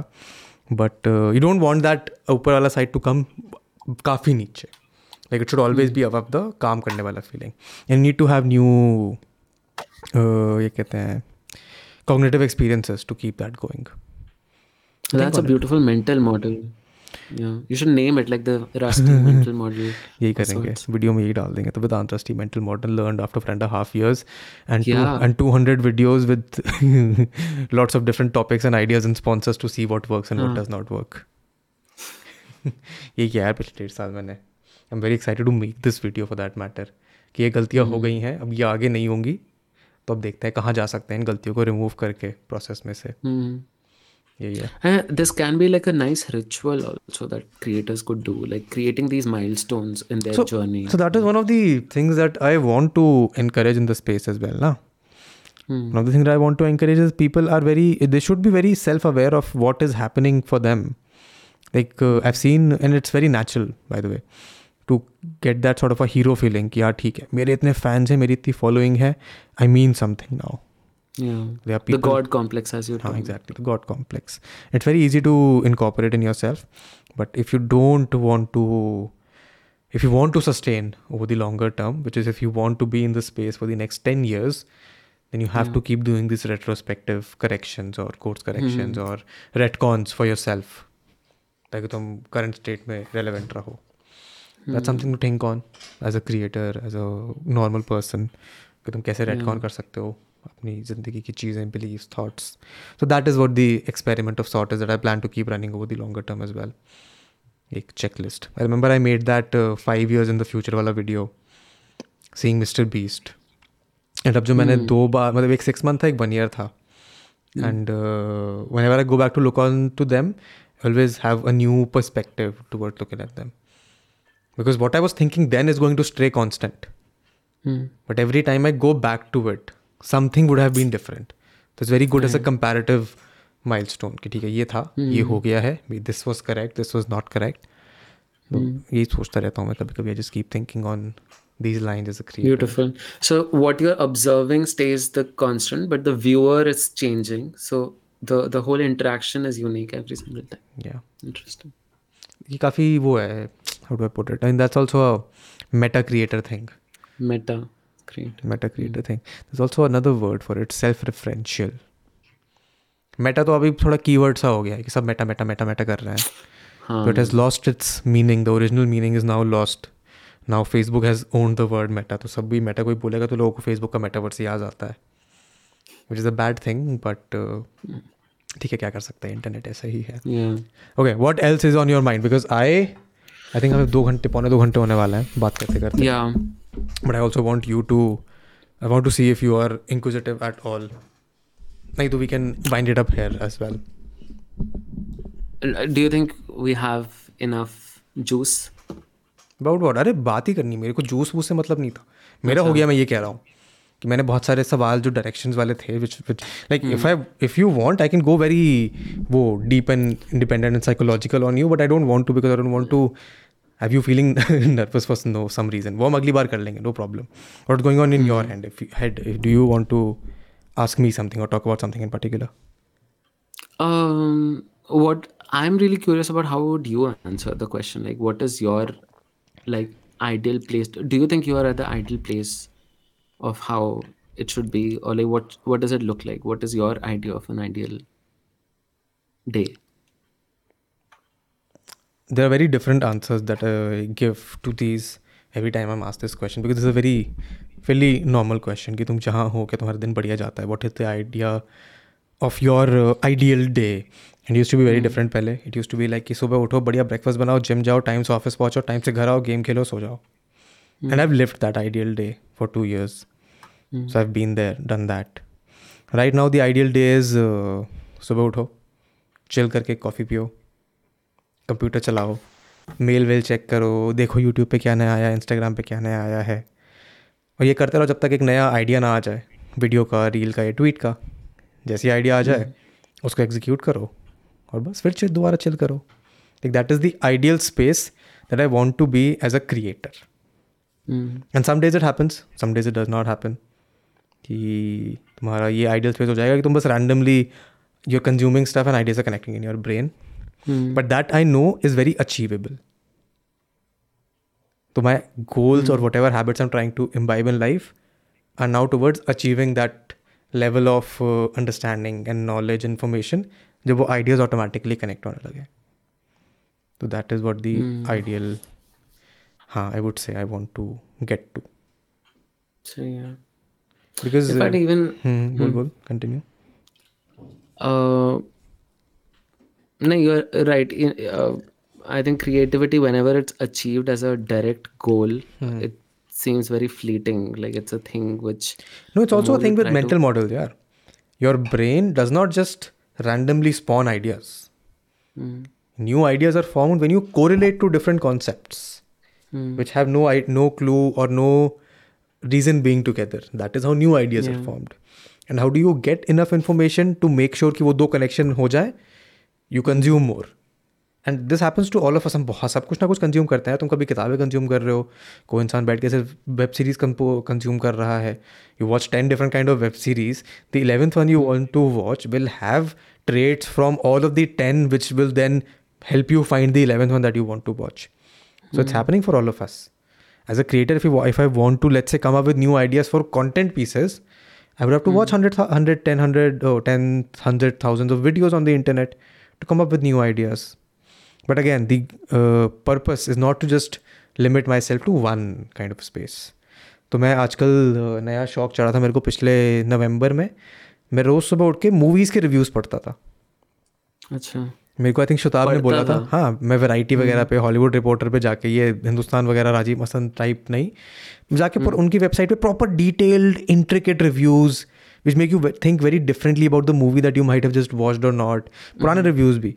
But you don't want that ऊपर वाला साइड टू कम काफ़ी नीचे. Like it should always be above the काम करने वाला feeling and need to have new ये कहते हैं cognitive experiences to keep that going That's yeah. You should name it like the rusty mental model यही करेंगे. वीडियो में यही डाल देंगे। तो Vedant trustee mental model learned after friend half years and. And 200 videos with lots of different topics and ideas and sponsors to see what works and what हाँ. does not work. ये किया है पिछले डेढ़ साल मैंने। I am very excited to make this video for that matter कि ये गलतियाँ हो गई हैं अब ये आगे नहीं होंगी तो अब देखते हैं कहाँ जा सकते हैं इन गलतियों को रिमूव करके प्रोसेस में से। yeah yeah this can be like a nice ritual also that creators could do like creating these milestones in their so, journey so that is one of the things that i want to encourage in the space as well now Hmm. One of the things that I want to encourage is people are very, they should be very self aware of what is happening for them. Like, uh, I've seen, and it's very natural, by the way, to get that sort of a hero feeling. Ki, yeah, theek hai. Mere itne fans hai, meri itti following hai. I mean something now yeah. There are The people God complex, as you हाँ, told. exactly the god complex it's very easy to incorporate in yourself but if you don't want to if you want to sustain over the longer term which is if you want to be in the space for the next 10 years then you have to keep doing these retrospective corrections or course corrections or retcons for yourself ताकि तुम current state में relevant रहो that's something to think on as a creator as a normal person कि तुम कैसे retcon कर सकते हो अपनी ज़िंदगी की चीज़ें believe thoughts so that is what the experiment of thought is I plan to keep running over the longer term is well एक check list I remember I made that five years in the future वाला video seeing Mister Beast and अब जो मैंने hmm. दो बार मतलब एक six month था एक वन ईयर था. And whenever I go back to look on to them always have a new perspective to what look at them because what I was thinking then is going to stray constant but every time I go back to it something would have been different. So it's very good as a comparative milestone कि ठीक है ये था hmm. ये हो गया है this was correct this was not correct तो यही सोचता रहता हूँ मैं कभी कभी I just keep thinking on these lines as a creator. Beautiful. So what you're observing stays the constant, but the viewer is changing. So the the whole interaction is unique every single time. Yeah. Interesting. ये काफ़ी वो है how do I put it? And that's also a meta creator thing. Meta creator. Meta creator thing. There's also another word for it, self-referential. Meta तो अभी थोड़ा keyword सा हो गया है कि सब मेटा मेटा मेटा मेटा कर रहे हैं। तो has lost its meaning the original meaning is now lost now Facebook has own the word meta तो सब भी मेटा कोई बोलेगा तो लोगों को फेसबुक का मेटावर्स याद आता है। Which is a bad thing but ठीक है क्या कर सकते हैं? इंटरनेट ऐसा ही है। Okay what else is on your mind because I I think हमें दो घंटे पौने दो घंटे होने वाला है बात करते करते Yeah. But I also want you to I want to see if you are inquisitive at all. Like, we can wind it up here as well. Uh, Do you think we have enough juice? About what? अरे बात ही करनी मेरे को juice वूस से मतलब नहीं था मेरा हो गया मैं ये कह रहा हूँ कि मैंने बहुत सारे सवाल जो डायरेक्शंस वाले थे which which like if I if you want I can go very वो deep and independent and psychological on you but I don't want to because I don't want to Have you feeling nervous for no some reason वो हम अगली बार कर लेंगे no problem what going on in your hand if head do you want to ask me something or talk about something in particular Um, what I'm really curious about how would you answer the question? Like, what is your like ideal place? Do you think you are at the ideal place of how it should be, or like what what does it look like? What is your idea of an ideal day? there are very different answers that I give to these every time I'm asked this question because this is a very fairly normal question कि तुम जहाँ हो क्या तुम्हारा दिन बढ़िया जाता है what is the idea of your uh, ideal day it used to be very different पहले it used to be like कि सुबह उठो बढ़िया ब्रेकफास्ट बनाओ जिम जाओ टाइम से ऑफिस पहुँचो टाइम से घर आओ गेम खेलो सो जाओ and I've lived that ideal day for two years so I've been there done that right now the ideal day is uh, सुबह उठो चिल करके कॉफ़ी पियो कंप्यूटर चलाओ मेल वेल चेक करो देखो यूट्यूब पे क्या नया आया इंस्टाग्राम पे क्या नया आया है। और ये करते रहो जब तक एक नया आइडिया ना आ जाए वीडियो का रील का या ट्वीट का। जैसी आइडिया आ जाए उसको एग्जीक्यूट करो और बस फिर चिल दोबारा चिल करो। Like that is the ideal space that I want to be as a creator. And some days it happens some days it does not happen कि तुम्हारा ये आइडियल स्पेस हो जाएगा कि तुम बस randomly you're consuming stuff and ideas are connecting in your brain Mm. but that I know is very achievable. So my goals or whatever habits I'm trying to imbibe in life are now towards achieving that level of uh, understanding and knowledge, information, जब वो ideas automatically connect होने लगे. So that is what the ideal, हाँ, I would say I want to get to. So yeah. Because If uh, even hmm, बोल बोल continue. Uh, no, you're right. In- Uh, I think creativity, whenever it's achieved as a direct goal, it seems very fleeting. Like it's a thing which. No, it's also a more thing you with try to- mental models, yeah. Your brain does not just randomly spawn ideas. Mm. New ideas are formed when you correlate to different concepts, Mm. which have no i- no clue or no reason being together. That is how new ideas are Yeah. formed. And how do you get enough information to make sure कि वो दो connection हो जाए? You consume more. And this happens to all of us हम बहुत सब कुछ ना कुछ कंज्यूम करते हैं तुम कभी किताबें कंज्यूम कर रहे हो कोई इंसान बैठ के सिर्फ वेब सीरीज कंज्यूम कर रहा है you watch ten different kind of web series the eleventh one you want to watch will have traits from all of the ten which will then help you find the 11th one that you want to watch so it's happening for all of us as a creator if, you, wa- if i want to let's say come up with new ideas for content pieces i would have to watch 100 th- 100 10 100 oh, 10 100 thousands of videos on the internet To come up with new ideas. But again the uh, purpose is not to just limit myself to one kind of space. तो मैं आजकल uh, नया शौक चढ़ा था मेरे को पिछले नवंबर में। मैं रोज़ सुबह उठ के मूवीज़ के रिव्यूज़ पढ़ता था। अच्छा। मेरे को आई थिंक शताब ने बोला था। था? हाँ मैं वैरायटी वगैरह पे हॉलीवुड रिपोर्टर पे जाके ये हिंदुस्तान वगैरह राजीव मसन टाइप नहीं। जाके पर उनकी वेबसाइट पे proper detailed intricate reviews which make you think very differently about the movie that you might have just watched और नॉट पुराने रिव्यूज़ भी।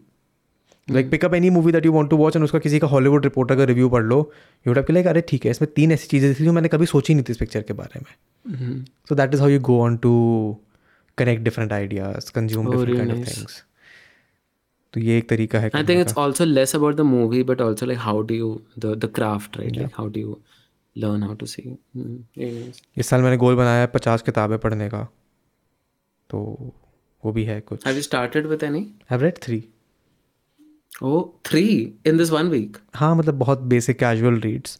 Like pick up any movie that you want to watch and उसका किसी का Hollywood Reporter का review पढ़ लो you would like अरे ठीक है इसमें तीन ऐसी चीज़ें थी जो मैंने कभी सोची नहीं थी इस पिक्चर के बारे में. So that is how you go on to connect different ideas consume different kind of things तो ये एक तरीका है I think it's also less about the movie but also like how do you the the craft right like how do you learn how to see इस साल मैंने गोल बनाया है पचास किताबें पढ़ने का। तो वो भी है कुछ। Have you started with any have read three o three in this one week हाँ मतलब बहुत basic casual reads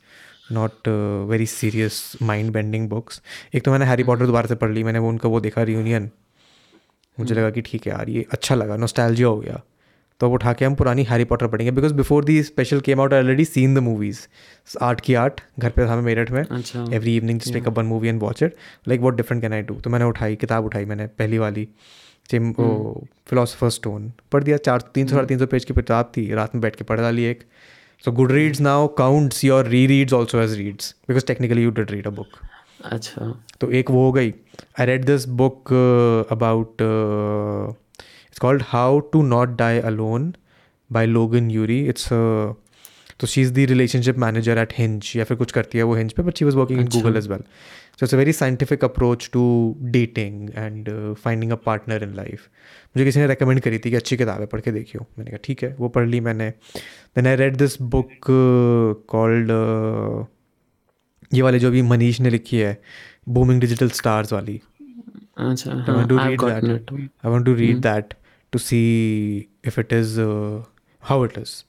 not very serious mind bending books एक तो मैंने हैरी पॉटर दोबारा से पढ़ ली मैंने वो उनका वो देखा रियूनियन मुझे लगा कि ठीक है यार ये अच्छा लगा नोस्टैल्जिया हो गया। तो अब उठा के हम पुरानी हैरी पॉटर पढ़ेंगे because before the special came out already seen the movies art की आर्ट घर पे हमें मेरठ में। Every evening just pick up one movie and watch it like what different can I do तो मैंने उठाई किताब उठाई मैंने पहली वाली जिम वो फिलोसफर स्टोन पढ़ दिया चार तीन सौ साढ़े तीन सौ पेज की किताब थी रात में बैठ के पढ़ डाली एक। So good reads now counts your re reads also as reads because technically you did read a book अच्छा। तो एक वो हो गई। I read this book about it's called how to not die alone by Logan Ury it's तो she is the relationship manager at Hinge या फिर कुछ करती है वो हिंज पे but she was working in Google as well so it's a very scientific approach to dating and finding a partner in life मुझे किसी ने रिकमेंड करी थी कि अच्छी किताब है पढ़ के देखियो। मैंने कहा ठीक है। वो पढ़ ली मैंने। Then I read this book called ये वाले जो अभी मनीष ने लिखी है बूमिंग डिजिटल स्टार्स वाली। अच्छा I to read read that. See if it is how it see if it is how it is.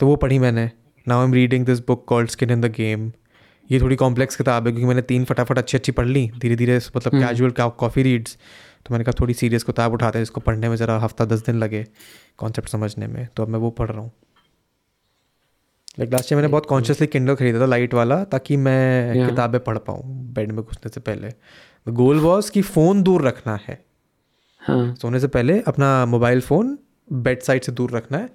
तो वो पढ़ी मैंने। Now I am reading this book called skin in the game ये थोड़ी complex किताब है क्योंकि मैंने तीन फटाफट अच्छी अच्छी पढ़ ली। धीरे धीरे मतलब कैजुअल कॉफ़ी रीड्स तो मैंने कहा थोड़ी सीरियस किताब उठाते हैं इसको पढ़ने में ज़रा हफ़्ता दस दिन लगे कॉन्सेप्ट समझने में। तो अब मैं वो पढ़ रहा हूँ। लाइक लास्ट ईयर मैंने बहुत कॉन्शियसली किंडल खरीदा था लाइट वाला ताकि मैं Yeah. किताबें पढ़ पाऊँ बेड में घुसने से पहले। गोल वॉज़ कि फ़ोन दूर रखना है। हाँ। सोने से पहले अपना मोबाइल फ़ोन बेड साइड से दूर रखना है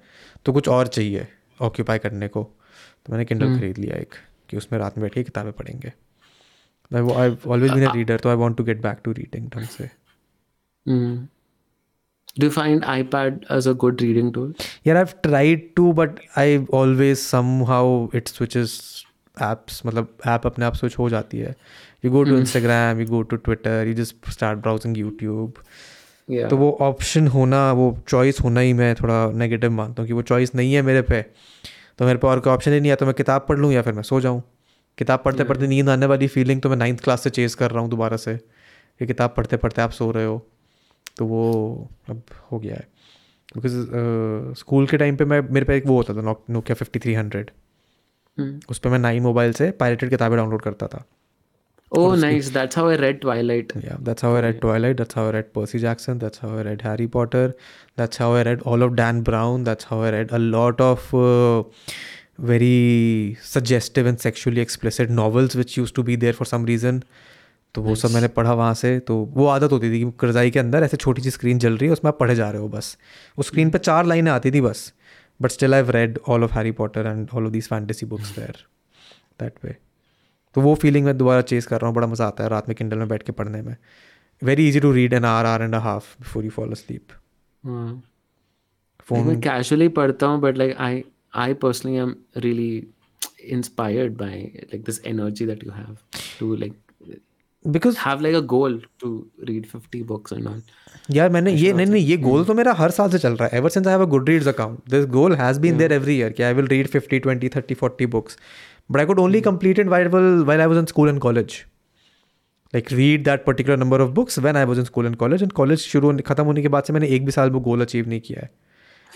तो कुछ और चाहिए ऑक्यूपाई करने को। तो मैंने किंडल खरीद लिया एक कि उसमें रात में बैठ के किताबें पढ़ेंगे। I always been a reader तो I want to get back to reading ढंग से. Do you find iPad as a good reading tool? यार I tried to but I always somehow it switches apps मतलब app अपने आप switch हो जाती है। You go to Instagram you go to Twitter you just start browsing YouTube Yeah. तो वो option होना वो चॉइस होना ही मैं थोड़ा नेगेटिव मानता हूँ कि वो चॉइस नहीं है मेरे पे। तो मेरे पे और कोई ऑप्शन ही नहीं है तो मैं किताब पढ़ लूँ या फिर मैं सो जाऊँ? किताब पढ़ते पढ़ते नींद आने वाली फीलिंग तो मैं नाइन्थ क्लास से चेज़ कर रहा हूँ दोबारा से कि किताब पढ़ते पढ़ते आप सो रहे हो। तो वो अब हो गया है। बिकॉज़ स्कूल के टाइम पे मैं मेरे पे एक वो होता था नोकिया फिफ्टी थ्री हंड्रेड. उस पर मैं नाइन मोबाइल से पायरेटेड किताबें डाउनलोड करता था। Oh, nice. That's how I read Twilight. Yeah, that's how I read Twilight. That's how I read Percy Jackson. That's how I read Harry Potter. That's how I read all of Dan Brown. That's how I read a lot of uh, very suggestive and sexually explicit novels which used to be there for some reason. तो वो सब मैंने पढ़ा वहाँ से तो वो आदत होती थी कि करजाई के अंदर ऐसे छोटी सी स्क्रीन चल रही है उसमें आप पढ़े जा रहे हो बस उस स्क्रीन पे चार लाइनें आती थी बस but still I read all of Harry Potter and all of these fantasy books there that way तो वो फीलिंग मैं दोबारा चेस कर रहा हूँ बड़ा मज़ा आता है रात में किंडल में बैठ के पढ़ने में। Very easy to read an hour hour and half before you fall sleep. Phone मैं casually पढ़ता हूँ but like I I personally am really inspired by like this energy that you have to like because have like a goal to read 50 books and all. यार मैंने ये नहीं नहीं ये गोल तो मेरा हर साल से चल रहा है। Ever since I have a Goodreads account this goal has been there every year कि I will read 50 20 30 40 books but I could only mm-hmm. complete it while while I was in school and like read that particular number of books when I was in school and college and college शुरू खत्म होने के बाद से मैंने एक भी साल वो गोल अचीव नहीं किया है।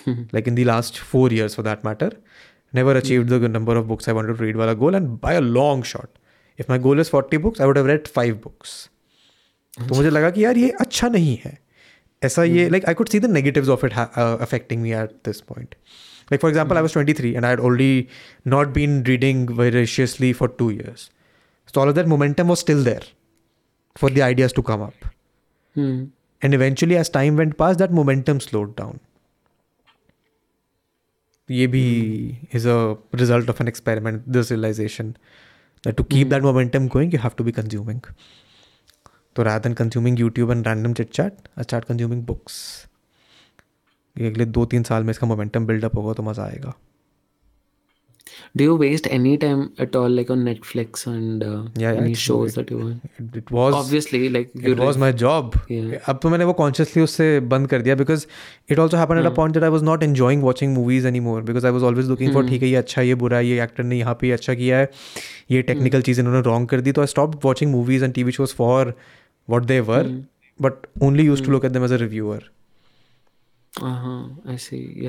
Like in the last four years for that matter never achieve the number of books I want to read वाला goal and by a long shot if my goal is forty books I would have read five books तो अच्छा। मुझे लगा कि यार ये अच्छा नहीं है। ऐसा ये like I could see the negative of it affecting me at this point Like for example I was twenty three and I had already not been reading voraciously for two years so all of that momentum was still there for the ideas to come up Hmm. and eventually as time went past that momentum slowed down ये भी is a result of an experiment this realization that to keep that momentum going you have to be consuming so rather than consuming youtube and random chit chat i start consuming books कि अगले दो तीन साल में इसका momentum buildup होगा तो मज़ा आएगा। Do you waste any time at all like on netflix and uh, Yeah, any shows it- that you want It, it was obviously like you it was my job. Yeah. अब तो मैंने वो consciously उससे बंद कर दिया because it also happen at a point that I was not enjoying watching movies any more because I was always looking for ठीक है ये अच्छा ये बुरा ये एक्टर ने यहाँ पे ये अच्छा किया है ये टेक्निकल चीज़ इन्होंने रॉन्ग कर दी। तो I stop watching movies and TV shows for what they were but only use to look at them as a reviewer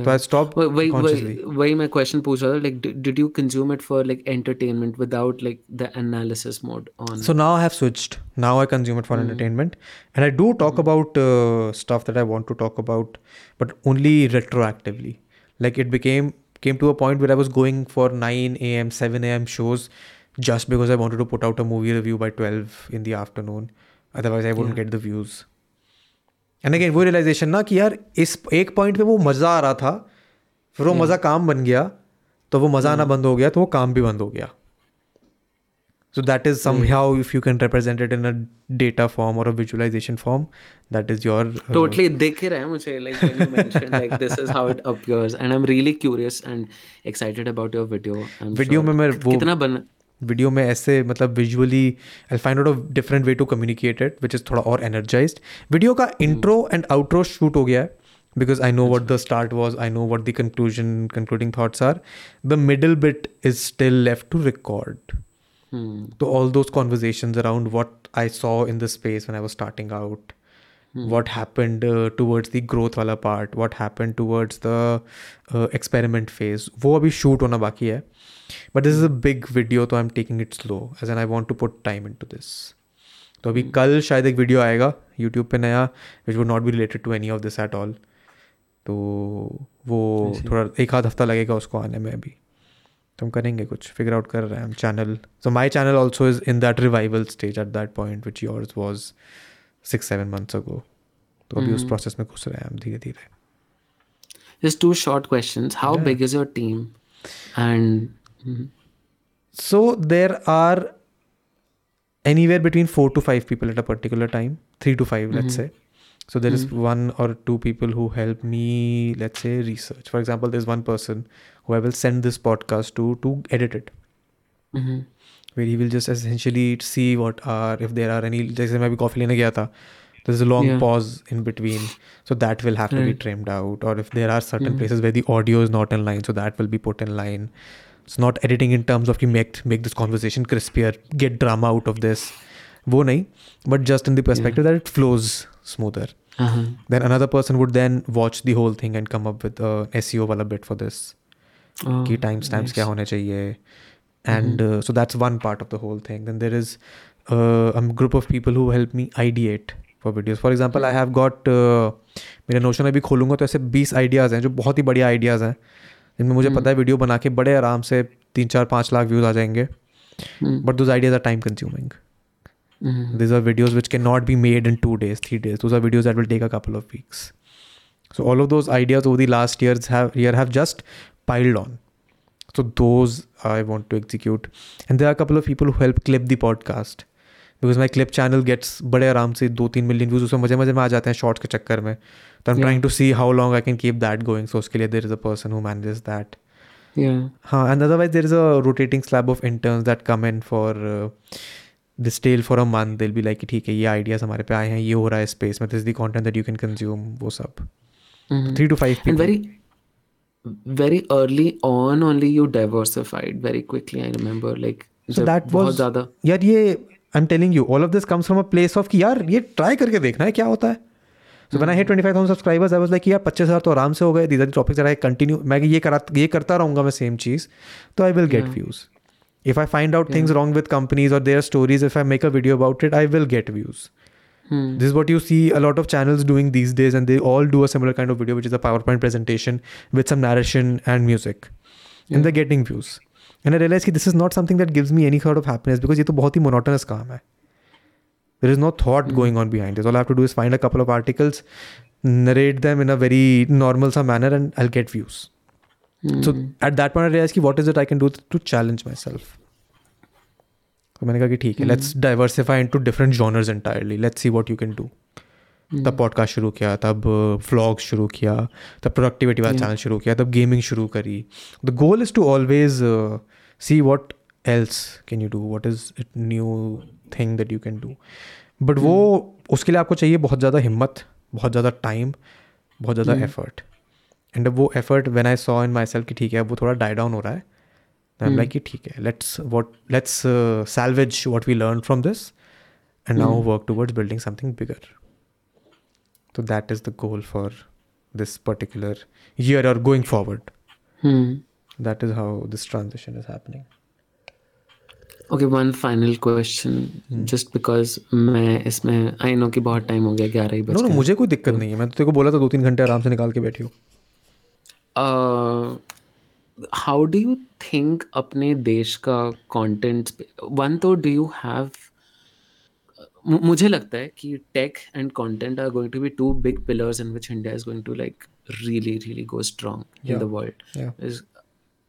तो I stop Wait, wait, consciously wait, why my question पूछ रहा था like did, did you consume it for like entertainment without like the analysis mode on So now I have switched. Now I consume it for entertainment, and I do talk about uh, stuff that I want to talk about, but only retroactively. Like it became came to a point where I was going for 9 a.m., 7 a.m. shows just because I wanted to put out a movie review by 12 in the afternoon. Otherwise, I wouldn't get the views. And again वो realisation ना कि यार इस एक point पे वो मज़ा आ रहा था फिर वो मज़ा काम बन गया तो वो मज़ा आना बंद हो गया तो वो काम भी बंद हो गया। So that is somehow if you can represented in a data form और a visualisation form that is your totally देख ही रहे हैं मुझे like this is how it appears and I am really curious and excited about your video video में मैं वो कितना बन वीडियो में ऐसे मतलब visually I find out of different way to communicated which is थोड़ा और एनर्जाइज वीडियो का इंट्रो एंड आउट्रो शूट हो गया है because I know what the start was I know what conclusion concluding thoughts are the middle bit is still left to record तो all those conversation around what I saw in the space one I was starting out what happened towards the growth वाला part what happen towards the experiment phase वो अभी शूट होना बाकी है. But this is a big video, तो I'm taking it slow, as in I want to put time into this. तो अभी कल शायद एक वीडियो आएगा YouTube पे नया which would not be related to any of this at all. तो वो थोड़ा एक आध हफ्ता लगेगा उसको आने में अभी तो हम करेंगे कुछ फिगर आउट कर रहे हैं हम channel so my channel also is in that revival stage at that point which yours was six seven months ago तो अभी उस प्रोसेस में घुस रहे हैं हम धीरे धीरे just two short questions how big is your team and Mm-hmm. So there are anywhere between four to five people at a particular time, three to 5 let mm-hmm. let's say. So there mm-hmm. is one or two people who help me, let's say, research. For example, there's one person who I will send this podcast to to edit it. Mm-hmm. Where he will just essentially see what are if there are any like I maybe coffee lene gaya. There's a long yeah. pause in between. So that will have right. to be trimmed out. Or if there are certain mm-hmm. places where the audio is not in line, so that will be put in line it's not editing in terms of you make make this conversation crispier get drama out of this वो नहीं but just in the perspective that it flows smoother Uh-huh. then another person would then watch the whole thing and come up with a SEO वाला bit for this Oh, कि time stamps क्या होने चाहिए and so that's one part of the whole thing then there is a group of people who help me ideate for videos for example i have got uh, मेरा notion अभी खोलूंगा तो ऐसे बीस ideas हैं जो बहुत ही बढ़िया आइडियाज़ हैं जिनमें मुझे हम्म। पता है वीडियो बना के बड़े आराम से तीन चार पाँच लाख व्यूज़ आ जाएँगे। But though ideas are time consuming these are videos which can not be made in two days three days those are videos that will take a couple of weeks so all of those ideas of the last year year have just piled on so those I want to execute and there are couple of people help clip the podcast because my clip channel gets बड़े आराम से दो तीन million views उसमें मज़े मज़े में आ जाते हैं शॉर्ट्स के चक्कर में। तो I am trying to see how long I can keep that going so उसके लिए there is a person who manages that Yeah. हाँ and otherwise there is a rotating slab of interns that come in for uh, this tail for a month they'll be like ठीक है ये ideas हमारे पे आए हैं ये हो रहा है space में this is the content that you can consume वो सब Mhm. three to five people And very, very early on, only you diversified very quickly. I remember, like so जब that बहुत was ज़्यादा यार ये I'm telling you all of this comes from a place of कि यार ये try करके देखना है क्या होता है so when I hit 25,000 subscribers I was like यार पच्चीस हज़ार तो आराम से हो गए these are the topics that I continue मैं ये करा ये करता रहूँगा मैं same चीज़ तो I will get views if I find out things wrong with companies or their stories if I make a video about it I will get views Hmm. This is what you see a lot of channels doing these days, and they all do a similar kind of video, which is a PowerPoint presentation with some narration and music, Yeah. and they're getting views. And I realized that this is not something that gives me any sort of happiness because ये तो बहुत ही monotonous काम है. There is no thought going on behind this. All I have to do is find a couple of articles, narrate them in a very normal some manner, and I'll get views. So at that point, I realized कि what is it I can do to challenge myself. तो मैंने कहा कि ठीक है let's diversify into different genres entirely let's see what you can do तब podcast शुरू किया तब व्लॉग शुरू किया तब प्रोडक्टिविटी वाला चैनल शुरू किया तब गेमिंग शुरू करी the goal is to always see what else can you do what is it new thing that you can do but वो उसके लिए आपको चाहिए बहुत ज़्यादा हिम्मत बहुत ज़्यादा टाइम बहुत ज़्यादा एफर्ट एंड वो effort when I saw in myself कि ठीक है वो थोड़ा डाई डाउन हो रहा है आई एम लाइक कि ठीक है let's what let's salvage what we learn from this and now work towards building something bigger so that is the goal for this particular year or going forward. Hmm. that is how this transition is happening. One final question. Hmm. just because मैं इसमें I no कि बहुत time हो गया ग्यारह ही बज no, no, मुझे कोई दिक्कत नहीं है। मैं तो तेरे को बोला था दो तीन घंटे आराम से निकाल के बैठी हूँ। हाउ डू यू थिंक अपने देश का कंटेंट वन तो डू यू हैव मुझे लगता है कि tech and content are going to be two big pillars in which India is going to like really really go strong in the world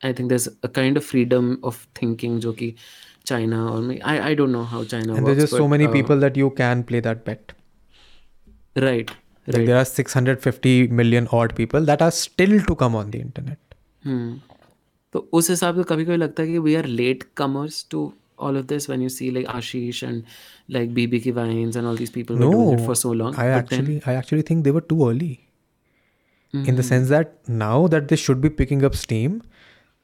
I think there's a kind of freedom of thinking जो कि China or me, I I don't know how China and works. There's just but, so many uh, people that you can play that bet. Right. Like right. there are 650 million odd people that are still to come on the internet. Hmm. तो उस हिसाब से कभी कभी लगता है कि we are latecomers to all of this when you see like Ashish and like BB Vines and all these people no, were doing it for so long. I actually then... I actually think they were too early. Mm-hmm. In the mm-hmm. sense that now that they should be picking up steam,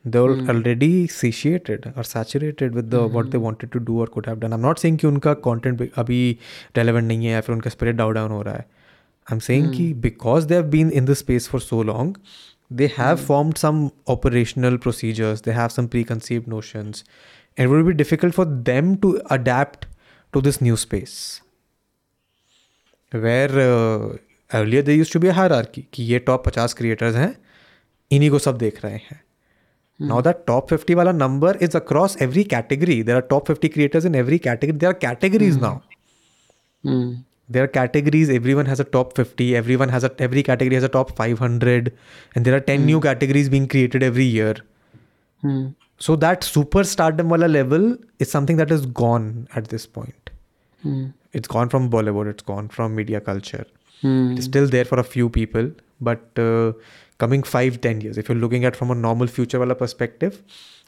they were mm-hmm. already satiated or saturated with the mm-hmm. what they wanted to do or could have done. I'm not saying कि उनका content अभी relevant नहीं है या फिर उनका spirit down down हो रहा है. I'm saying कि mm. because they have been in the space for so long, they have mm. formed some operational procedures. They have some preconceived notions it will be difficult for them to adapt to this new space where uh, earlier there used to be a hierarchy कि ये top 50 creators हैं इन्हीं को सब देख रहे हैं hmm. now that top 50 वाला number is across every category there are top 50 creators in every category there are categories hmm. now hmm. there are categories everyone has a top 50 everyone has a every category has a top 500 and there are 10 new categories being created every year so that superstardom wala level is something that is gone at this point. Mm. It's gone from Bollywood. It's gone from media culture. Mm. It's still there for a few people, but uh, coming five, ten years, if you're looking at from a normal future wala perspective,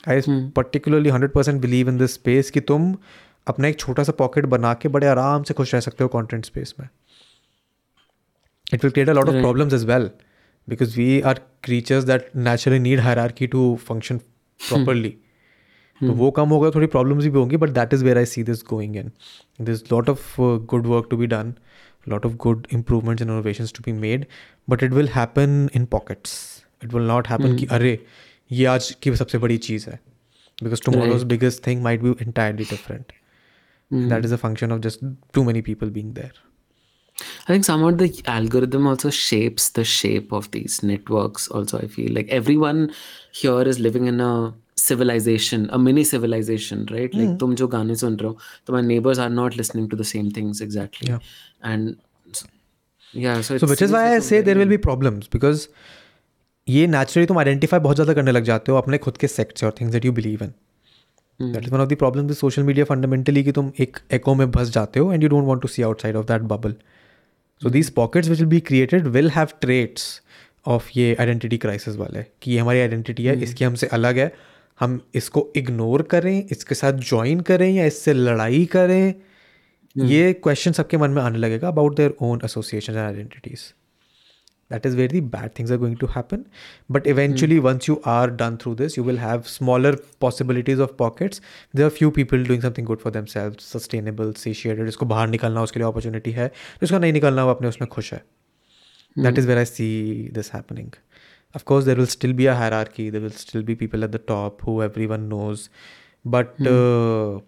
I mm. particularly 100% believe in this space कि तुम अपना एक छोटा सा pocket बना के बड़े आराम से खुश रह सकते हो कंटेंट स्पेस में it will create a lot of problems as well because we are creatures that naturally need hierarchy to function properly तो वो कम होगा थोड़ी प्रॉब्लम्स भी होंगी but that is where I see this going in this lot of good work to be done lot of good improvements and innovations to be made but it will happen in pockets it will not happen mm. कि अरे ये आज की सबसे बड़ी चीज़ है because tomorrow's right. biggest thing might be entirely different mm. that is a function of just too many people being there I think somewhat the algorithm also shapes the shape of these networks. Also, I feel like everyone here is living in a civilization a mini civilization right? Mm. like tum jo gaane sun rahe ho my neighbors are not listening to the same things exactly. Yeah. and so, yeah so, it's, ये naturally तुम identify बहुत ज़्यादा करने लग जाते हो अपने खुद के सेक्ट से और things that you believe in that is one of the problem with social media fundamentally कि तुम एक एको में भस जाते हो and you don't want to see outside of that bubble so these pockets which will be created will have traits of ये identity crisis वाले कि ये हमारी आइडेंटिटी है hmm. इसकी हमसे अलग है हम इसको इग्नोर करें इसके साथ ज्वाइन करें या इससे लड़ाई करें हम्म। ये क्वेश्चन सबके मन में आने लगेगा about their own association and identities that is where the bad things are going to happen but eventually once you are done through this you will have smaller possibilities of pockets they are few people doing something good for themselves sustainable satiated इसको बाहर निकलना उसके लिए opportunity है। जिसका नहीं निकलना वो अपने उसमें खुश है। That is where I see this happening of course there will still be a hierarchy there will still be people at the top who everyone knows but mm. uh,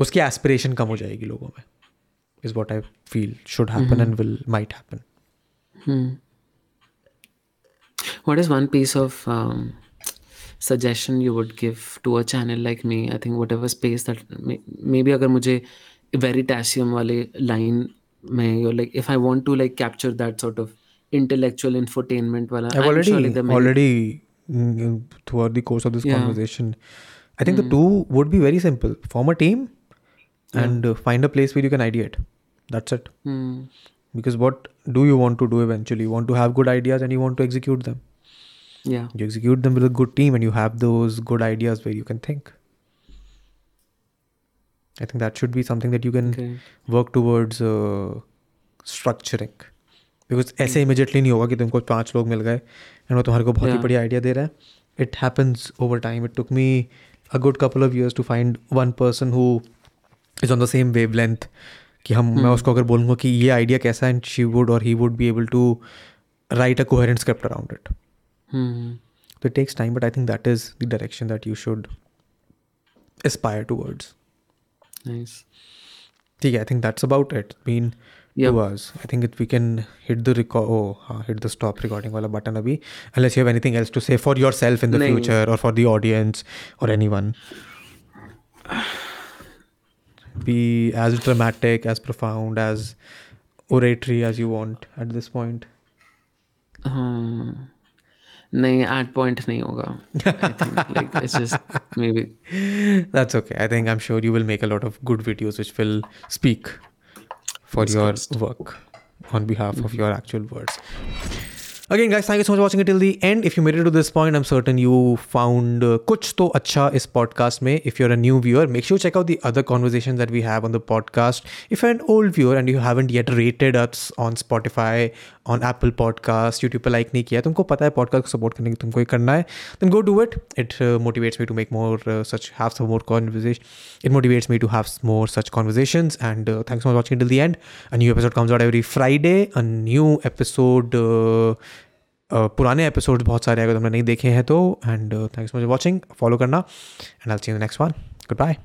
उसकी aspiration कम हो जाएगी लोगों में is what I feel should happen mm-hmm. and will might happen. Hmm. What is one piece of um, suggestion you would give to a channel like me? I think whatever space that may, maybe अगर मुझे veritasium वाले line में you're like if I want to like capture that sort of intellectual infotainment wala I've already sure already mm, throughout the course of this yeah. conversation I think mm. the two would be very simple form a team and yeah. uh, find a place where you can ideate that's it mm. because what do you want to do eventually you want to have good ideas and you want to execute them Yeah. you execute them with a good team and you have those good ideas where you can think i think that should be something that you can Okay. work towards uh, structuring because ऐसे hmm. Immediately नहीं होगा कि तुमको पाँच लोग मिल गए। And वो तुम्हारे को बहुत ही बढ़िया आइडिया दे रहा है। It happens over time it took me a good couple of years to find one person who is on the same wavelength कि हम मैं hmm. उसको अगर बोलूँगा कि ये आइडिया कैसा है एंड शी वुड और he would be able to write a coherent script around it तो it takes time but I think that is the direction that you should aspire towards ठीक है I think that's about it been been Yep. two hours. I think if we can hit the record, oh, हाँ, hit the stop recording wala button abhi. Unless you have anything else to say for yourself in the नहीं. future or for the audience or anyone. Be as dramatic, as profound, as oratory as you want at this point. Hmm. नहीं eight point नहीं होगा I think like it's just maybe That's okay. I think I'm sure you will make a lot of good videos which will speak for your work on behalf of your actual words. Again, guys, thank you so much for watching it till the end. If you made it to this point, I'm certain you found uh, kuch to acha is podcast mein. If you're a new viewer, make sure you check out the other conversations that we have on the podcast. If you're an old viewer and you haven't yet rated us on Spotify, on Apple podcast YouTube पर like नहीं किया, तुमको पता है podcast को support करने की तुमको ये करना है। Then go do it it motivates me to make more such have some more conversation it motivates me to have more such conversation and thanks for watching till the end a new episode comes out every Friday a new episode पुराने episode बहुत सारे अगर तुमने नहीं देखे हैं तो। And thanks for watching follow करना. And I see the next one goodbye